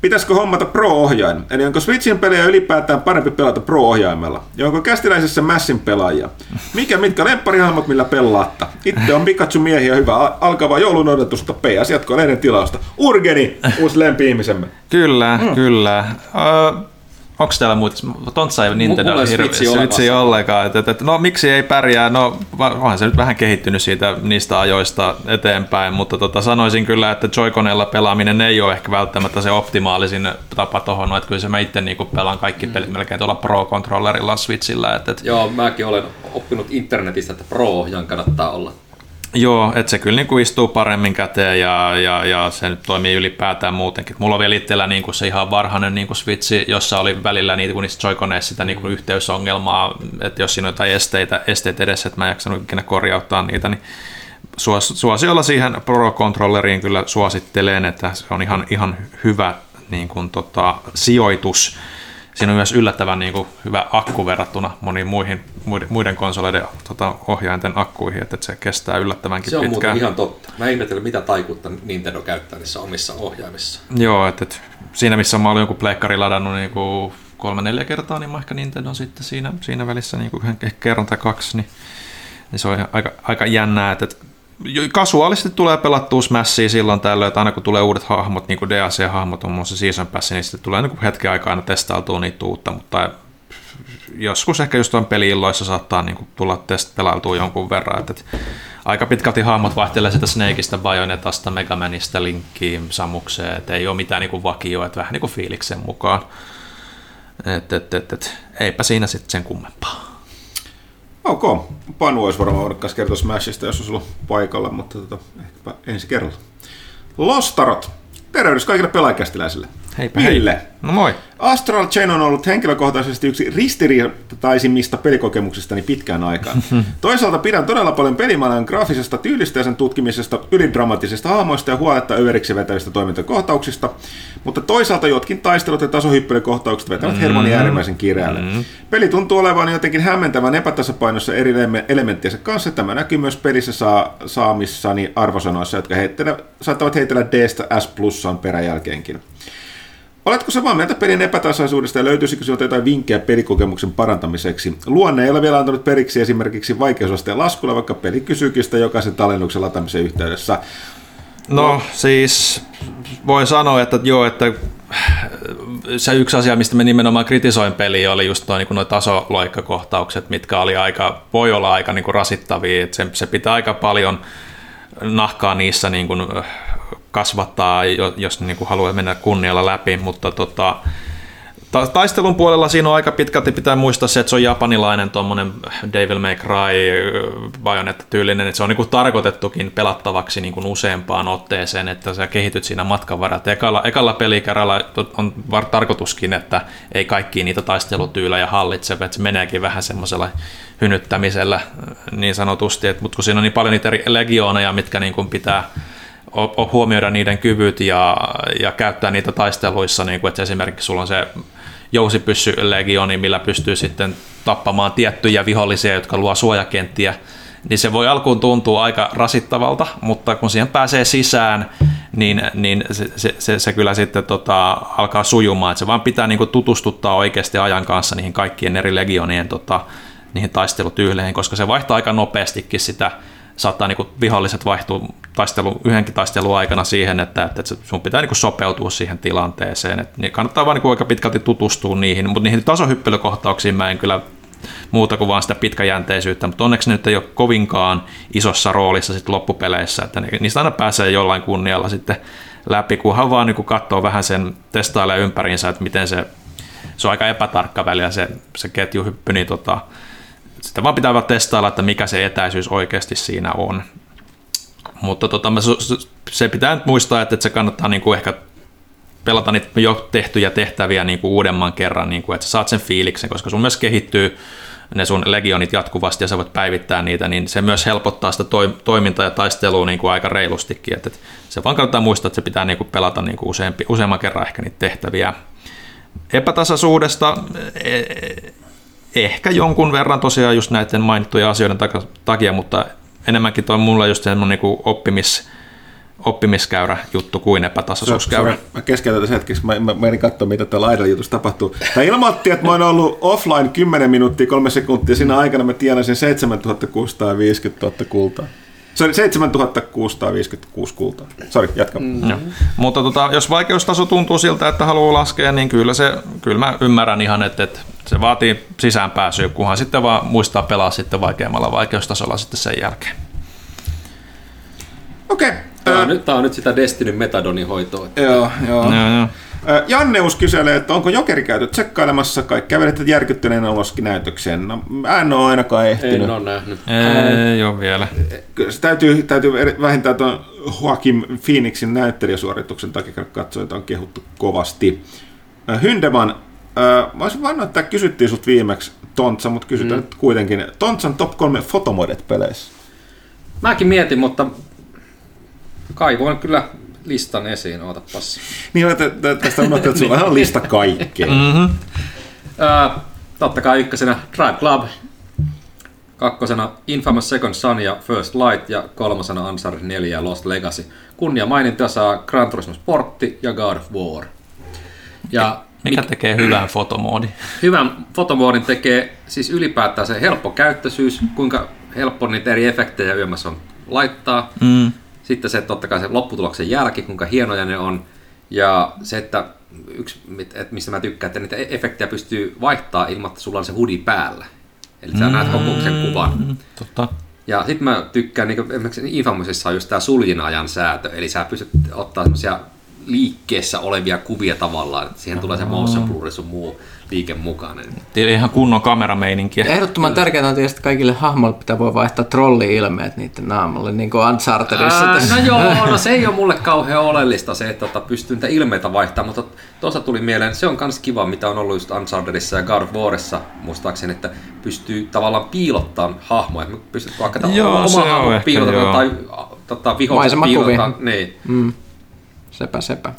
Pitäisikö hommata Pro-ohjain? Eli onko Switchin pelejä ylipäätään parempi pelata Pro-ohjaimella? Ja onko kästiläisessä Massin pelaajia? Mikä mitkä lempparihahmot, millä pelaatta? Itse on Pikachu-miehiä hyvä al- alkavaa joulun odotusta. PS jatkoa lehden tilausta. Urgeni, uusi lempi-ihmisemme. Kyllä, mm. kyllä. Ö, onko täällä muuta? Tontsa ei Nintendo mulla ei hirveä Switchi ollenkaan. Et, et, et, no miksi ei pärjää? No onhan se nyt vähän kehittynyt siitä niistä ajoista eteenpäin, mutta tota, sanoisin kyllä, että Joy-Conella pelaaminen ei ole ehkä välttämättä se optimaalisin tapa tohon, no, että kyllä se mä itse niinku pelaan kaikki pelit melkein tuolla Pro-controllerilla Switchillä. Et, et, Joo, mäkin olen oppinut internetistä, että Pro-ohjaan kannattaa olla. Joo, että se kyllä niin kuin istuu paremmin käteen ja, ja, ja se nyt toimii ylipäätään muutenkin. Mulla on vielä itsellä niin kuin se ihan varhainen niin kuin switchi, jossa oli välillä niitä, kun niistä joy sitä niin kuin yhteysongelmaa, että jos siinä on jotain esteitä, esteitä edessä, että mä en jaksanut ikinä korjauttaa niitä, niin suos, suosiolla siihen Pro-controlleriin kyllä suosittelen, että se on ihan, ihan hyvä niin kuin, tota, sijoitus siinä on myös yllättävän niin kuin, hyvä akku verrattuna moniin muihin, muiden, muiden konsoleiden tota, ohjainten akkuihin, että se kestää yllättävänkin Se on pitkään. muuten ihan totta. Mä ihmettelen, mitä taikuutta Nintendo käyttää niissä omissa ohjaimissa. Joo, että, että siinä missä mä olin joku pleikkari ladannut niin kuin kolme neljä kertaa, niin mä ehkä Nintendo sitten siinä, siinä välissä niin kuin kerran tai kaksi, niin, niin se on aika, aika jännää, että, että kasuaalisesti tulee pelattua Smashia silloin tällöin, että aina kun tulee uudet hahmot, niin kuin DLC-hahmot on muassa Season Pass, niin sitten tulee niin hetken aikaa aina testailtua niitä uutta, mutta joskus ehkä just on peli-illoissa saattaa niin kuin tulla test pelailtua jonkun verran, että, että aika pitkälti hahmot vaihtelee sitä Snakeista, Bayonetasta, Megamanista, Linkkiin, Samukseen, että ei ole mitään niin kuin vakioa, että vähän niin kuin fiiliksen mukaan. että et, et, et, eipä siinä sitten sen kummempaa. Ok. Panu olisi varmaan voinut kertoa Smashista, jos olisi ollut paikalla, mutta tota, ehkäpä ensi kerralla. Lostarot. Tervehdys kaikille pelaajakästiläisille. Heipä Ville. hei. No moi. Astral Chain on ollut henkilökohtaisesti yksi ristiriitaisimmista pelikokemuksistani pitkään aikaan. Toisaalta pidän todella paljon pelimaailman graafisesta tyylistä ja sen tutkimisesta, ylidramaattisista hahmoista ja huoletta överiksi vetävistä toimintakohtauksista, mutta toisaalta jotkin taistelut ja tasohyppelykohtaukset vetävät hermoni äärimmäisen kireälle. Peli tuntuu olevan jotenkin hämmentävän epätasapainossa eri eleme- elementtiensä kanssa. Tämä näkyy myös pelissä saa, saamissani arvosanoissa, jotka heittele, saattavat heitellä D-stä S plussaan peräjälkeenkin. Oletko samaa mieltä pelin epätasaisuudesta ja löytyisikö sinulta jotain vinkkejä pelikokemuksen parantamiseksi? Luonne ei ole vielä antanut periksi esimerkiksi vaikeusasteen laskulla, vaikka peli kysyykin sitä jokaisen tallennuksen lataamisen yhteydessä. No siis voi sanoa, että joo, että se yksi asia, mistä me nimenomaan kritisoin peliä, oli just nuo, niin nuo tasoloikkakohtaukset, mitkä oli aika, voi olla aika niin kuin rasittavia. Että se, se pitää aika paljon nahkaa niissä niin kuin kasvattaa, jos niin kuin haluaa mennä kunnialla läpi, mutta tota, taistelun puolella siinä on aika pitkälti pitää muistaa se, että se on japanilainen tuommoinen Devil May Cry Bayonetta-tyylinen, että se on niin kuin tarkoitettukin pelattavaksi niin kuin useampaan otteeseen, että sä kehityt siinä matkan varrella. Ekalla, ekalla pelikärällä on tarkoituskin, että ei kaikki niitä taistelutyylejä hallitse, että se meneekin vähän semmoisella hynyttämisellä niin sanotusti, mutta kun siinä on niin paljon niitä legiooneja, mitkä niin kuin pitää huomioida niiden kyvyt ja, ja käyttää niitä taisteluissa, niin kuin, että esimerkiksi sulla on se jousipyssy-legioni, millä pystyy sitten tappamaan tiettyjä vihollisia, jotka luo suojakenttiä, niin se voi alkuun tuntua aika rasittavalta, mutta kun siihen pääsee sisään, niin, niin se, se, se, se kyllä sitten tota, alkaa sujumaan, että se vaan pitää niinku tutustuttaa oikeasti ajan kanssa niihin kaikkien eri legionien tota, niihin taistelutyyleihin, koska se vaihtaa aika nopeastikin sitä saattaa niin kuin viholliset vaihtua taistelu, yhdenkin taistelun aikana siihen, että, että sun pitää niin kuin sopeutua siihen tilanteeseen. Että niin kannattaa vaan niin kuin aika pitkälti tutustua niihin, mutta niihin tasohyppelykohtauksiin mä en kyllä muuta kuin vaan sitä pitkäjänteisyyttä, mutta onneksi nyt ei ole kovinkaan isossa roolissa sit loppupeleissä, että niistä aina pääsee jollain kunnialla sitten läpi, kunhan vaan niin katsoo vähän sen, testailee ympäriinsä, että miten se, se on aika epätarkka väliä se, se ketjuhyppy, niin tota, sitä vaan pitää testailla, että mikä se etäisyys oikeasti siinä on. Mutta tota, se pitää nyt muistaa, että se kannattaa niin kuin ehkä pelata niitä jo tehtyjä tehtäviä niin kuin uudemman kerran, niin kuin, että sä saat sen fiiliksen, koska sun myös kehittyy ne sun legionit jatkuvasti ja sä voit päivittää niitä, niin se myös helpottaa sitä toimintaa ja taistelua niin kuin aika reilustikin. Että se vaan kannattaa muistaa, että se pitää niin kuin pelata niin kuin useampi, useamman kerran ehkä niitä tehtäviä. Epätasaisuudesta e, ehkä jonkun verran tosiaan just näiden mainittujen asioiden takia, mutta enemmänkin toi mulla just semmoinen niin oppimis, oppimiskäyrä juttu kuin epätasaisuuskäyrä. Mä keskeytän tässä hetkeksi, mä, mä menin katsoa, mitä täällä Aidalla jutussa tapahtuu. Tämä ilmoitti, että mä oon ollut offline 10 minuuttia, 3 sekuntia, siinä aikana mä tienasin 7650 000 kultaa. Se oli 7656 kultaa. Sori, jatka. Mm. Ja. Mutta tota, jos vaikeustaso tuntuu siltä, että haluaa laskea, niin kyllä, se, kyllä mä ymmärrän ihan, että, että se vaatii sisäänpääsyä, kunhan sitten vaan muistaa pelaa sitten vaikeammalla vaikeustasolla sitten sen jälkeen. Okei. Okay. Tämä on, nyt, tämä on nyt sitä Destiny metadonin hoitoa. Joo, joo. joo, joo. Janneus kyselee, että onko jokeri käyty tsekkailemassa, kai kävelette järkyttyneenä uloskin näytökseen. No, mä en ole ainakaan ehtinyt. En ole nähnyt. Ei ole vielä. Kyllä se täytyy, täytyy eri- vähintään tuon Joaquin Phoenixin näyttelijäsuorituksen takia katsoa, että on kehuttu kovasti. Hyndeman, mä olisin vannut, että kysyttiin sut viimeksi Tontsa, mutta kysytään mm. nyt kuitenkin. Tontsan top kolme fotomodet peleissä. Mäkin mietin, mutta kaivoin kyllä listan esiin, ootapas. Niin, tästä on että sulla on lista kaikkea. Mm. Öö, totta kai ykkösenä Drive Club, kakkosena Infamous Second Son ja First Light ja kolmosena Uncharted 4 ja Lost Legacy. Kunnia maininta saa Gran Turismo Sportti ja God of War. Ja Mikä tekee hyvän fotomoodi? hyvän fotomoodin tekee siis ylipäätään se helppo käyttöisyys, kuinka helppo niitä eri efektejä yömässä on laittaa. Mm. Sitten se totta kai se lopputuloksen jälki, kuinka hienoja ne on. Ja se, että yksi, mit- et mistä mä tykkään, että niitä efektejä pystyy vaihtaa ilman, että sulla on se hoodie päällä. Eli sä näet koko sen kuvan. Totta. Ja sitten mä tykkään, niin esimerkiksi Infamousissa on just tämä suljinajan säätö, eli sä pystyt ottaa semmoisia liikkeessä olevia kuvia tavallaan, että siihen tulee se motion blur sun muu liike mukaan. Niin Tiedä ihan kunnon kamerameininkiä. Ja ehdottoman tärkeää on tietysti että kaikille hahmoille pitää voi vaihtaa trolli-ilmeet niiden naamalle, niin kuin Unchartedissa. Ää, tässä. no joo, no se ei ole mulle kauhean oleellista se, että tota, pystyy niitä ilmeitä vaihtamaan, mutta tuossa tuli mieleen, se on myös kiva, mitä on ollut just Unchartedissa ja God of Warissa, muistaakseni, että pystyy tavallaan piilottamaan hahmoja. Pystyt vaikka Joo, oma hahmo piilottamaan tai tota, vihollisen piilottamaan. Niin. Mm. Sepä, sepä.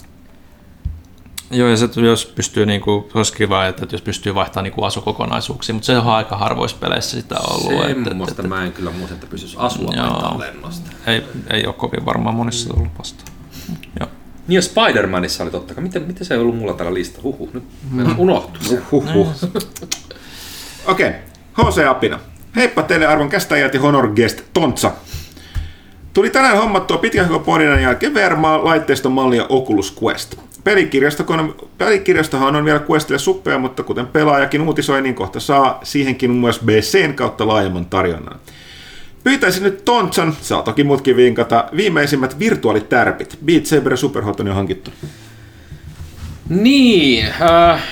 Joo, ja se, jos pystyy, niinku, se olisi kiva, että jos pystyy vaihtamaan niinku asukokonaisuuksia, mutta se on aika harvoissa peleissä sitä ollut. että, Semmoista että, mä en kyllä muista, että pystyisi asua Joo. vaihtaa lennosta. ei, ei ole kovin varmaan monissa tullut vastaan. Joo. Niin ja Spider-Manissa oli totta kai. Miten, miten se ei ollut mulla tällä listalla? Huhhuh, nyt meillä unohtui se. Huhhuh. Okei, okay. HC Apina. Heippa teille arvon kästäjät ja honor guest Tontsa. Tuli hommattua pitkän podin jälkeen VR-laitteiston mallia Oculus Quest. Pelikirjastohan, pelikirjastohan on vielä Questille suppea, mutta kuten pelaajakin uutisoi, niin kohta saa siihenkin myös BCn kautta laajemman tarjonnan. Pyytäisin nyt Tontsan, saa toki muutkin vinkata, viimeisimmät virtuaalitärpit. Beat Saber ja Superhot on jo hankittu. Niin, äh,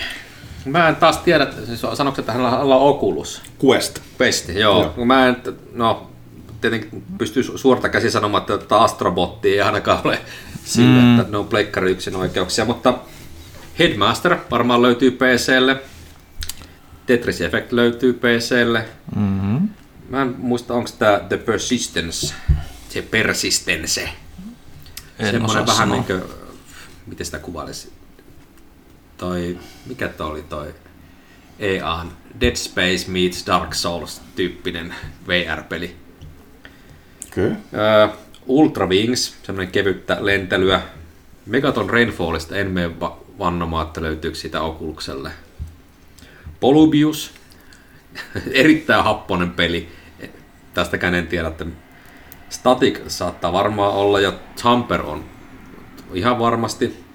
mä en taas tiedä, siis sanoiko, että hänellä on Oculus? Quest. Pesti, joo. Joo. Mä en, no, tietenkin pystyy su- suorta käsi sanomaan, että Astrobotti ei ainakaan ole sillä, mm. että ne on Pleikkari yksin oikeuksia, mutta Headmaster varmaan löytyy PClle, Tetris Effect löytyy PClle. Mm-hmm. Mä en muista, onko tämä The Persistence, se Persistence. En Semmoinen osaa vähän sanoa. niin kuin, miten sitä kuvailisi, toi, mikä toi oli toi EA, Dead Space meets Dark Souls tyyppinen VR-peli. Kyllä. Öö, Ultra Wings, semmoinen kevyttä lentelyä. Megaton Rainfallista en mene va- vannomaan, että löytyykö sitä Oculukselle. Polubius, erittäin happonen peli. Tästäkään en tiedä, että Static saattaa varmaan olla ja Tamper on ihan varmasti.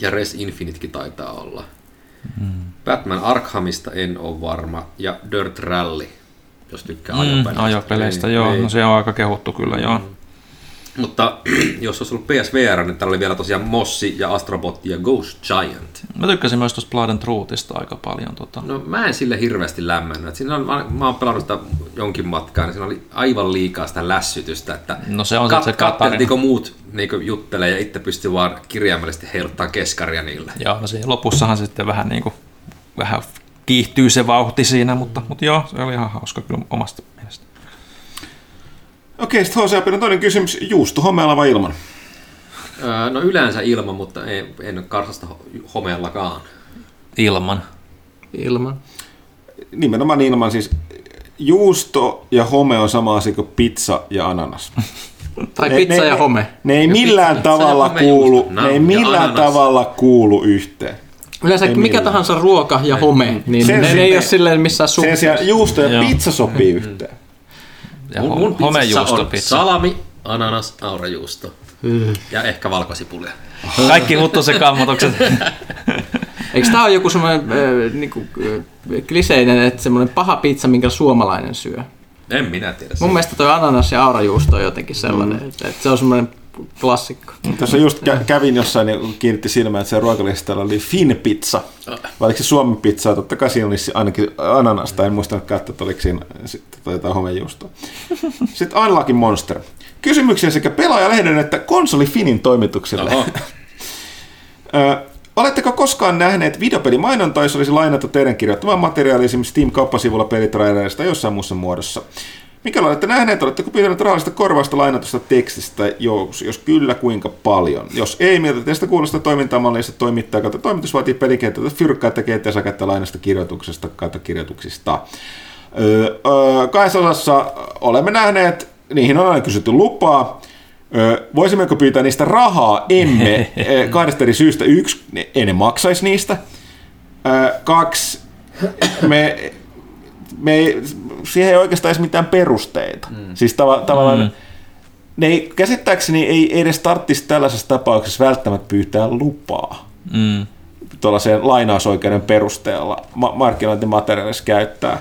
Ja Res Infinitekin taitaa olla. Mm. Batman Arkhamista en ole varma. Ja Dirt Rally, jos tykkää Mm, ajopeleistä. ajopeleistä, Niin, joo. niin. No se on aika kehuttu kyllä, joo. Mutta jos olisi ollut PSVR, niin täällä oli vielä tosiaan Mossi ja Astrobot ja Ghost Giant. Mä tykkäsin myös tuosta Blood and Truthista aika paljon. Tota. No mä en sille hirveästi lämmännyt. Siinä on, mä, mä oon pelannut sitä jonkin matkaa, niin siinä oli aivan liikaa sitä lässytystä, että No se on se- se katteltiin, kun muut niin juttelee ja itse pystyy vaan kirjaimellisesti heiluttaa keskaria niille. Joo, no siinä lopussahan sitten vähän niin kuin, vähän kiihtyy se vauhti siinä, mutta, mutta joo, se oli ihan hauska kyllä omasta mielestä. Okei, sitten HC Apina toinen kysymys. Juusto homeella vai ilman? Öö, no yleensä ilman, mutta ei, en ole karsasta ho- homeellakaan. Ilman. Ilman. Nimenomaan ilman siis juusto ja home on sama asia kuin pizza ja ananas. Tai Ne- pizza ne- ja home. Ne ei millään pizza- pizza tavalla home kuulu, juusto. ne ei millään ananas. tavalla kuulu yhteen. Yleensä Ei mikä millään. tahansa ruoka ja home, niin Sen ne, ne ei ole silleen missään Sen suhteessa. sijaan juusto ja Joo. pizza sopii yhteen. Ja mun, mun, homejuusto on pizza. salami, ananas, aurajuusto. Ja ehkä valkosipulia. Kaikki huttu se kammotukset. Eikö tämä ole joku semmoinen äh, niinku, äh, kliseinen, että semmoinen paha pizza, minkä suomalainen syö? En minä tiedä. Mun mielestä toi ananas ja aurajuusto on jotenkin sellainen, mm. että, että se on semmoinen klassikko. Tässä just kä- kävin jossain niin kiinnitti silmään, että se ruokalistalla oli Finn pizza. Vai oliko se Suomen pizza? Totta kai siinä olisi ainakin ananasta. En muistanut katsoa, että oliko siinä sitten tota jotain homejuustoa. Sitten Unlucky Monster. Kysymyksiä sekä pelaajalehden että konsoli Finin toimitukselle. Oletteko koskaan nähneet videopelimainontaa, jos olisi lainattu teidän kirjoittamaa materiaalia esimerkiksi Steam-kauppasivulla pelitrailereista tai jossain muussa muodossa? Mikäli olette nähneet, oletteko pyytäneet rahallista korvausta lainatusta tekstistä? Jos, jos kyllä, kuinka paljon? Jos ei, miltä teistä kuulostaa toimintamallista toimittaja kautta toimitus vaatii pelikentältä fyrkkaa tekee te kättä lainasta kirjoituksesta kautta kirjoituksista. Öö, öö, kahdessa osassa olemme nähneet, niihin on aina kysytty lupaa. Öö, voisimmeko pyytää niistä rahaa? Emme. Kahdesta eri syystä. Yksi, ne- ei ne maksaisi niistä. Öö, Kaksi, me, me ei, siihen ei oikeastaan edes mitään perusteita. Mm. Siis tava, tavallaan mm. ne ei, käsittääkseni ei edes tarvitsisi tällaisessa tapauksessa välttämättä pyytää lupaa Mm. tuollaiseen lainausoikeuden perusteella ma- markkinointimateriaalissa käyttää.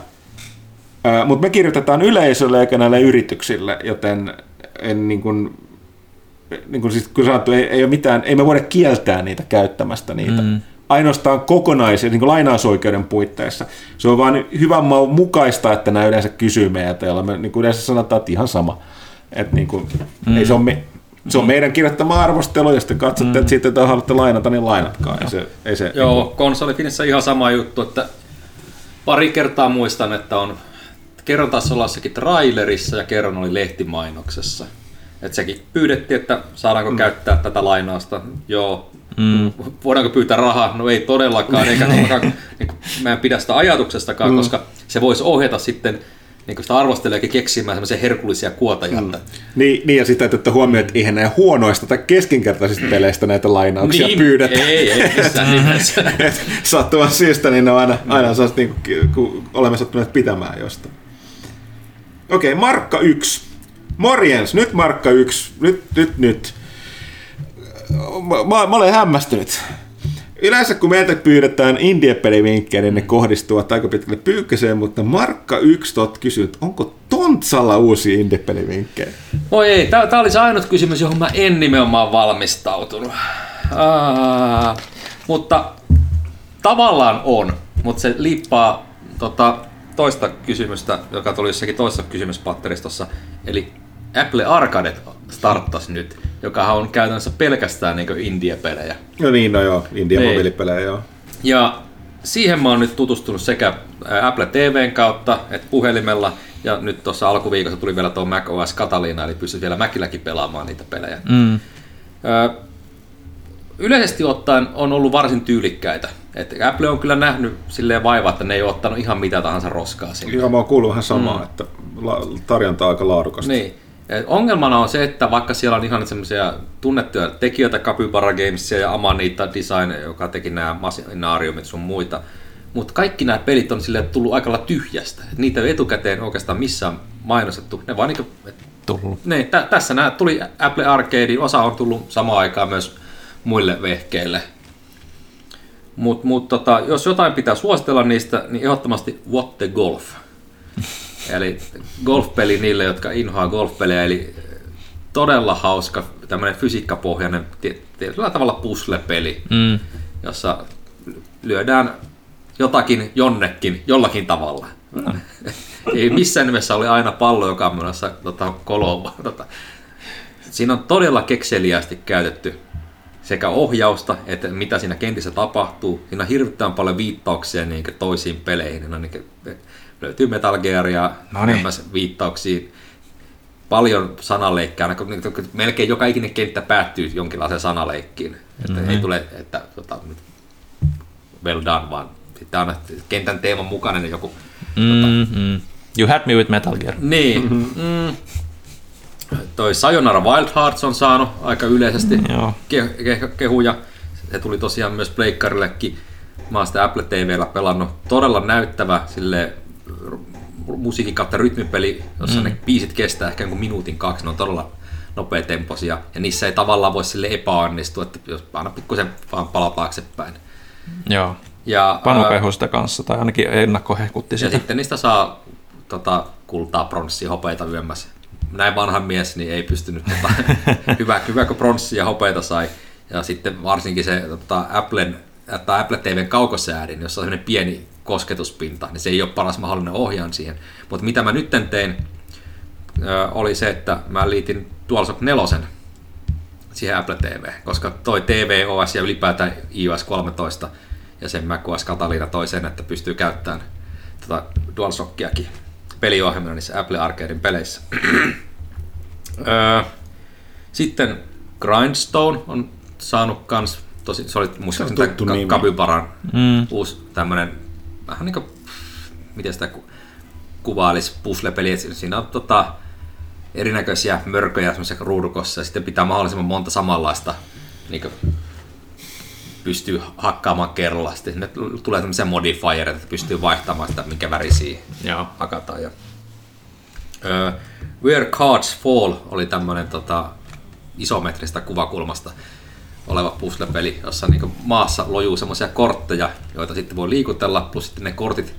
Mutta me kirjoitetaan yleisölle eikä näille yrityksille, joten en niin kuin, niin kuin siis, kun sanottu, ei, ei, ole mitään, ei me voida kieltää niitä käyttämästä niitä. Mm. Ainoastaan kokonaisia niin lainausoikeuden puitteissa. Se on vain hyvän maun mukaista, että nämä yleensä kysyy meiltä, jolla me niin kuin yleensä sanotaan, että ihan sama. Että niin kuin, mm. ei se, on me, se on meidän kirjoittama arvostelu, jos te katsotte, mm. että siitä että haluatte lainata, niin lainatkaa. Ei se, ei se, Joo, konsolifinissä ihan sama juttu, että pari kertaa muistan, että on kerran taas jossakin trailerissa ja kerran oli lehtimainoksessa. Että sekin pyydettiin, että saadaanko mm. käyttää tätä lainausta. Joo. Mm. Voidaanko pyytää rahaa? No ei todellakaan, eikä todellakaan, niin kuin, mä en pidä sitä ajatuksestakaan, mm. koska se voisi ohjata sitten niin sitä arvostelijakin keksimään semmoisia herkullisia kuotajia. Mm. Niin, niin, ja sitä, että huomioon, että eihän näin huonoista tai keskinkertaisista peleistä näitä lainauksia Niin, pyydetä. ei, ei missään nimessä. Sattuvan syystä, niin ne on aina, aina sellaista, niin kuin, kun olemme sattuneet pitämään jostain. Okei, okay, Markka 1. Morjens, nyt Markka 1. Nyt, nyt, nyt. Mä, mä, olen hämmästynyt. Yleensä kun meiltä pyydetään indie-pelivinkkejä, niin ne kohdistuvat aika pitkälle pyykköseen, mutta Markka 1 tot kysyy, onko Tontsalla uusia indie-pelivinkkejä? Oi ei, tää, tää oli se ainut kysymys, johon mä en nimenomaan valmistautunut. Aa, mutta tavallaan on, mutta se liippaa tota, toista kysymystä, joka tuli jossakin toisessa kysymyspatteristossa. Eli Apple Arcade starttasi nyt, joka on käytännössä pelkästään niin indie-pelejä. No niin, no joo, Niin. indie-mobiilipelejä joo. Ja siihen mä oon nyt tutustunut sekä Apple TVn kautta että puhelimella. Ja nyt tuossa alkuviikossa tuli vielä tuo Mac OS Catalina, eli pystyt vielä Macilläkin pelaamaan niitä pelejä. Mm. Ö, yleisesti ottaen on ollut varsin tyylikkäitä. Et Apple on kyllä nähnyt silleen vaivaa, että ne ei ole ottanut ihan mitä tahansa roskaa sinne. Joo, mä oon kuullut vähän samaa, mm. että tarjonta on aika laadukasta. Niin. Et Ongelmana on se, että vaikka siellä on ihan semmoisia tunnettuja tekijöitä, Capybara Gamesia ja Amanita Design, joka teki nämä Machinariumit sun muita, mutta kaikki nämä pelit on sille tullut aika lailla tyhjästä. Et niitä ei etukäteen oikeastaan missään mainostettu. Ne vaan niinku, et, Tullut. ne, tä, tässä nämä tuli Apple Arcade, osa on tullut samaan aikaan myös muille vehkeille. Mutta mut, tota, jos jotain pitää suositella niistä, niin ehdottomasti What the Golf. Eli golfpeli niille, jotka inhoaa golfpelejä, eli todella hauska tämmöinen fysiikkapohjainen tie- tietyllä tavalla puzzle-peli, Mm. jossa lyödään jotakin jonnekin jollakin tavalla. No. Ei missään nimessä ole aina pallo, joka on menossa tota, koloon. vaan Tota. Siinä on todella kekseliästi käytetty sekä ohjausta, että mitä siinä kentissä tapahtuu. Siinä on hirvittävän paljon viittauksia niin toisiin peleihin. On niin kuin, löytyy Metal myös viittauksia, paljon sanaleikkiä, niin kun melkein joka ikinen kenttä päättyy jonkinlaiseen sanaleikkiin. Että mm-hmm. ei tule, että tota, well done, vaan sitten aina kentän teeman mukainen niin joku Mm, mm. You had me with Metal Gear. niin. Mm. Toi Sayonara Wild Hearts on saanut aika yleisesti Joo. ke- ke- kehuja. Se tuli tosiaan myös Pleikkarillekin. Mä oon sitä Apple TVllä pelannut. Todella näyttävä sille musiikin kautta rytmipeli, jossa mm. ne biisit kestää ehkä jonkun minuutin kaksi. Ne on todella nopeatempoisia. Ja niissä ei tavallaan voi sille epäonnistua, että jos aina pikkusen vaan palaa taaksepäin. Joo. Ja, Panu kehui sitä kanssa, tai ainakin ennakko hekutti ja sitä. sitten niistä saa tota, kultaa, pronssia, hopeita yömmässä. näin vanha mies, niin ei pystynyt, tota, hyvä, hyvä kun pronssi ja hopeita sai. Ja sitten varsinkin se tota, Applen, tai Apple TVn kaukosäädin, jossa on sellainen pieni kosketuspinta, niin se ei ole paras mahdollinen ohjaan siihen. Mutta mitä mä nytten tein, oli se, että mä liitin DualShock 4 siihen Apple TV, koska toi TVOS ja ylipäätään iOS 13 ja sen macOS Catalina toi sen, että pystyy käyttämään tota DualShockiakin peliohjelmana niissä Apple Arcadein peleissä. Öö, Sitten Grindstone on saanut kans, tosi, se oli muistaakseni tämän nimi. Ka- Kabybaran Mm. uusi tämmönen, vähän niinku, miten sitä ku, kuvailisi, puzzle-peli, että siinä on tota, erinäköisiä mörköjä semmoisessa ruudukossa ja sitten pitää mahdollisimman monta samanlaista niin pystyy hakkaamaan kerralla. Sitten sinne tulee tämmöisiä modifiereita, että pystyy vaihtamaan sitä, minkä värisiä Joo. hakataan. Ja, ö, Where Cards Fall oli tämmöinen tota, isometristä kuvakulmasta oleva puzzle-peli, jossa niin maassa lojuu semmoisia kortteja, joita sitten voi liikutella, plus sitten ne kortit,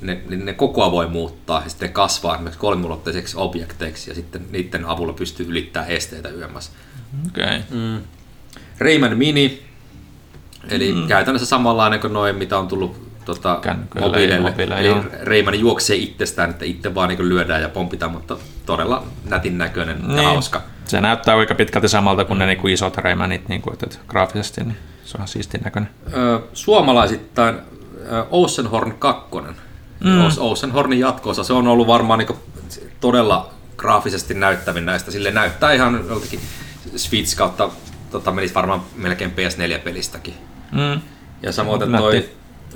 ne, ne, ne kokoa voi muuttaa ja sitten kasvaa esimerkiksi kolmiulotteiseksi objekteiksi ja sitten niiden avulla pystyy ylittämään esteitä yömmässä. Okei. Okay. Rayman Mini, eli mm. käytännössä samanlainen kuin noin, mitä on tullut tota, ja mobiileille. mobiileille, Eli joo. Rayman juoksee itsestään, että itse vaan niin lyödään ja pompitaan, mutta todella nätin näköinen ja Niin. hauska. Se näyttää aika pitkälti samalta kuin ne niinku isot Raymanit niinku, että, että graafisesti niin se on siistin näköinen. Suomalaisittain Oceanhorn 2. Mm. Oceanhornin jatkoosa, se on ollut varmaan niin todella graafisesti näyttävin näistä. Sille näyttää ihan joltakin Switch kautta, tota, menisi varmaan melkein PS4-pelistäkin. Mm. Ja samoin Nätti. toi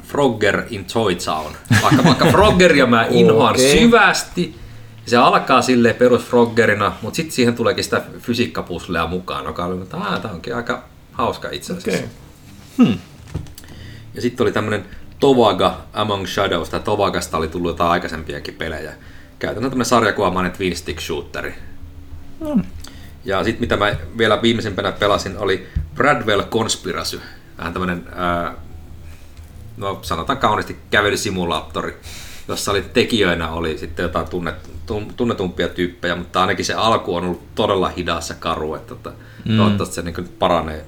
Frogger in Toy Town. Vaikka, vaikka Froggeria mä inhoan Okei. syvästi, se alkaa silleen perus Froggerina, mutta sitten siihen tuleekin sitä fysiikkapuslea mukaan, joka oli, että "Aa, tää onkin aika hauska itse asiassa. Okei. Ja sitten oli tämmönen Tovaga Among Shadows, tai Tovagasta oli tullut jotain aikaisempiakin pelejä. Käytännössä tämmönen sarjakuvamainen twin stick shooteri. Ja sitten mitä mä vielä viimeisempänä pelasin oli Bradwell Conspiracy. Vähän tämmönen, ää, no sanotaan kauniisti kävelysimulaattori, jossa oli tekijöinä oli sitten jotain tunnet, tun- tunnetumpia tyyppejä, mutta ainakin se alku on ollut todella hidas ja karu, että tota, mm. toivottavasti se niin paranee.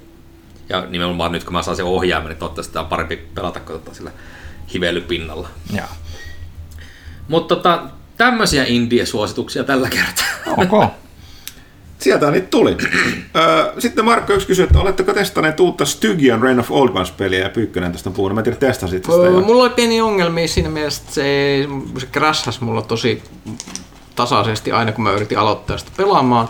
Ja nimenomaan nyt kun mä saan sen ohjaimen, niin toivottavasti sitä on parempi pelata kuin tota sillä hivelypinnalla. Joo. Mutta tota, tämmöisiä indie-suosituksia tällä kertaa. Ok. Sieltä niitä tuli. Sitten Markko yksi kysyi, että oletteko testanneet uutta Stygian Reign of Old Ones-peliä ja Pyykkönen tästä on puhunut. Mä en tiedä, testasit sitä Öö, jo. Mulla oli pieni ongelmia siinä mielessä, että se, se crashas mulla tosi tasaisesti aina, kun mä yritin aloittaa sitä pelaamaan.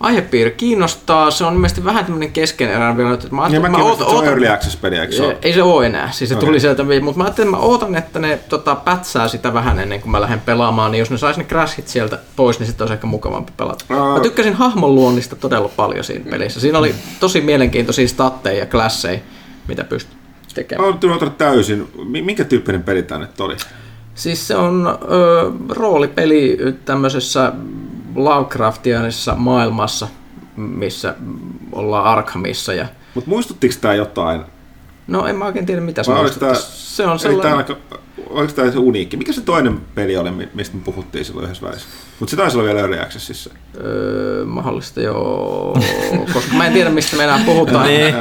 Aihepiiri kiinnostaa, se on ilmeisesti vähän tämmöinen keskeneräinen vielä, että mä Ja mäkin että mä ootan, se on Early Access-peli, eikö se ole? ei se ole enää, siis se Okei. tuli sieltä, mutta mä ajattelin, että mä ootan, että ne tota, pätsää sitä vähän ennen kuin mä lähden pelaamaan, niin jos ne sais ne crashit sieltä pois, niin sitten olisi ehkä mukavampi pelata. Aa. Mä tykkäsin hahmon luonnista todella paljon siinä pelissä. Siinä oli tosi mielenkiintoisia statteja ja klasseja, mitä pystyt tekemään. Mä oon täysin. Mi- Minkä tyyppinen peli tämä nyt oli? Siis se on ö, roolipeli tämmöisessä Lovecraftianisessa maailmassa, missä ollaan Arkhamissa. Ja, Mutta muistuttiko tämä jotain? no en mä oikein tiedä mitä se tää, Se on sellainen... aika, oliko tämä se uniikki? Mikä se toinen peli oli, mi- mistä me puhuttiin silloin yhdessä välissä? Mutta se taisi olla vielä Early Accessissa. Öö, mahdollista joo, koska mä en tiedä mistä me enää puhutaan. Niin.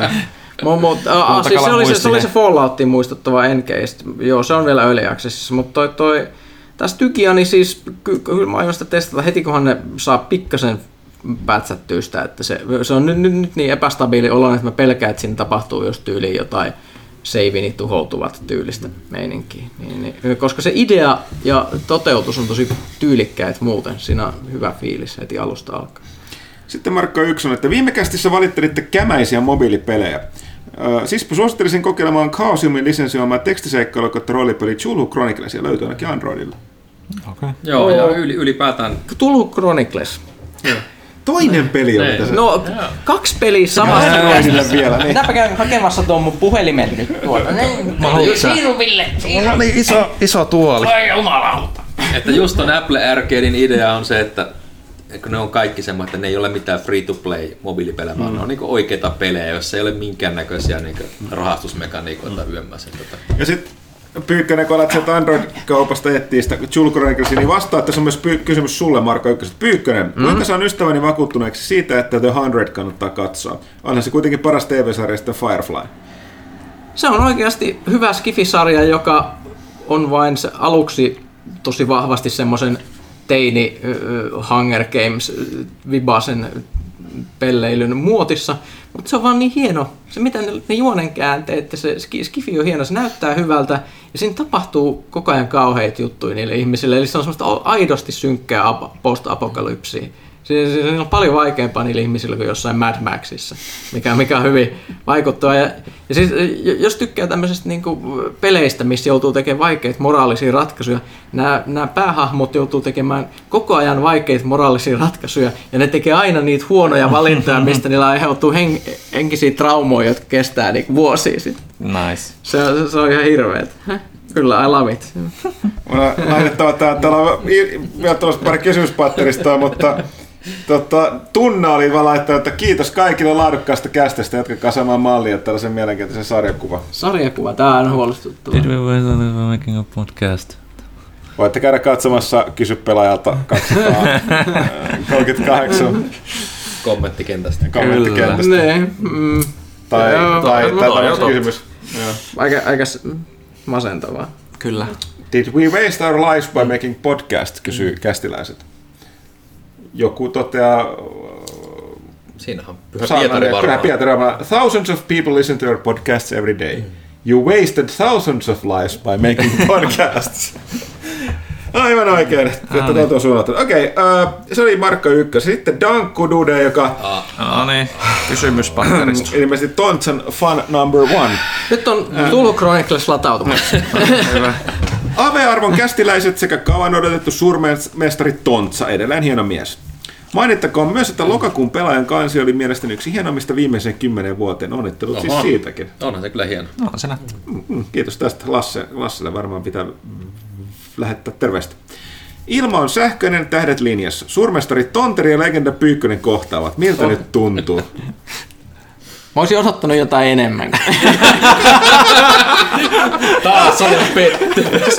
Mu- mut, a, siis se, oli se, se oli se Falloutin muistuttava Encased. Joo, se on vielä Early Accessissa, mutta toi, toi tässä Tykia, niin siis ky- kyllä mä aion sitä testata heti, kunhan ne saa pikkasen pätsättyä sitä, että se, se on nyt, nyt, nyt niin epästabiili olo, että mä pelkään, että siinä tapahtuu jos tyyliin jotain seivini tuhoutuvat tyylistä meininkiä. Niin, niin, koska se idea ja toteutus on tosi tyylikkäät muuten. Siinä on hyvä fiilis heti alusta alkaen. Sitten Markko Ykson, että viime kästissä valittelitte kämäisiä mobiilipelejä. Ö, Sispä suosittelisin kokeilemaan Chaosiumin lisensioimaa tekstiseikkailu kautta roolipeli Chulu Chronicles ja löytyy ainakin Androidilla. Okay. Joo, ja yli, ylipäätään Tullut Chronicles. Toinen peli oli Niin. tässä. No, kaksi peliä samasta. Androidille vielä. Niin. Minäpä käyn hakemassa tuon mun puhelimen nyt tuolta. Siirry Ville, siirry. No niin, iso, iso tuoli. Ai jumalauta. Että just ton Apple Arcadein idea on se, että kun ne on kaikki semmoinen, että ne ei ole mitään free-to-play mobiilipelejä, vaan ne on niinku oikeita pelejä, joissa ei ole minkäännäköisiä niinku rahastusmekaniikoita mm. yömmässä. Tota. Ja sitten Pyykkönen, kun alat sieltä Android-kaupasta etsiä sitä Chroniclesia, niin vastaa, että se on myös py- kysymys sulle, Marko Ykköset. Pyykkönen, mm. kuinka saan ystäväni vakuuttuneeksi siitä, että The 100 kannattaa katsoa? Onhan se kuitenkin paras TV-sarja sitten Firefly. Se on oikeasti hyvä skifisarja, joka on vain aluksi tosi vahvasti semmoisen teini Hunger Games vibasen pelleilyn muotissa, mutta se on vaan niin hieno. Se mitä ne, ne juonen käänteet, että se ski- skifi on hieno, se näyttää hyvältä ja siinä tapahtuu koko ajan kauheita juttuja niille ihmisille. Eli se on semmoista aidosti synkkää ap- post-apokalypsia. Se, se, se on paljon vaikeampaa niille ihmisille kuin jossain Mad Maxissa, mikä, mikä on hyvin vaikuttava. Ja, ja siis, jos tykkää tämmöisestä niin peleistä, missä joutuu tekemään vaikeita moraalisia ratkaisuja, nämä, nämä päähahmot joutuu tekemään koko ajan vaikeita moraalisia ratkaisuja, ja ne tekee aina niitä huonoja valintoja, mistä niillä aiheutuu hen, henkisiä traumoja, jotka kestää niin vuosia sitten. Nice. Se, se, se on ihan hirveet. Kyllä, I love it. Mun on laitettava tää, täällä on vielä tuossa pari kysymyspatterista, mutta tota, Tunna oli vaan laittanut, että kiitos kaikille laadukkaasta kästestä, jatkakaa samaa mallia tällaisen mielenkiintoisen sarjakuva. Sarjakuva, tää on huolestuttava. Did we were making a podcast? Voitte käydä katsomassa Kysy pelaajalta 238 Kommenttikentästä. kommenttikentästä. Ne, mm, Tai, Joo, tai, no, tai totta. kysymys. Joo. aika, aika masentavaa. Kyllä. Did we waste our lives by making podcast, kysyy kästiläiset. Joku toteaa, Siinähän on Pyhä Pietari Pyhä varmaan. Pietari varmaan, thousands of people listen to your podcasts every day. You wasted thousands of lives by making podcasts. Aivan oikein, että tuolta on suunnattu. Okei, okay, uh, se oli Markka Ykkös. Sitten Dankku Dude, joka No niin, kysymys patterista. ilmeisesti Tontsan fan number one. Nyt on tullut Chronicles latautumassa. Ave-arvon kästiläiset sekä kauan odotettu suurmestari Tontsa, edelleen hieno mies. Mainittakoon myös, että lokakuun pelaajan kansi oli mielestäni yksi hienommista viimeiseen kymmenen vuoteen. Onnittelut siis Oho. siitäkin. Onhan se kyllä hieno. No, se näyttää. Mm, Kiitos tästä Lasse. Lasselle varmaan pitää lähettää terveistä. Ilma on sähköinen, tähdet linjassa. Suurmestari Tonteri ja legenda Pyykkönen kohtaavat. Miltä Oh. nyt tuntuu? Mä olisin odottanut jotain enemmän. Taas oli pettymys.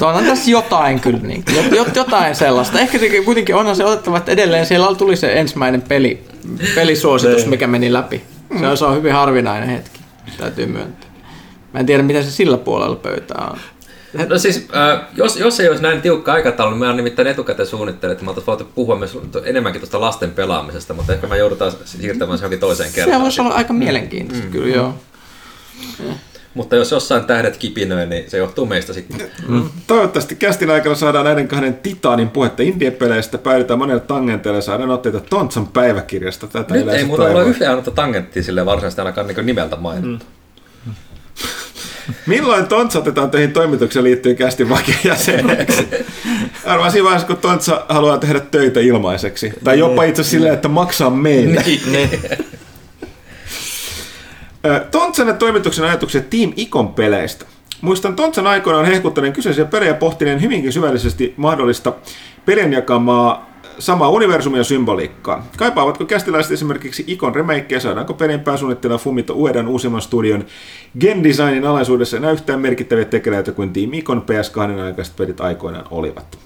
Onhan tässä jotain kyllä, niin, jot, jotain sellaista. Ehkä se kuitenkin onhan se otettava, että edelleen siellä tuli se ensimmäinen peli, pelisuositus, mikä meni läpi. Se on, se on hyvin harvinainen hetki, täytyy myöntää. Mä en tiedä, mitä se sillä puolella pöytää on. No siis, äh, jos, jos ei olisi näin tiukka aikataulu, niin mä nimittäin etukäteen suunnittelin, että mä oltaisiin voitu puhua myös enemmänkin tuosta lasten pelaamisesta, mutta ehkä mä joudutaan siirtämään se johonkin toiseen Se kertaan. voisi olla aika mielenkiintoista, mm. kyllä joo. Mutta jos jossain tähdet kipinöi, niin se johtuu meistä sitten. Toivottavasti kästin aikana saadaan näiden kahden titaanin puhetta indie-peleistä, päädytään monelle tangenteille ja saadaan otteita Tontsan päiväkirjasta. Tätä Nyt ei mulla ole yhtään tangenttia sille varsinaisesti ainakaan niin nimeltä mainittu. Milloin Tontsa otetaan töihin toimituksen liittyen kästin vakijäseneksi? Arvaan siinä vaiheessa, kun Tontsa haluaa tehdä töitä ilmaiseksi. Tai jopa itse silleen, että maksaa meille. Ö, Tontsan ja toimituksen ajatukset Team Icon peleistä. Muistan Tontsan aikoinaan hehkuttaneen kyseisiä pelejä pohtineen hyvinkin syvällisesti mahdollista pelien jakamaa samaa universumia ja symboliikkaa. Kaipaavatko kästiläiset esimerkiksi Icon remakeja, saadaanko pelin pääsuunnittelija Fumito Uedan uusimman studion Gen Designin alaisuudessa enää yhtään merkittäviä tekeleitä kuin Team Icon PS2 aikaiset pelit aikoinaan olivat?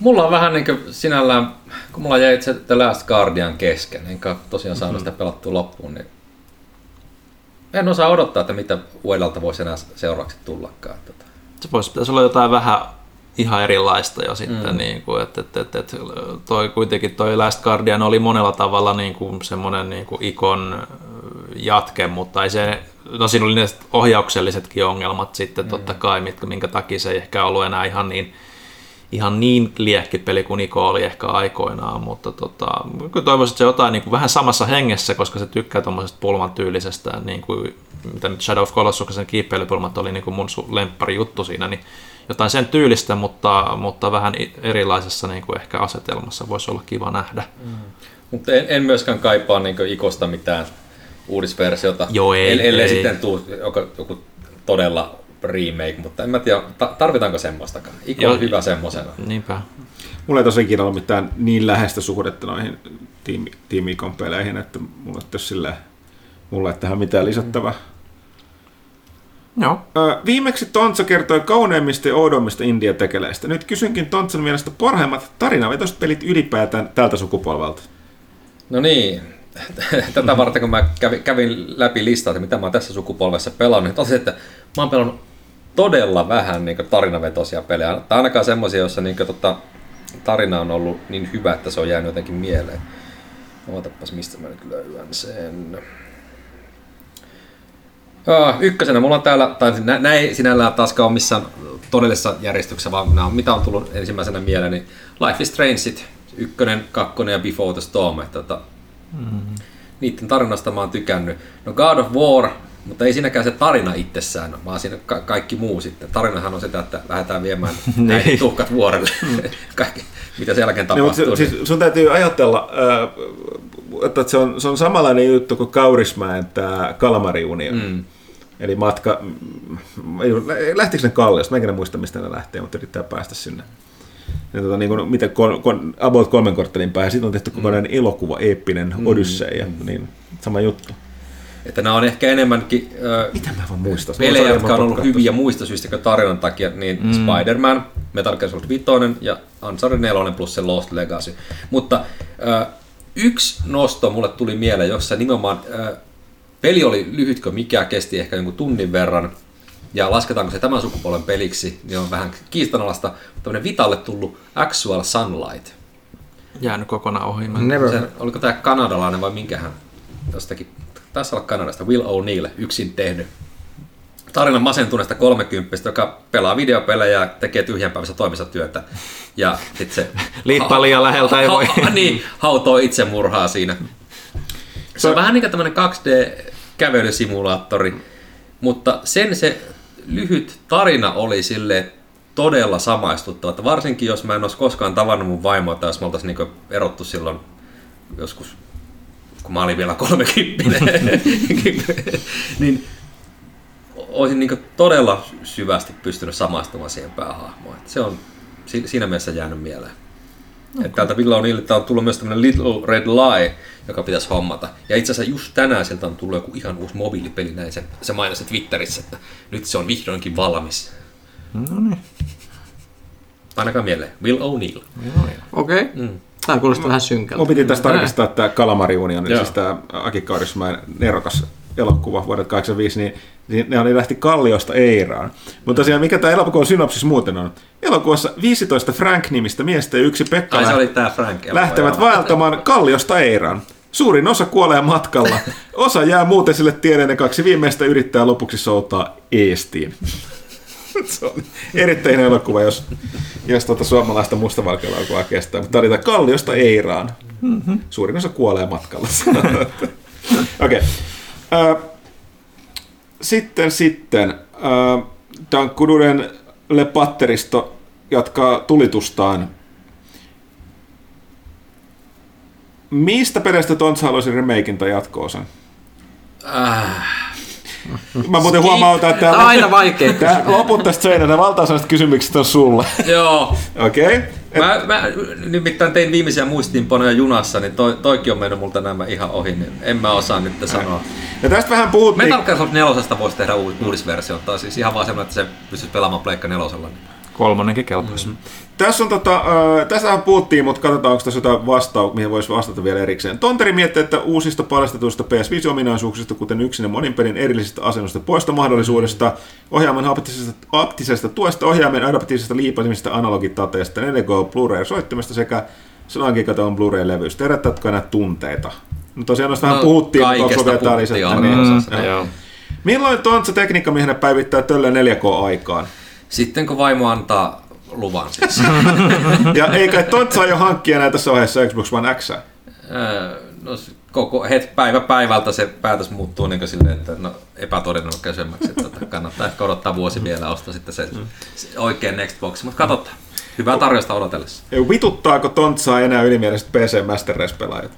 Mulla on vähän niin kuin sinällään, kun mulla jäi itse The Last Guardian kesken, enkä tosiaan saanut sitä pelattua loppuun, niin en osaa odottaa, että mitä Uedalta voisi enää seuraavaksi tullakaan. Tota. Se voisi pitäisi olla jotain vähän ihan erilaista jo sitten, mm. niin kuin, että, että, että, että toi, kuitenkin toi Last Guardian oli monella tavalla niin kuin semmoinen niin kuin ikon jatke, mutta ei se, no siinä oli ne ohjauksellisetkin ongelmat sitten mm. totta kai, mitkä, minkä takia se ei ehkä ollut enää ihan niin, ihan niin liekki peli kuin Niko oli ehkä aikoinaan, mutta tota, kyllä toivoisin, että se jotain niin kuin vähän samassa hengessä, koska se tykkää tuommoisesta pulman tyylisestä, niin kuin, mitä nyt Shadow of Colossuksen kiipeilykpulmat oli niin kuin mun lemppari juttu siinä, niin jotain sen tyylistä, mutta, mutta vähän erilaisessa niin kuin ehkä asetelmassa voisi olla kiva nähdä. Mutta en, en myöskään kaipaa niin Ikosta mitään uudisversiota, Joo, ei, El- ellei ei. sitten tule joku, joku todella remake, mutta en mä tiedä, ta- tarvitaanko semmoistakaan. Iko Joo. on hyvä semmoisena. Niinpä. Mulla ei tosiaan ikinä ollut mitään niin läheistä suhdetta noihin Team Icon peleihin, että mulla ei ole silleen, mulla ei tähän mitään lisättävää. Joo. Ö, Viimeksi Tontsa kertoi kauneimmista ja oudoimmista India-tekeleistä. Nyt kysynkin Tontsan mielestä parhaimmat tarinavetoiset pelit ylipäätään tältä sukupolvelta. No niin, tätä varten kun mä kävin, kävin läpi listaa, että mitä mä oon tässä sukupolvessa pelannut, niin totesin, että mä oon pelannut todella vähän niin tarinavetoisia pelejä. Tai ainakaan semmoisia, joissa niin kuin, tota, tarina on ollut niin hyvä, että se on jäänyt jotenkin mieleen. Ootapas, mistä mä nyt löydän sen. Ykkösenä mulla on täällä, tai nä, ei sinällään taaskaan ole missään todellisessa järjestyksessä, vaan nämä on, mitä on tullut ensimmäisenä mieleen, niin Life is Strange, ykkönen, kakkonen ja Before the Storm. Että, tota, mm. Niiden tarinasta mä oon tykännyt. No God of War, mutta ei siinäkään se tarina itsessään, vaan siinä ka- kaikki muu sitten. Tarinahan on sitä, että lähdetään viemään näin tuhkat vuorelle. kaikki, mitä sen jälkeen Niin, mutta tapahtuu. se, siis sun täytyy ajatella, että se on, se on samanlainen juttu kuin Kaurismäen tämä Kalamariunio. Mm. Eli matka, mm, lähtikö ne Kalliosta? Mä en muista, mistä ne lähtee, mutta yrittää päästä sinne. Ja tota, niin kuin, miten kol, kol, about kolmen korttelin päähän. Sitten on tehty kokonainen elokuva, eeppinen mm. Odyssey, niin sama juttu. Että nämä on ehkä enemmänkin ö, Mitä mä vaan muistan? pelejä, jotka on ollut hyviä muista syistä kuin tarinan takia, niin mm. Spider-Man, Metal Gear Solid 5 ja Uncharted 4 plus se Lost Legacy. Mutta ö, yksi nosto mulle tuli mieleen, jossa nimenomaan ö, peli oli lyhytkö mikä, kesti ehkä jonkun tunnin verran, ja lasketaanko se tämän sukupolven peliksi, niin on vähän kiistanalaista. Tämmöinen Vitalle tullut Actual Sunlight. Jäänyt kokonaan ohi. Never. Se, oliko tämä kanadalainen vai minkähän jostakin, taisi olla Kanadasta, Will O'Neill yksin tehnyt. Tarina masentuneesta 30 joka pelaa videopelejä ja tekee tyhjänpäivässä toimistotyötä. Ja sit se... Liippaa liian läheltä ei voi. Ha, niin, hautoo itsemurhaa siinä. Se on vähän niin kuin tämmöinen 2D-kävelysimulaattori, mutta sen se lyhyt tarina oli sille todella samaistuttava. Että varsinkin jos mä en olisi koskaan tavannut mun vaimoa, tai jos me oltaisiin niin erottu silloin joskus, kun mä olin vielä 30, niin olisin niin todella syvästi pystynyt samaistumaan siihen päähahmoon. Se on si- siinä mielessä jäänyt mieleen. Okay. Että täältä Will O'Neillilta on tullut myös tämmöinen Little Red Lie, joka pitäisi hommata. Ja itse asiassa just tänään sieltä on tullut joku ihan uusi mobiilipeli, näin se, se mainosi Twitterissä, että nyt se on vihdoinkin valmis. No niin. Ainakaan mieleen. Will O'Neill. Okei. Okay. Mm. Tämä kuulostaa vähän synkältä. Mun piti tästä tarkistaa, että tämä Kalamari Union, siis tämä Aki Kaurismäen nerokas elokuva vuodelta 85, niin, niin ne oli lähti Kalliosta Eiraan. Mutta tosiaan, mikä tämä elokuvan synopsis muuten on? Elokuvassa 15 Frank-nimistä miestä ja yksi Pekka Ai se oli tää Frank. lähtevät vaeltamaan Kalliosta Eiraan. Suurin osa kuolee matkalla. Osa jää muuten sille tielle ja kaksi viimeistä yrittää lopuksi soutaa Eestiin. Se on erittäin elokuva, jos, jos tuota suomalaista mustavalkoelokuvaa kestää. Mutta tämä Kalliosta Eiraan. Suurin osa kuolee matkalla. Okei. Okay. Sitten, sitten. Äh, Dankkuduren Le Patteristo jatkaa tulitustaan. Mistä peleistä Tontsa haluaisi remakein tai jatko-osan? Mä muuten huomautan, että Tämä on aina vaikea Tää, loput tästä seinältä, valtaosa kysymyksistä on sulle. Joo. Okei? Okay? Mä, mä nimittäin tein viimeisiä muistiinpanoja junassa, niin toi, toikin on mennyt multa nämä ihan ohi, niin en mä osaa nyt sanoa. Ja tästä vähän puhuttiin. Metal Gear Solid 4 voisi tehdä uud- uudisversio, tai siis ihan vaan semmoinen, että se pystyisi pelaamaan Pleikka nelosella. Niin. Kolmonenkin kelpaisi. Mm. Tässä on tota, äh, tästähän puhuttiin, mutta katsotaan, onko tässä jotain vastaa, mihin voisi vastata vielä erikseen. Tonteri miettii, että uusista paljastetuista PS5-ominaisuuksista, kuten yksin ja monin pelin erillisistä asennusta poistomahdollisuudesta, ohjaaman haptisesta, aptisesta tuesta, ohjaamen adaptiivisesta liipasimista, analogitateesta, 4K Blu-ray-soittimesta sekä 100 gigaton Blu-ray-levystä. Herättävätkö nämä tunteita? No tosiaan noista vähän puhuttiin, mutta onko vielä puhuttiin lisättä? Niin. Mm, joo. Milloin Tontsa tekniikkamiehenä päivittää tölle 4K-aikaan? Sitten kun vaimo antaa luvan siis. Ja ei kai Tontsa jo hankkia näitä tässä vaiheessa Xbox One X. Öö, no, koko het, päivä päivältä se päätös muuttuu niin silleen, että no, epätodennäköisemmäksi, että tota, kannattaa ehkä odottaa vuosi vielä ostaa sitten se, se oikein Next Box, mutta katsotaan. Hyvää tarjosta odotellessa. Vituttaako Tontsaa enää ylimieliset PC Master Race-pelaajat?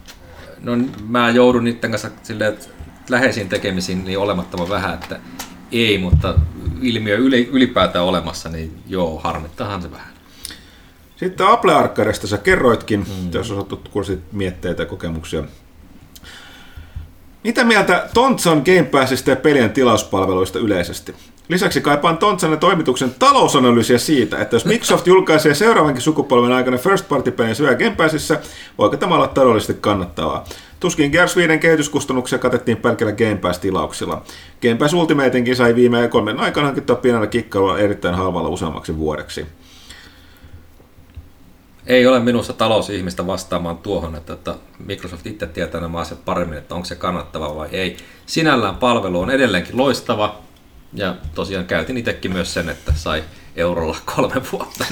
No mä joudun niiden kanssa silleen, että läheisiin tekemisiin niin olemattoman vähän, että ei, mutta ilmiö yli, ylipäätään olemassa, niin joo, harmittaahan se vähän. Sitten Apple Arcadesta sä kerroitkin, mm. jos osattu kurssit mietteitä ja kokemuksia. Mitä mieltä Tontsan Game Passista ja pelien tilauspalveluista yleisesti? Lisäksi kaipaan Tontsan ja toimituksen talousanalyysiä siitä, että jos Microsoft julkaisee seuraavankin sukupolven aikana First Party pelin syö Game Passissa, voiko tämä olla taloudellisesti kannattavaa? Tuskin Gears 5 kehityskustannuksia katettiin pelkällä Game Pass-tilauksilla. Game Pass Ultimateinkin sai viime kolmen aikana hankittua pienellä kikkailulla erittäin halvalla useammaksi vuodeksi. Ei ole minussa talousihmistä vastaamaan tuohon, että, että Microsoft itse tietää nämä asiat paremmin, että onko se kannattava vai ei. Sinällään palvelu on edelleenkin loistava, ja tosiaan käytin itsekin myös sen, että sai eurolla kolme vuotta.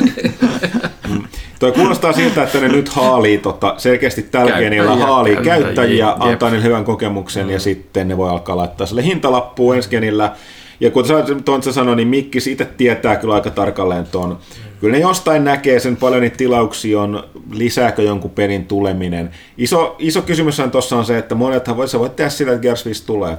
Toi kuulostaa siltä, että ne nyt haalii tota, selkeästi tällä Käyttäjiä, haalii käyttäjiä, käyttäjiä, jep. antaa niille hyvän kokemuksen mm. ja sitten ne voi alkaa laittaa sille hintalappuun ensi genillä. Ja kuten sä Tontsa sanoi, niin Mikkis itse tietää kyllä aika tarkalleen ton. Kyllä ne jostain näkee sen paljon niitä tilauksia on, lisääkö jonkun pelin tuleminen. Iso, iso kysymys tuossa on se, että monethan voi, sä voit tehdä sillä, että Gears 5 tulee.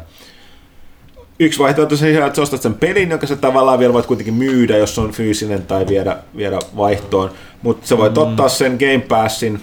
Yksi vaihtoehto on se, että sä ostat sen pelin, jonka sä tavallaan vielä voit kuitenkin myydä, jos on fyysinen tai viedä, viedä vaihtoon. Mutta sä voit mm. ottaa sen Game Passin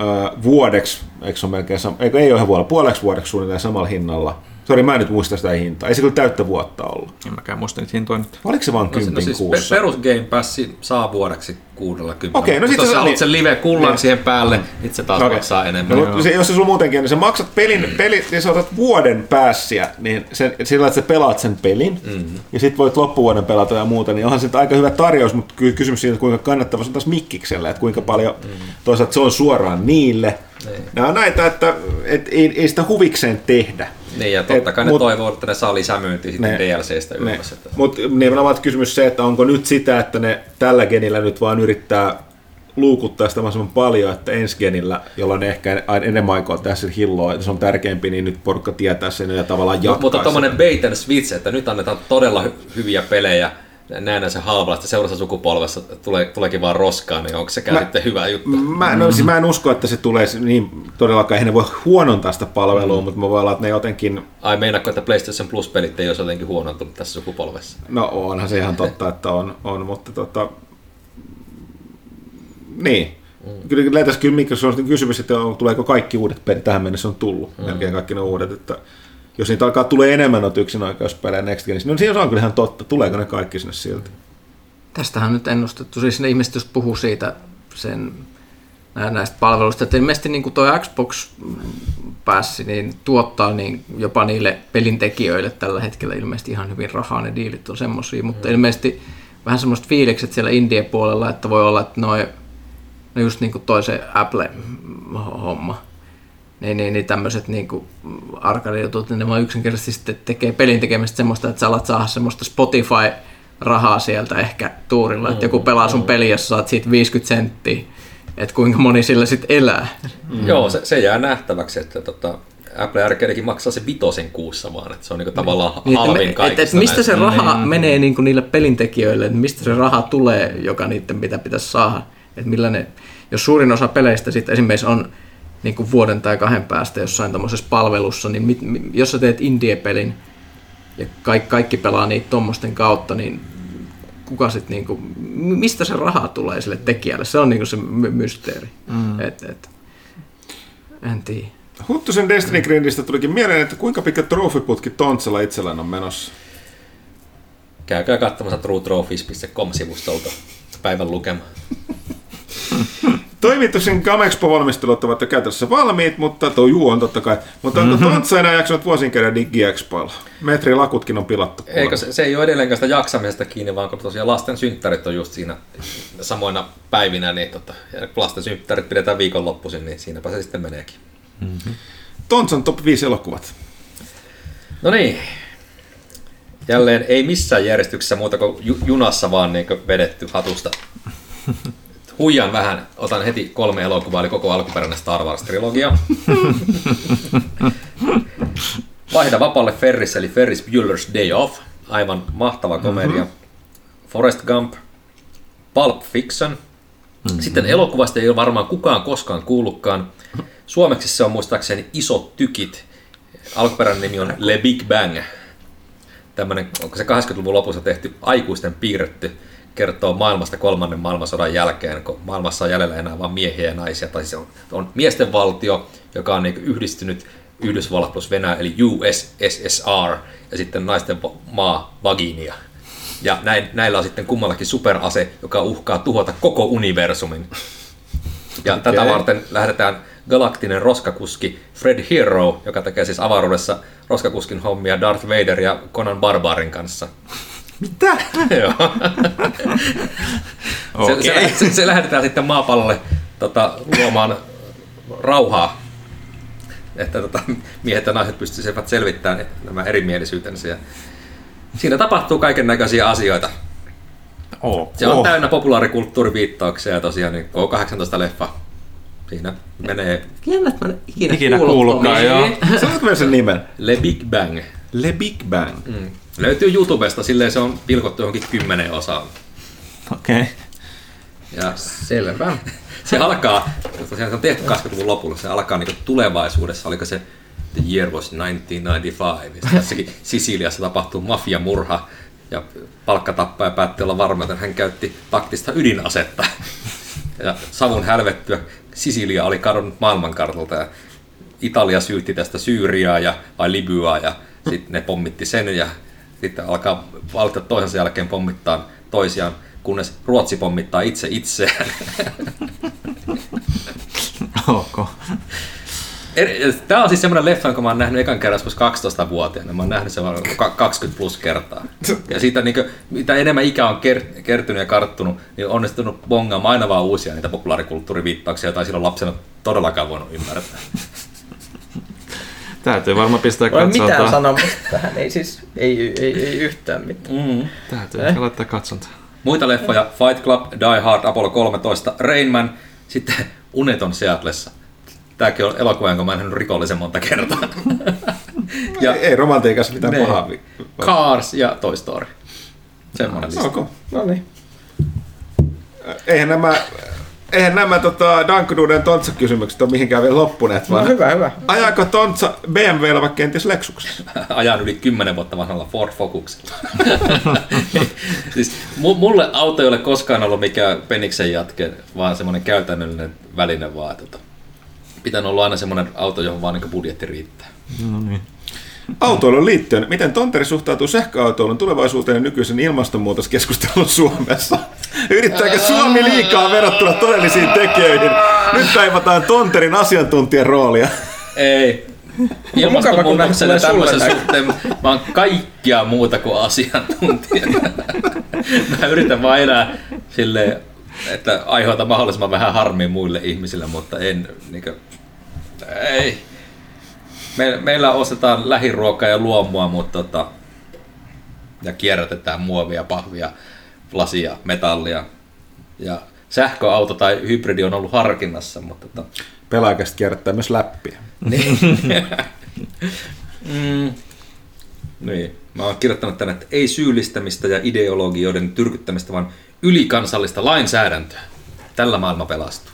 ö, vuodeksi, eikö se ole melkein eikö, ei ole ihan vuodella, puoleksi vuodeksi suunnilleen samalla hinnalla. Sori, mä en nyt muista sitä hintaa. Ei se kyllä täyttä vuotta ollut. En mäkään muista niitä hintoja nyt. Oliko se vaan No, kympin no siis kuussa? pe- perus Game Pass saa vuodeksi 60. Okei, no sit Mutta se jos sä haluat sen live kullan Niin. siihen päälle, niin se taas Okei. maksaa enemmän. No, mutta se, jos se sulla muutenkin, niin sä maksat pelin, peli, niin sä otat vuoden päässiä, niin sen, sillä, että sä pelaat sen pelin, mm-hmm. ja sit voit loppuvuoden pelata ja muuta, niin onhan se aika hyvä tarjous, mutta kyllä kysymys siitä, kuinka kannattava se on taas Mikkikselle, että kuinka paljon, mm-hmm. toisaalta se on suoraan niille. Niin. Nämä on näitä, että et, ei, ei sitä huvikseen tehdä. Niin, ja totta Et, kai ne mut- toivoo, että ne saa lisämyyntiä sitten Ne- DLCstä ylös. Että... Mutta nimenomaan kysymys se, että onko nyt sitä, että ne tällä genillä nyt vaan yrittää luukuttaa sitä mahdollisimman paljon, että ensi genillä, jolloin ne ehkä enemmän aikaa tässä hilloa, että se on tärkeämpi, niin nyt porukka tietää sen ja tavallaan jatkaa Mutta tuommoinen bait and switch, että nyt annetaan todella hy- hyviä pelejä, näin se halvalla, että seuraavassa sukupolvessa tulee, tuleekin vaan roskaa, niin onko sekään Mä- sitten hyvä juttu? Mä, no, siis mä en usko, että se tulee niin todellakaan, eihän ne voi huonontaa sitä palvelua, mm. mutta mä voi olla, että ne jotenkin, Ai meinaatko, että PlayStation Plus-pelit ei olisi jotenkin huonontunut tässä sukupolvessa? no onhan se ihan totta, että on, on mutta tota, niin. Mm. Kyllä, kyllä tässä kyllä Microsoftin kysymys, että on- tuleeko kaikki uudet pelit, tähän mennessä on tullut, mm. melkein kaikki ne uudet, että jos niitä alkaa tulee enemmän noita yksioikeuspelejä Next Genissä, no siinä on kyllä ihan totta, tuleeko ne kaikki sinne silti. Tästähän on nyt ennustettu, siis ne ihmiset, jos puhuu siitä sen, nä- näistä palveluista, että ilmeisesti niin kuin tuo Xbox päässi, niin tuottaa niin jopa niille pelintekijöille tällä hetkellä ilmeisesti ihan hyvin rahaa, ne diilit on semmosia, mutta ilmeisesti vähän semmoista fiilikset siellä Indie-puolella, että voi olla, että noin, no just niin kuin toi se Apple-homma, niin, niin, niin tämmöiset niin arcade-jutut, niin ne vaan yksinkertaisesti sitten tekee pelin tekemistä semmoista, että sä alat saada semmoista Spotify-rahaa sieltä ehkä tuurilla, että joku pelaa sun peliä, jos sä saat siitä 50 senttiä, että kuinka moni sillä sitten elää. Mm. Joo, se, se, jää nähtäväksi, että tota, Apple Arcadekin maksaa se vitosen kuussa vaan, että se on niinku tavallaan Niin, halvin me, että, kaikista että mistä se raha menee niin kuin niille pelintekijöille, että mistä se raha tulee, joka niiden mitä pitäisi saada. Että millä ne, jos suurin osa peleistä sitten esimerkiksi on niin kuin vuoden tai kahden päästä jossain tuommoisessa palvelussa, niin mit, mi- jos sä teet indie-pelin ja kaikki, kaikki pelaa niitä tuommoisten kautta, niin kuka sit niinku, mistä se raha tulee sille tekijälle? Se on niinku se my- mysteeri. Mm. Et, et, en tiedä. Huttusen Destiny Grindistä tulikin mieleen, että kuinka pitkä trofiputki Tontsella itsellään on menossa. Käykää katsomassa truetrophies.com-sivustolta päivän lukema. Toimituksen Gamexpo-valmistelut ovat jo käytössä valmiit, mutta tuo juu on totta kai. Mutta onko Tontsa enää jaksanut vuosin käydä DigiExpoilla? Metrilakutkin on pilattu. kuulemma. Eikö se, se ei ole edelleenkään sitä jaksamisesta kiinni, vaan kun tosiaan lasten synttärit on just siinä samoina päivinä, niin tota, lasten synttärit pidetään viikonloppuisin, niin siinäpä se sitten meneekin. Tontsan top 5 elokuvat. No niin. Jälleen ei missään järjestyksessä muuta kuin ju- junassa vaan niin vedetty hatusta. Huijan vähän, otan heti kolme elokuvaa, eli koko alkuperäinen Star Wars-trilogia. Vaihda vapalle Ferris, eli Ferris Bueller's Day Off. Aivan mahtava komedia. Mm-hmm. Forrest Gump. Pulp Fiction. Mm-hmm. Sitten elokuvasta ei ole varmaan kukaan koskaan kuullutkaan. Suomeksi se on muistaakseni Isot tykit. Alkuperäinen nimi on Le Big Bang. Tämmöinen, onko se 80-luvun lopussa tehty aikuisten piirretty, kertoo maailmasta kolmannen maailmansodan jälkeen, kun maailmassa on jäljellä enää vain miehiä ja naisia. Tai siis on, on miesten valtio, joka on niin yhdistynyt Yhdysvallat plus Venäjä, eli USSR, ja sitten naisten maa Vaginia. Ja näin, näillä on sitten kummallakin superase, joka uhkaa tuhota koko universumin. Ja okay. tätä varten lähdetään galaktinen roskakuski Fred Hero, joka tekee siis avaruudessa roskakuskin hommia Darth Vader ja Conan Barbarin kanssa. Mitä? Joo. se, se, se, se, lähetetään sitten maapallolle tota, luomaan rauhaa, että tota, miehet ja naiset pystyisivät selvittämään nämä erimielisyytensä. Ja siinä tapahtuu kaiken näköisiä asioita. Oh. Se on täynnä populaarikulttuuriviittauksia ja tosiaan niin K18-leffa. Siinä menee Jännä, että mä en ikinä, Ikinä kuullutkaan, tuommoista. joo. Sanotko vielä sen nimen? Le Big Bang. Le Big Bang. Mm. Löytyy YouTubesta, silleen se on pilkottu johonkin kymmenen osaan. Okei. Okay. Ja Selvä. se alkaa, tosiaan se on tehty 80-luvun lopulla, se alkaa niin tulevaisuudessa, oliko se The Year was 1995, niin tässäkin Sisiliassa tapahtuu mafiamurha ja palkkatappaja päätti olla varma, että hän käytti taktista ydinasetta. Ja savun hälvettyä Sisilia oli kadonnut maailmankartalta ja Italia syytti tästä Syyriaa ja, vai Libyaa ja sitten ne pommitti sen ja sitten alkaa valtiot toisensa jälkeen pommittaa toisiaan, kunnes Ruotsi pommittaa itse itseään. Ok. Tämä on siis semmoinen leffa, jonka mä oon nähnyt ekan kerran joskus 12-vuotiaana. Mä oon nähnyt sen varmaan ka- 20 plus kertaa. Ja siitä niin kuin, mitä enemmän ikä on ker- kertynyt ja karttunut, niin on onnistunut bongaamaan aina vaan uusia niitä populaarikulttuuriviittauksia, joita ei silloin lapsena todellakaan voinut ymmärtää. Täytyy varmaan pistää Voi mitään sanomista tähän, ei siis, ei, ei, ei yhtään mitään. Mm. Täytyy Eh? laittaa katsontaan. Muita leffoja, Fight Club, Die Hard, Apollo 13, Rain Man, sitten Uneton Seatlessa. Tämäkin on elokuva, jonka mä en nähnyt rikollisen monta kertaa. Ja, ei, ei romantiikassa mitään Ne. pahaa. vi- Cars ja Toy Story. Semmoinen lista. Ok. No niin. Eihän nämä, eihän nämä tota, Dankududen Tontsa-kysymykset ole mihinkään vielä loppuneet, No vaan hyvä, hyvä. ajaako Tontsa BMWllä vaikka kenties Lexuksessa? ajan yli 10 vuotta vanhalla Ford Focuksella. siis mu- mulle auto ei ole koskaan ollut mikään peniksen jatke, vaan semmoinen käytännöllinen väline vaan. Tota. Pitänyt olla aina semmoinen auto, johon vaan niin budjetti riittää. No niin. Autoilun liittyen, miten Tonteri suhtautuu sähköautoilun tulevaisuuteen ja nykyisen ilmastonmuutoskeskustelun Suomessa? Yrittääkö Suomi liikaa verrattuna todellisiin tekijöihin? Nyt kaivataan Tonterin asiantuntijan roolia. Ei. Ilmastonmuutoksen ja tämmöisen suhteen mä oon kaikkia muuta kuin asiantuntija. mä yritän vaan elää silleen, että aiheuta mahdollisimman vähän harmia muille ihmisille, mutta en niinkö, ei. Me, meillä ostetaan lähiruokaa ja luomua, mutta tota, ja kierrätetään muovia, pahvia, lasia, metallia. Ja sähköauto tai hybridi on ollut harkinnassa, mutta tota, Pelaajakästä kierrättää myös läppiä. niin. mm. niin. Mä oon kirjoittanut tänne, että ei syyllistämistä ja ideologioiden tyrkyttämistä, vaan ylikansallista lainsäädäntöä. Tällä maailma pelastuu.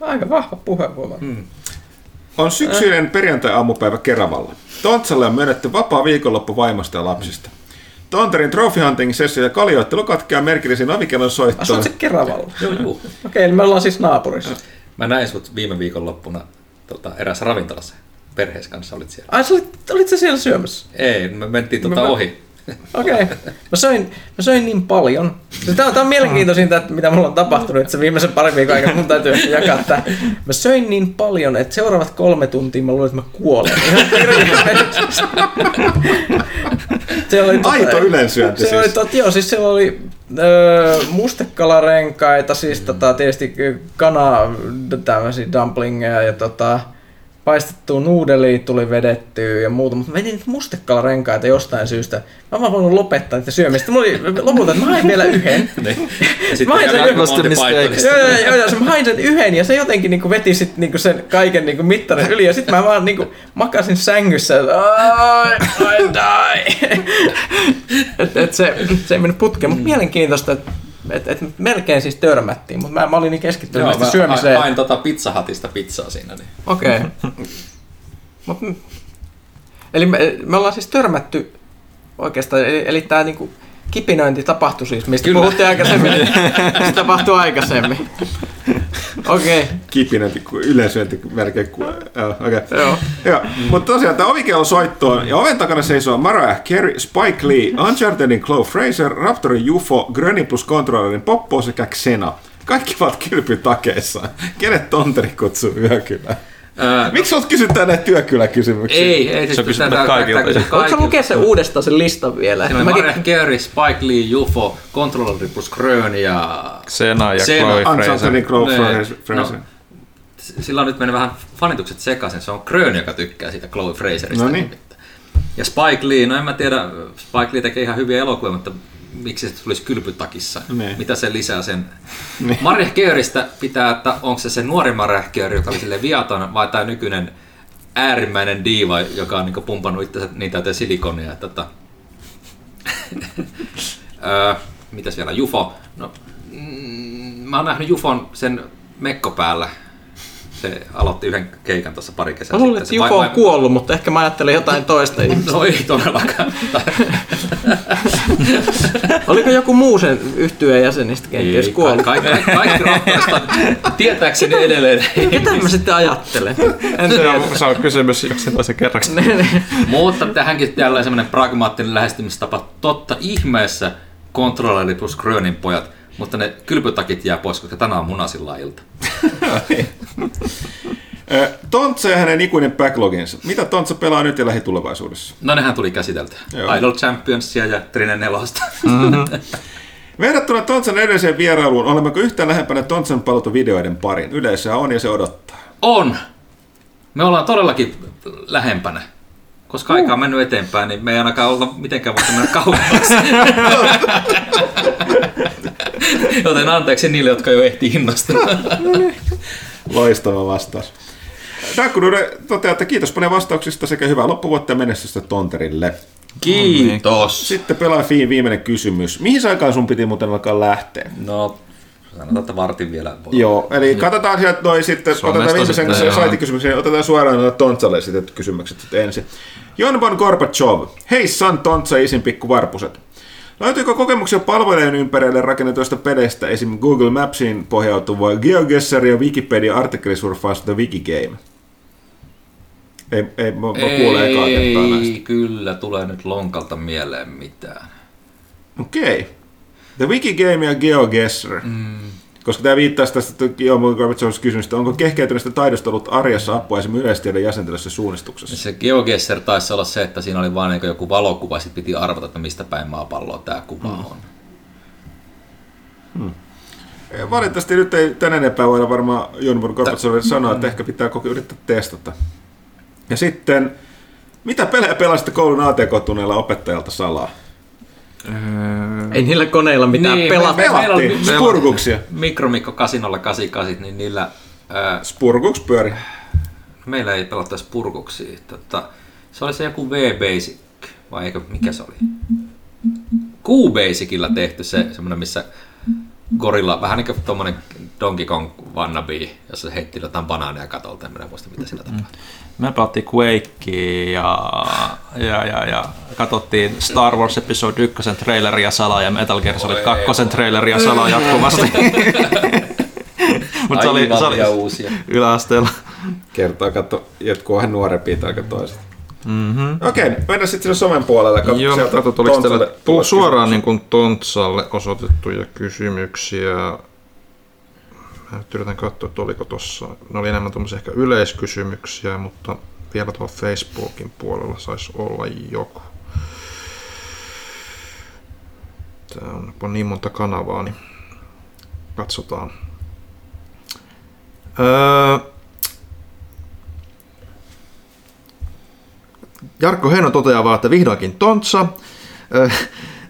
Aika vahva puheenvuoro. Mm. On syksyinen perjantai-aamupäivä Keravalla. Tontsalle on myönnetty vapaa viikonloppu vaimosta ja lapsista. Tonterin trophy hunting sessio ja kaljoittelu katkeaa merkillisiin ovikellon Asut soittoon. se Keravalla? Joo, joo. Okei, eli me ollaan siis naapurissa. Mä näin sut viime viikonloppuna tota, erässä ravintolassa. Perheessä kanssa olit siellä. Ai, olit, olit sä siellä syömässä? Ei, me mentiin tota Mä- ohi. Okei. Okay. Mä, söin, mä söin niin paljon. Tämä on, tää on mielenkiintoisinta, että mitä mulla on tapahtunut että se viimeisen parin viikon aikana. Mun täytyy jakaa tää. Mä söin niin paljon, että seuraavat kolme tuntia mä luulen, että mä kuolen. Se oli, tota- Aito ylensyönti se oli, siis. tot, joo, siis siellä oli öö, mustekalarenkaita, siis tota, tietysti kana, tämmöisiä dumplingeja ja tota, paistettua nuudelia tuli vedettyä ja muuta, mutta mä vedin niitä mustekalarenkaita jostain syystä. Mä oon vaan voinut lopettaa niitä syömistä. Mulla oli lopulta, että mä hain vielä yhden. Niin. Ja Mä sitten hain sen yhden. Joo, joo, joo, mä hain sen yhden ja se jotenkin niinku veti sit niinku sen kaiken niinku mittarin yli ja sitten mä vaan niinku makasin sängyssä, että I, I die. et, et se, se ei mennyt putkeen, mutta mielenkiintoista, että et, et melkein siis törmättiin, mutta mä, mä olin niin keskittynyt Joo, mä syömiseen. hain tota Pizza Hutista pizzaa siinä. Niin. Okei. Mut, mm. eli me, me ollaan siis törmätty oikeastaan, eli, eli tämä niinku kipinöinti tapahtui siis, mistä Kyllä. puhuttiin aikaisemmin. se tapahtui aikaisemmin. Okei. kipinöinti kuin yleisöinti melkein kuin... Joo, okei. Joo. Joo, mutta tosiaan tämä ovikello soittoon ja oven takana seisoo Mariah Carey, Spike Lee, Unchartedin Chloe Fraser, Raptorin UFO, Grönin plus Controllerin Poppo sekä Xena. Kaikki ovat kylpytakeissa. Kenet Tonteri kutsuu yökylään? Öö, Miksi olet kysynyt tänne työkyläkysymyksiä? ei, ei siis Se on kysynyt tää- tää- kaikilta. Voitko lukea sen uudestaan sen listan vielä? Siinä on Mäkin- Mariah Carey, Spike Lee, UFO, Controlleri plus Grön ja... Sena ja Sena. Chloe Fraser. Chloe Ne- Fraser. Fraser. no, Sillä on nyt mennyt vähän fanitukset sekaisin. Se on Grön, joka tykkää siitä Chloe Fraserista. No niin. Ja Spike Lee, no en mä tiedä, Spike Lee tekee ihan hyviä elokuvia, mutta miksi se tulisi kylpytakissa? Niin. Mitä se lisää sen? Niin. Mariah Careystä pitää, että onko se se nuori Mariah Carey, joka oli sille viaton, vai tämä nykyinen äärimmäinen diiva, joka on niin pumpannut itse niin täyteen silikonia. Että, tota... öö, mitäs vielä? Jufo. No, mm, mä oon nähnyt Jufon sen mekko päällä. Se aloitti yhden keikan tuossa pari kesää Mä luulen, että vai- on vai- kuollut, mutta ehkä mä ajattelin jotain toista. No ei todellakaan. Oliko joku muu sen yhtyeen jäsenistä kenties Ei, kuollut? Kaikki, kaikki, tietääkseni edelleen. Ketä mä sitten ajattelen? En Se tiedä. on, se on kysymys yksin toisen kerraksi. Mutta tähänkin jälleen semmoinen pragmaattinen lähestymistapa. Totta ihmeessä kontrolleri plus Grönin pojat, mutta ne kylpytakit jää pois, koska tänään on munasilla ilta. Tontsa ja hänen ikuinen backloginsa. Mitä Tontsa pelaa nyt ja lähitulevaisuudessa? No nehän tuli käsiteltyä. Joo. Idol Championsia ja Trine Nelosta. Verrattuna Tontsan edelliseen vierailuun, olemmeko yhtään lähempänä Tontsan paluuta videoiden parin? Yleisöä on ja se odottaa. On! Me ollaan todellakin lähempänä. Koska aika on mennyt eteenpäin, niin me ei ainakaan olla mitenkään voitu mennä kauemmaksi. Joten anteeksi niille, jotka jo ehti innostua. Loistava vastaus. Dakunude toteaa, että kiitos paljon vastauksista sekä hyvää loppuvuotta ja menestystä Tonterille. Kiitos. Sitten pelaa Fiin viimeinen kysymys. Mihin aikaan sun piti muuten alkaa lähteä? No, sanotaan, että vartin vielä. Joo, eli katsotaan sieltä noi sitten, Suomesta otetaan viimeisen sitten, saitikysymyksen otetaan suoraan noita Tontsalle esitetyt kysymykset sitten ensin. Jon von Gorbachev. Hei San Tontsa isin pikku varpuset. Löytyykö kokemuksia palvelujen ympärille rakennetuista peleistä, esim. Google Mapsiin pohjautuva GeoGuessr ja Wikipedia artikkelisurfaus The Wikigame? Ei, ei mä, mä kuulen ekaa kertaa näistä. Ei kyllä tule nyt lonkalta mieleen mitään. Okei. Okay. The Wikigame ja GeoGuessr. Mm. Koska tämä viittaa tästä von Gorbachevs kysymystä, onko kehkeytyneestä taidosta ollut arjessa apua esimerkiksi yleistiedon jäsentelyssä suunnistuksessa? Se GeoGuessr taisi olla se, että siinä oli vain niin joku valokuva, sitten piti arvata, että mistä päin maapalloa tämä kuva Mm. on. Valitettavasti nyt ei tän enempää voida varmaan Jon von Gorbacheville sanoa, että ehkä pitää koko yrittää testata. Ja sitten, mitä pelejä pelasitte koulun ATK-tunneilla opettajalta salaa? Ei niillä koneilla mitään Niin, pelata. me- meillä oli- Pelattiin spurguksia. Mikromikko Kasinolla 88, niin niillä... Ää, Spurguks pyöri. meillä ei pelattaisi purkuksia. Tota, se oli se joku V-Basic, vai eikö, mikä se oli? Q-Basicilla tehty se, semmoinen, missä gorilla, vähän niin kuin tommonen Donkey Kong wannabe, jossa se heitti jotain banaaneja katolta, en minä muista mitä siinä tapahtui. Me pelattiin Quakea ja, ja, ja, ja katsottiin Star Wars Episode 1 traileria salaa ja Metal Gear Solid 2 traileria salaa jatkuvasti. Mutta se oli, se oli uusia. yläasteella. Kertoo, katso, jotkut vähän nuorempia tai toiset. Mm-hmm. Okei, mennään sitten sinne somen puolelle. Katso, Joo, sieltä katsot, oliko Tontsalle teille suoraan niin kuin Tontsalle osoitettuja kysymyksiä. Yritän katsoa, että oliko tuossa. Ne oli enemmän tuommoisia ehkä yleiskysymyksiä, mutta vielä tuolla Facebookin puolella saisi olla joku. Tää on, niin monta kanavaa, niin katsotaan. Öö, Jarkko Heino toteaa vaan, että vihdoinkin Tontsa.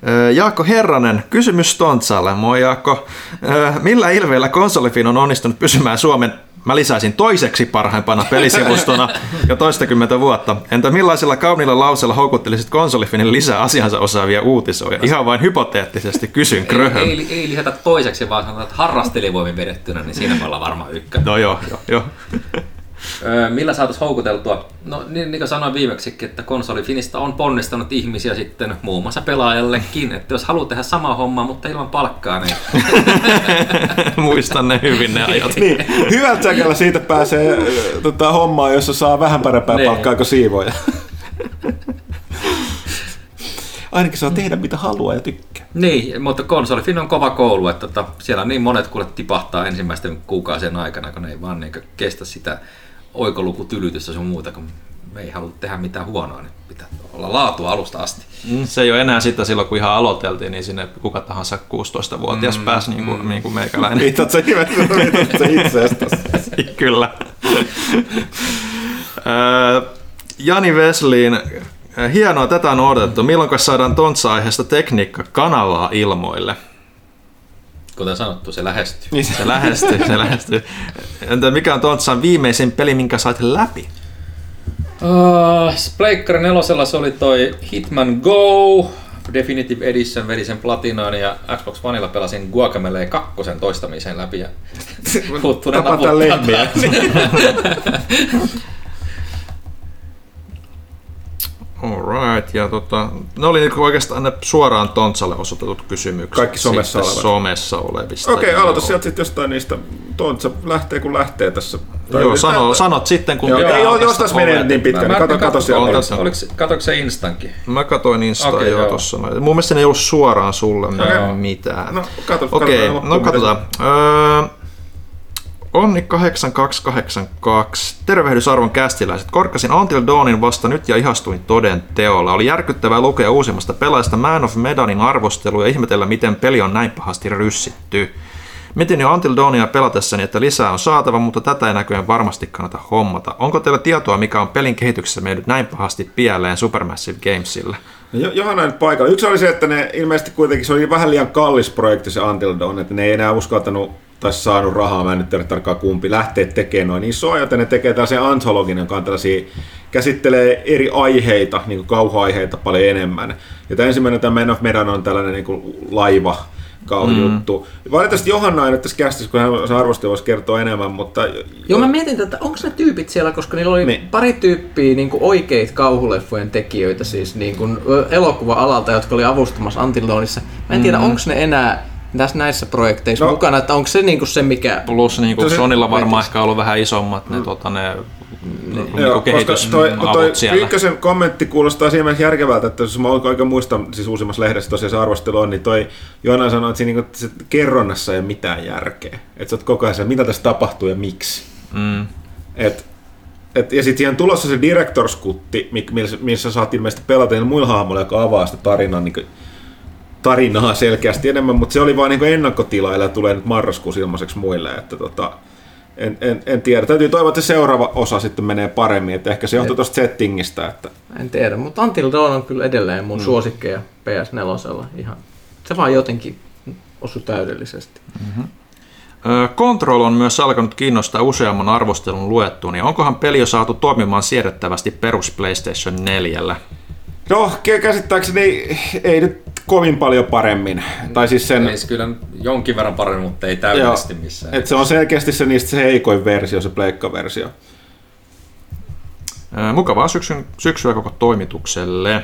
Ö, Jaakko Herranen, kysymys Tontsalle. Moi Jaakko. Ö, Millä ilveellä konsolifin on onnistunut pysymään Suomen, mä lisäisin toiseksi parhaimpana pelisivustona jo toistakymmentä vuotta. Entä millaisilla kauniilla lauseilla houkuttelisit konsolifinin lisää asiansa osaavia uutisoja? Ihan vain hypoteettisesti kysyn Ei, kröhön. ei, ei, lisätä toiseksi, vaan sanotaan, että harrastelivoimin vedettynä, niin siinä me ollaan varmaan ykkönen. No joo, joo, joo. Öö, millä saataisiin houkuteltua? No niin, niin kuin sanoin viimeksikin, että konsolifinista on ponnistanut ihmisiä sitten muun muassa pelaajallekin, että jos haluaa tehdä sama homma, mutta ilman palkkaa, niin Muistan ne hyvin ne ajat. Niin, hyvältä säkällä siitä pääsee tota, hommaan, jossa saa vähän parempaa Niin. palkkaa kuin siivoja. Ainakin saa tehdä mitä haluaa ja tykkää. Niin, mutta konsolifin on kova koulu, että tota, siellä niin monet kuule tipahtaa ensimmäisten kuukausien aikana, kun ne ei vaan niin kestä sitä oikolukutylytystä sun muuta, kun me ei haluta tehdä mitään huonoa, niin pitää olla laatua alusta asti. Mm, Se ei ole enää sitä silloin, kun ihan aloiteltiin, niin sinne kuka tahansa 16-vuotias mm, pääsi niin kuin, niin kuin meikäläinen. Viitat sä itsestäsi. Kyllä. Jani Vesliin, hienoa, tätä on odotettu. Milloin saadaan Tontsa-aiheesta tekniikka-kanavaa ilmoille? Kuten sanottu, se lähestyy. Niin Se lähestyy, se lähestyy. Entä mikä on Tontsan viimeisin peli, minkä sait läpi? Uh, Pleikkari nelosella se oli toi Hitman Go, Definitive Edition vedi sen platinaan ja Xbox Oneilla pelasin Guacamelee 2 toistamisen läpi ja Huttunen Tapata lehmiä. Alright, ja tota, ne oli niinku oikeastaan ne suoraan Tontsalle osoitetut kysymykset. Kaikki somessa olevat. somessa olevista. Okei, Joo. aloita sieltä sitten jostain niistä. Tontsa lähtee kun lähtee tässä. Tai Joo, sano, ylipäätään- sanot sitten, kun Joo, pitää ei, jos tästä tässä menee niin pitkään, niin kato, kato siellä. katso. Tontsa. Oliko, katoiko se Instankin? Mä katoin Insta okay, joo, joo. tossa. Mun mielestä ne ei ollut suoraan sulle Okei. mitään. No, kato, Okei, katsotaan loppuun, no katsotaan. Öö, Onni 8282. Tervehdys arvon kästiläiset. Korkkasin Until Dawnin vasta nyt ja ihastuin toden teolla. Oli järkyttävää lukea uusimmasta pelaajasta Man of Medanin arvostelu ja ihmetellä, miten peli on näin pahasti ryssitty. Mietin jo Until Dawnia pelatessani, että lisää on saatava, mutta tätä ei näköjään varmasti kannata hommata. Onko teillä tietoa, mikä on pelin kehityksessä mennyt näin pahasti pieleen Supermassive Gamesille? Jo- Johanna nyt paikalla. Yksi oli se, että ne ilmeisesti kuitenkin se oli vähän liian kallis projekti se Until Dawn, että ne ei enää uskaltanut tai saanut rahaa, mä en nyt tiedä tarkkaan kumpi, lähteä tekemään noin isoa, joten ne tekee tällaisen antologin, joka on tällaisia, käsittelee eri aiheita, niin kuin kauhuaiheita paljon enemmän. Ja tämä ensimmäinen, tämä Man of Medan on tällainen niin kuin laiva, kauhujuttu. Mm. Valitettavasti Johanna ei nyt tässä kästissä, kun hän arvosti voisi kertoa enemmän, mutta... Joo, mä mietin, että onko ne tyypit siellä, koska niillä oli Niin. niin. pari tyyppiä niin oikeita kauhuleffojen tekijöitä, siis niin kuin elokuva-alalta, jotka oli avustamassa Until Dawnissa. Mä en tiedä, Mm. onko ne enää tässä näissä projekteissa No. mukana, että onko se niin kuin se, mikä... Plus niin kuin Se- Sonilla varmaan se- ehkä ollut vähän isommat ne, tota, ne niin Joo, kuin koska toi, toi. Ykkösen kommentti kuulostaa siinä mielessä järkevältä, että jos mä oikein muistan, siis uusimmassa lehdessä tosiaan se arvostelu on, niin toi Joona sanoi, että siinä niinku, se kerronnassa ei ole mitään järkeä. Että sä oot koko ajan se, mitä tässä tapahtuu ja miksi. Mm. Et, et, ja sitten siihen tulossa se Director's Cutti, missä, missä saat ilmeisesti pelata niillä muilla hahmoilla, joka avaa sitä tarinan, niin tarinaa selkeästi enemmän, mutta se oli vain niin ennakkotilailla ja tulee nyt marraskuussa ilmaiseksi muille. Että tota, en, en, en, tiedä. Täytyy toivoa, että se seuraava osa sitten menee paremmin. Että ehkä se johtuu tuosta settingistä. Että... En tiedä, mutta Until Dawn on kyllä edelleen mun mm. suosikkeja PS4. Ihan. Se vaan jotenkin osui täydellisesti. Ö, Control on myös alkanut kiinnostaa useamman arvostelun luettuun, niin onkohan peli jo saatu toimimaan siedettävästi perus PlayStation 4? No, kä- käsittääkseni ei nyt kovin paljon paremmin. Tai siis sen, Ei se kyllä jonkin verran paremmin, mutta ei täydellisesti missään. että se on selkeästi se niistä se heikoin versio, se pleikkaversio. Mukavaa syksyn, syksyä koko toimitukselle.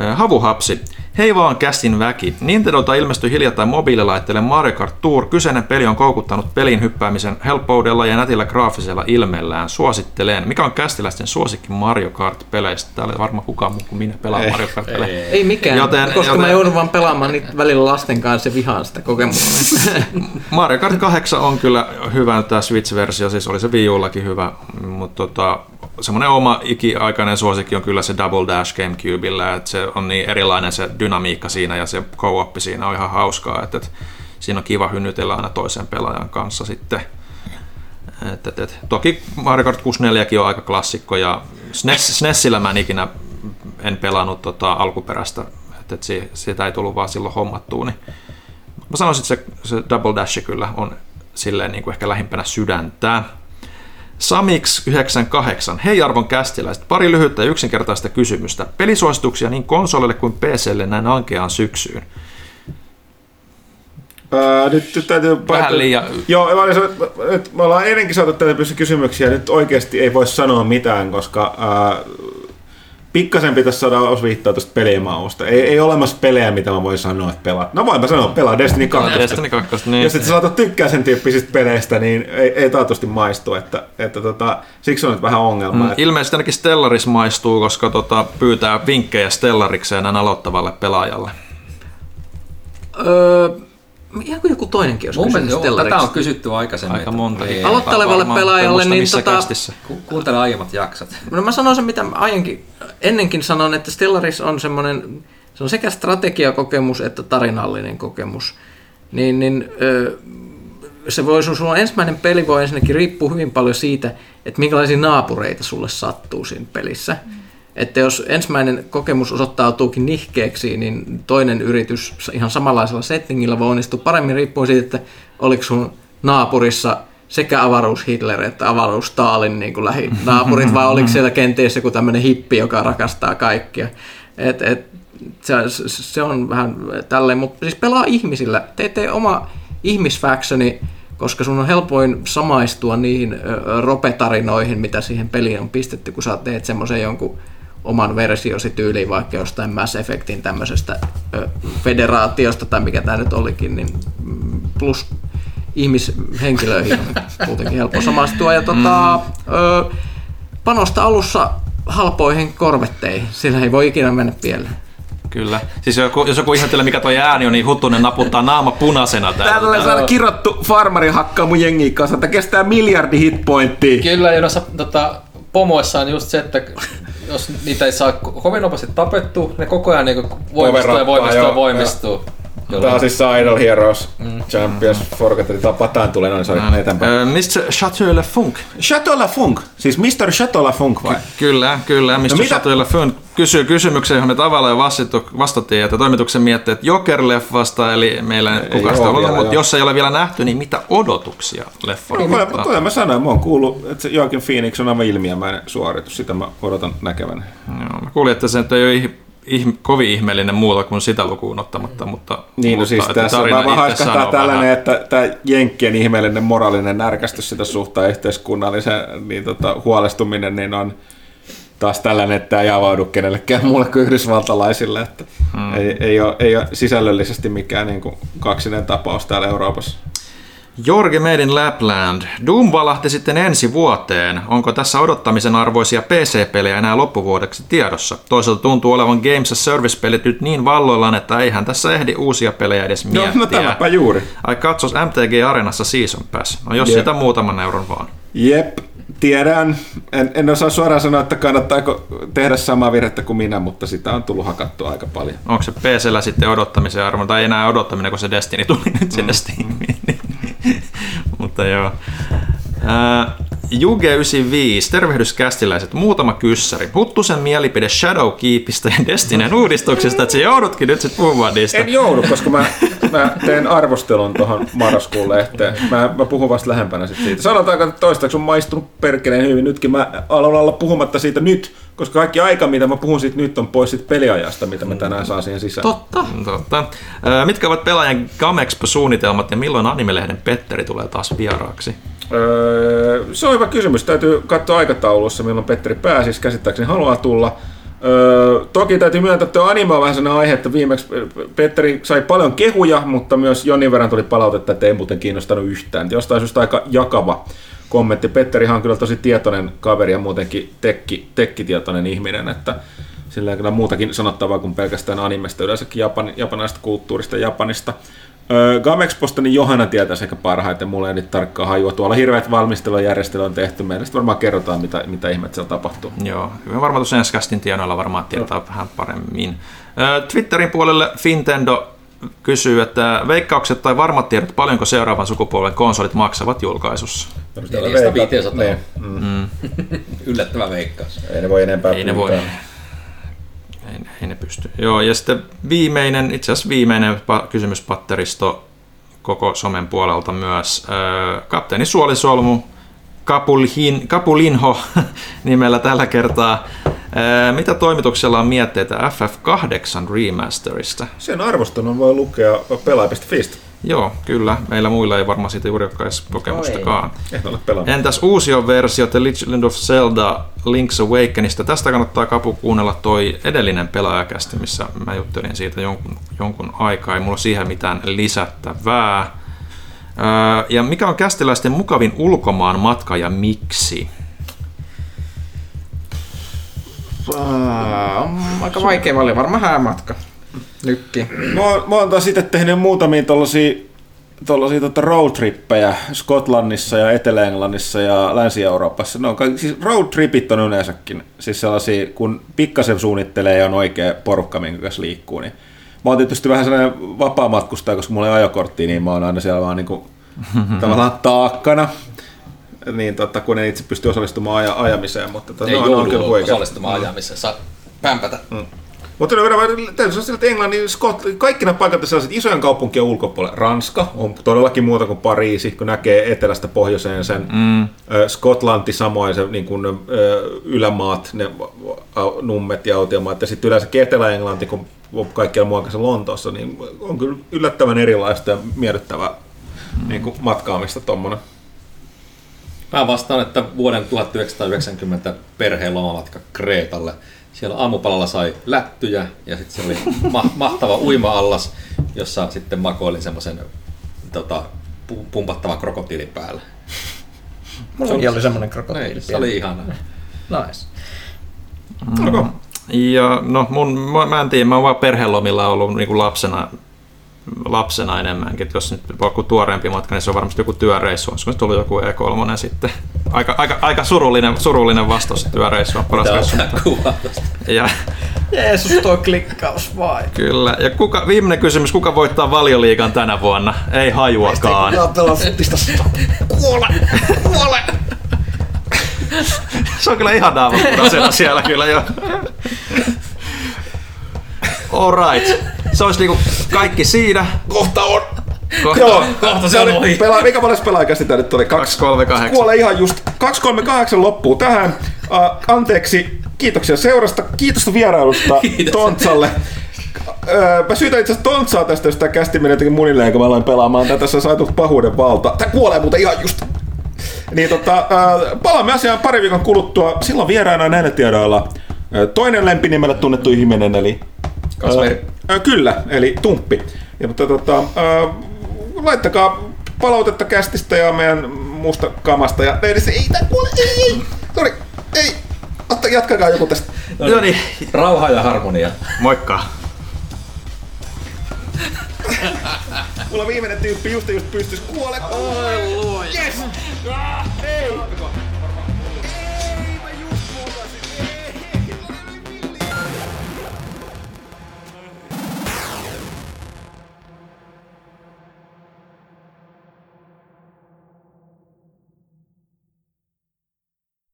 Ö, Havuhapsi. Hei vaan kästin väki. Nintendolta ilmestyi hiljattain mobiililaitteelle Mario Kart Tour. Kyseinen peli on koukuttanut pelin hyppäämisen helppoudella ja nätillä graafisella ilmeellään. Suosittelen. Mikä on kästiläisten suosikki Mario Kart-peleistä? Täällä ei varmaan kukaan muu kuin minä pelaa Ei, Mario Kart-pelejä. Ei mikään, Joten- joten, koska joten- mä joudun vaan pelaamaan niitä välillä lasten kanssa ja vihaan sitä kokemusta. Mario Kart 8 on kyllä hyvä tämä Switch-versio, siis oli se Wii Ullakin hyvä, mutta tota, semmoinen oma ikiaikainen suosikki on kyllä se Double Dash Gamecubella, että se on niin erilainen se dynamiikka siinä ja se co siinä on ihan hauskaa, että, että siinä on kiva hynnytellä aina toisen pelaajan kanssa sitten. Et, et, et. Toki Mario Kart 64 on aika klassikko ja SNES, SNESillä mä en ikinä en pelannut tota alkuperäistä, että et si- sitä ei tullut vaan silloin hommattua, niin Mä sanoisin, että se, se Double Dash kyllä on silleen niin kuin ehkä lähimpänä sydäntä. Samix98. Hei arvon kästiläiset. Pari lyhyttä ja yksinkertaista kysymystä. Pelisuosituksia niin konsolille kuin PClle näin ankeaan syksyyn. Ää, nyt, nyt täytyy... Vähän liian- Joo, mä olin että me ollaan ennenkin saatu tätä kysymyksiä, nyt oikeasti ei voi sanoa mitään, koska ää, pikkasen pitäisi saada osviittaa tuosta pelimausta. Ei, ei olemassa pelejä, mitä mä voin sanoa, että pelaat. No voin mä sanoa, pelaa Destiny 2. Destiny 2, niin. Jos et sä saata tykkää sen tyyppisistä peleistä, niin ei, ei taatusti maistu. Että, että tota, siksi on nyt vähän ongelma. Mm, että- Ilmeisesti ainakin Stellaris maistuu, koska tota, pyytää vinkkejä Stellarikseen näin aloittavalle pelaajalle. Öö, ihan kuin joku toinenkin olisi Mun kysynyt mielestä, joo, tätä on kysytty aikaisemmin. Aika monta. Niin, Aloittelevalle Varmaan- pelaajalle, niin tota- ku- Kuuntele aiemmat jaksot. No mä sanon sen, mitä mä aiemmin, ennenkin sanon, että Stellaris on semmoinen, se on sekä strategiakokemus että tarinallinen kokemus. Niin, niin ö, se voi, sun sun ensimmäinen peli voi ensinnäkin riippua hyvin paljon siitä, että minkälaisia naapureita sulle sattuu siinä pelissä. Että jos ensimmäinen kokemus osoittautuukin nihkeeksi, niin toinen yritys ihan samanlaisella settingillä voi onnistua paremmin riippuen siitä, että oliko sun naapurissa sekä avaruus Hitler että avaruus Stalin niin kuin lähinaapurit, vai oliko siellä kenties joku tämmöinen hippi, joka rakastaa kaikkia. Et, et, se, se on vähän tälleen, mutta siis pelaa ihmisillä. Tee, tee oma ihmisfactioni, koska sun on helpoin samaistua niihin ropetarinoihin, mitä siihen peliin on pistetty, kun sä teet semmoisen jonkun oman versiosi tyyliin vaikka jostain Mass Effectin tämmöisestä ö, federaatiosta tai mikä tämä nyt olikin, niin mm, plus ihmishenkilöihin on muutenkin helppo samaistua. Ja tota, ö, panosta alussa halpoihin korvetteihin, sillä ei voi ikinä mennä pieleen. Kyllä. Siis joku, jos joku ihmettelee, mikä toi ääni on, niin Huttunen naputtaa naama punaisena täällä. Täällä on saada kirottu farmari hakkaa mun jengiä kanssa, että kestää miljardi hitpointtia. Kyllä, ja noissa tota, pomoissa on just se, että jos niitä ei saa ko- kovin nopeasti tapettu, ne koko ajan niin voimistuu ja voimistuu ja voimistuu. Tää on siis Idol Heroes Champions Forgotten. Tapataan tulee noin, sori, Äh, eteenpäin. Ö, Mr. Chateau Le Funk. Chateau Funk, siis Mr. Chateau Funk vai? Kyllä, kyllä. Mr. No Chateau Le Funk kysyy kysymyksen, johon me tavallaan jo vastattu, vastattiin, että toimituksen miettii, että Joker-leffasta, eli meillä ei kukaan sitä vielä, mutta joo. jos ei ole vielä nähty, niin mitä odotuksia leffa No, kuten, kuten mä sanoin, mä oon kuullut, että se Joaquin Phoenix on aivan ilmiömäinen suoritus. Sitä mä odotan näkevän. Joo, mä kuulin, että se nyt ei ole ih- ih- kovin ihmeellinen muuta kuin sitä lukuun ottamatta, mutta, Niin, no siis että tässä mä vaan itse haiskahtaa tällainen, vähän. että tämä Jenkkien ihmeellinen moraalinen närkästys sitä suhtaan yhteiskunnallisen niin tota, huolestuminen, niin on taas tällainen, että ei avaudu kenellekään muulle kuin yhdysvaltalaisille, että hmm. ei, ei, ole, ei ole sisällöllisesti mikään niin kuin kaksinen tapaus täällä Euroopassa. Jorge Made in Lapland. Doom valahti sitten ensi vuoteen. Onko tässä odottamisen arvoisia PC-pelejä enää loppuvuodeksi tiedossa? Toisaalta tuntuu olevan Games as Service-pelit nyt niin valloillaan, että eihän tässä ehdi uusia pelejä edes No, miettiä. no tämäpä juuri. Ai katsos MTG Arenassa Season Pass. No jos Jep. sitä muutaman euron vaan. Jep, tiedän. En, en osaa suoraan sanoa, että kannattaako tehdä samaa virhettä kuin minä, mutta sitä on tullut hakattua aika paljon. Onko se PCllä sitten odottamisen arvo, tai ei enää odottaminen, kun se Destiny tuli nyt sinne Mm. Steamiin. Mutta joo. Ää, Juge95, tervehdys kästiläiset, muutama kyssäri. Huttusen mielipide Shadowkeepistä ja Destinyn uudistuksista, että sä joudutkin nyt sitten puhumaan niistä. En joudu, koska mä, mä teen arvostelun tuohon marraskuun lehteen. Mä, mä puhun vasta lähempänä sit siitä. Sanotaanko, että toistaiseksi on maistunut perkeleen hyvin. Nytkin mä aloin olla puhumatta siitä nyt, koska kaikki aika, mitä mä puhun siitä nyt, on pois siitä peliajasta, mitä mä tänään saan siihen sisään. Totta. Totta. Mitkä ovat pelaajan Gamexpo-suunnitelmat ja milloin Animelehden Petteri tulee taas vieraaksi? Öö, se on hyvä kysymys. Täytyy katsoa aikataulussa, milloin Petteri pääsisi. Käsittääkseni haluaa tulla. Öö, toki täytyy myöntää, että tuo anime on vähän sellainen aihe, että viimeksi Petteri sai paljon kehuja, mutta myös jonin verran tuli palautetta, että ei muuten kiinnostanut yhtään. Jostain syystä aika jakava kommentti. Petterihan on kyllä tosi tietoinen kaveri ja muutenkin tekki, tekkitietoinen ihminen, että sillä on kyllä muutakin sanottavaa kuin pelkästään animesta, yleensäkin Japan, japanaista kulttuurista ja Japanista. Gamexposta niin Johanna tietää sekä parhaiten, mulla ei nyt tarkkaa hajua. Tuolla hirveät valmistelujärjestelyä on tehty, meille sitten varmaan kerrotaan, mitä, mitä ihmettä siellä tapahtuu. Joo, hyvin varmaan tuossa ensi kästin tienoilla varmaan tietää vähän paremmin. Twitterin puolelle Fintendo kysyy, että veikkaukset tai varmat tiedot, paljonko seuraavan sukupolven konsolit maksavat julkaisussa? 400-500. Niin, mm. Yllättävä veikkaus. Ei ne voi enempää Ei ne voi. Ei, ei ne pysty. Joo, ja sitten viimeinen, itse asiassa viimeinen pa- kysymyspatteristo koko somen puolelta myös. Kapteeni Suolisolmu, Kapulhin, Kapulinho nimellä tällä kertaa. Mitä toimituksella on mietteitä FF8 remasterista? Sen arvostelun voi lukea pelaaja.fistä. Joo, kyllä. Meillä muilla ei varmaan siitä juuri olekaan kokemustakaan. En ole pelannut. Entäs uusi versio The Legend of Zelda Link's Awakenista? Tästä kannattaa Kapu kuunnella toi edellinen pelaajakästi, missä mä juttelin siitä jonkun, jonkun aikaa. Ei mulla siihen mitään lisättävää. Öö, ja mikä on kästiläisten mukavin ulkomaan matka ja miksi? Aika vaikea valinta, varmaan häämatka. Nykki. Mä oon, mä oon taas itse tehnyt muutamia tollasia, tollasia tota roadtrippejä Skotlannissa ja Etelä-Englannissa ja Länsi-Euroopassa. Ne on kaikki, siis roadtripit on yleensäkin siis sellaisia, kun pikkasen suunnittelee ja on oikea porukka, minkä kanssa liikkuu, niin Mä oon tietysti vähän sellainen vapaa-matkustaja, koska mulla ei ajokorttia, niin mä oon aina siellä vaan niinku, tavallaan taakkana. Niin tota, kun en itse pysty osallistumaan aja, ajamiseen, mutta tota, Ei on- ne on kyllä joudu osallistumaan ajamiseen. Saa pämpätä. Mutta täytyy sanoa että Englannin, Skot, kaikki nämä paikat sellaiset isojen kaupunkien ulkopuolella. Ranska on todellakin muuta kuin Pariisi, kun näkee etelästä pohjoiseen sen. Mm. Skotlanti samoin, se niin kuin, ylämaat, ne nummet ja autiomaat. Ja sitten yleensä Etelä-Englanti, kun kaikkialla muualla Lontoossa, niin on kyllä yllättävän erilaista ja miellyttävää mm. niin kuin matkaamista tuommoinen. Mä vastaan, että vuoden 1990 perheen lomamatka Kreetalle. Siellä aamupalalla sai lättyjä ja sitten se oli ma- mahtava uima-allas, jossa sitten makoilin semmoisen tota, pu- pumpattavan krokotiilin päällä. Mulla oli semmonen krokotiili. Ei, se oli ihanaa. Nice. Mm. Ja no mun, mä, mä en tiedä, mä oon vaan perhelomilla ollut niin kuin lapsena, lapsena enemmänkin. Et Jos nyt joku tuoreempi matka, niin se on varmasti joku työreissu. Olisiko se tullut joku E3 sitten? Aika, aika, aika surullinen, surullinen vastaus, että työreissu on paras reissu. tästä. Ja, Jeesus, tuo klikkaus vai. kyllä. Ja kuka, viimeinen kysymys, kuka voittaa valioliigan tänä vuonna? Ei hajuakaan. pelaa futista. Se on kyllä ihan naamapunaisena siellä kyllä jo. Alright. Se olisi niinku kaikki siinä. Kohta on! Kohta, Joo, Kohta se on ohi. Pelaa, mikä paljon pelaajakäs sitä nyt oli? Kaksi. 238. Kuole ihan just. 238 loppuu tähän. Uh, anteeksi, kiitoksia seurasta. Kiitos vierailusta Kiitos. Tontsalle. Öö, mä syytän itse asiassa Tontsaa tästä, jos tää kästi meni jotenkin munilleen, kun mä aloin pelaamaan tätä. Tässä on saatu pahuuden valta. Tää kuolee muuten ihan just. Niin tota, öö, palaamme asiaan pari viikon kuluttua. Silloin vieraana näillä tiedoilla toinen lempinimellä tunnettu ihminen, eli Kasmeri. Öö, kyllä, eli Tumppi. Ja, mutta tota, öö, laittakaa palautetta kästistä ja meidän muusta kamasta. Ja ei, se ei, kuule, ei, ei, sori, ei. Otta, jatkakaa joku tästä. No niin, Rauha ja harmonia. moikka. Mulla viimeinen tyyppi just just pystys kuole. Yes! Ei!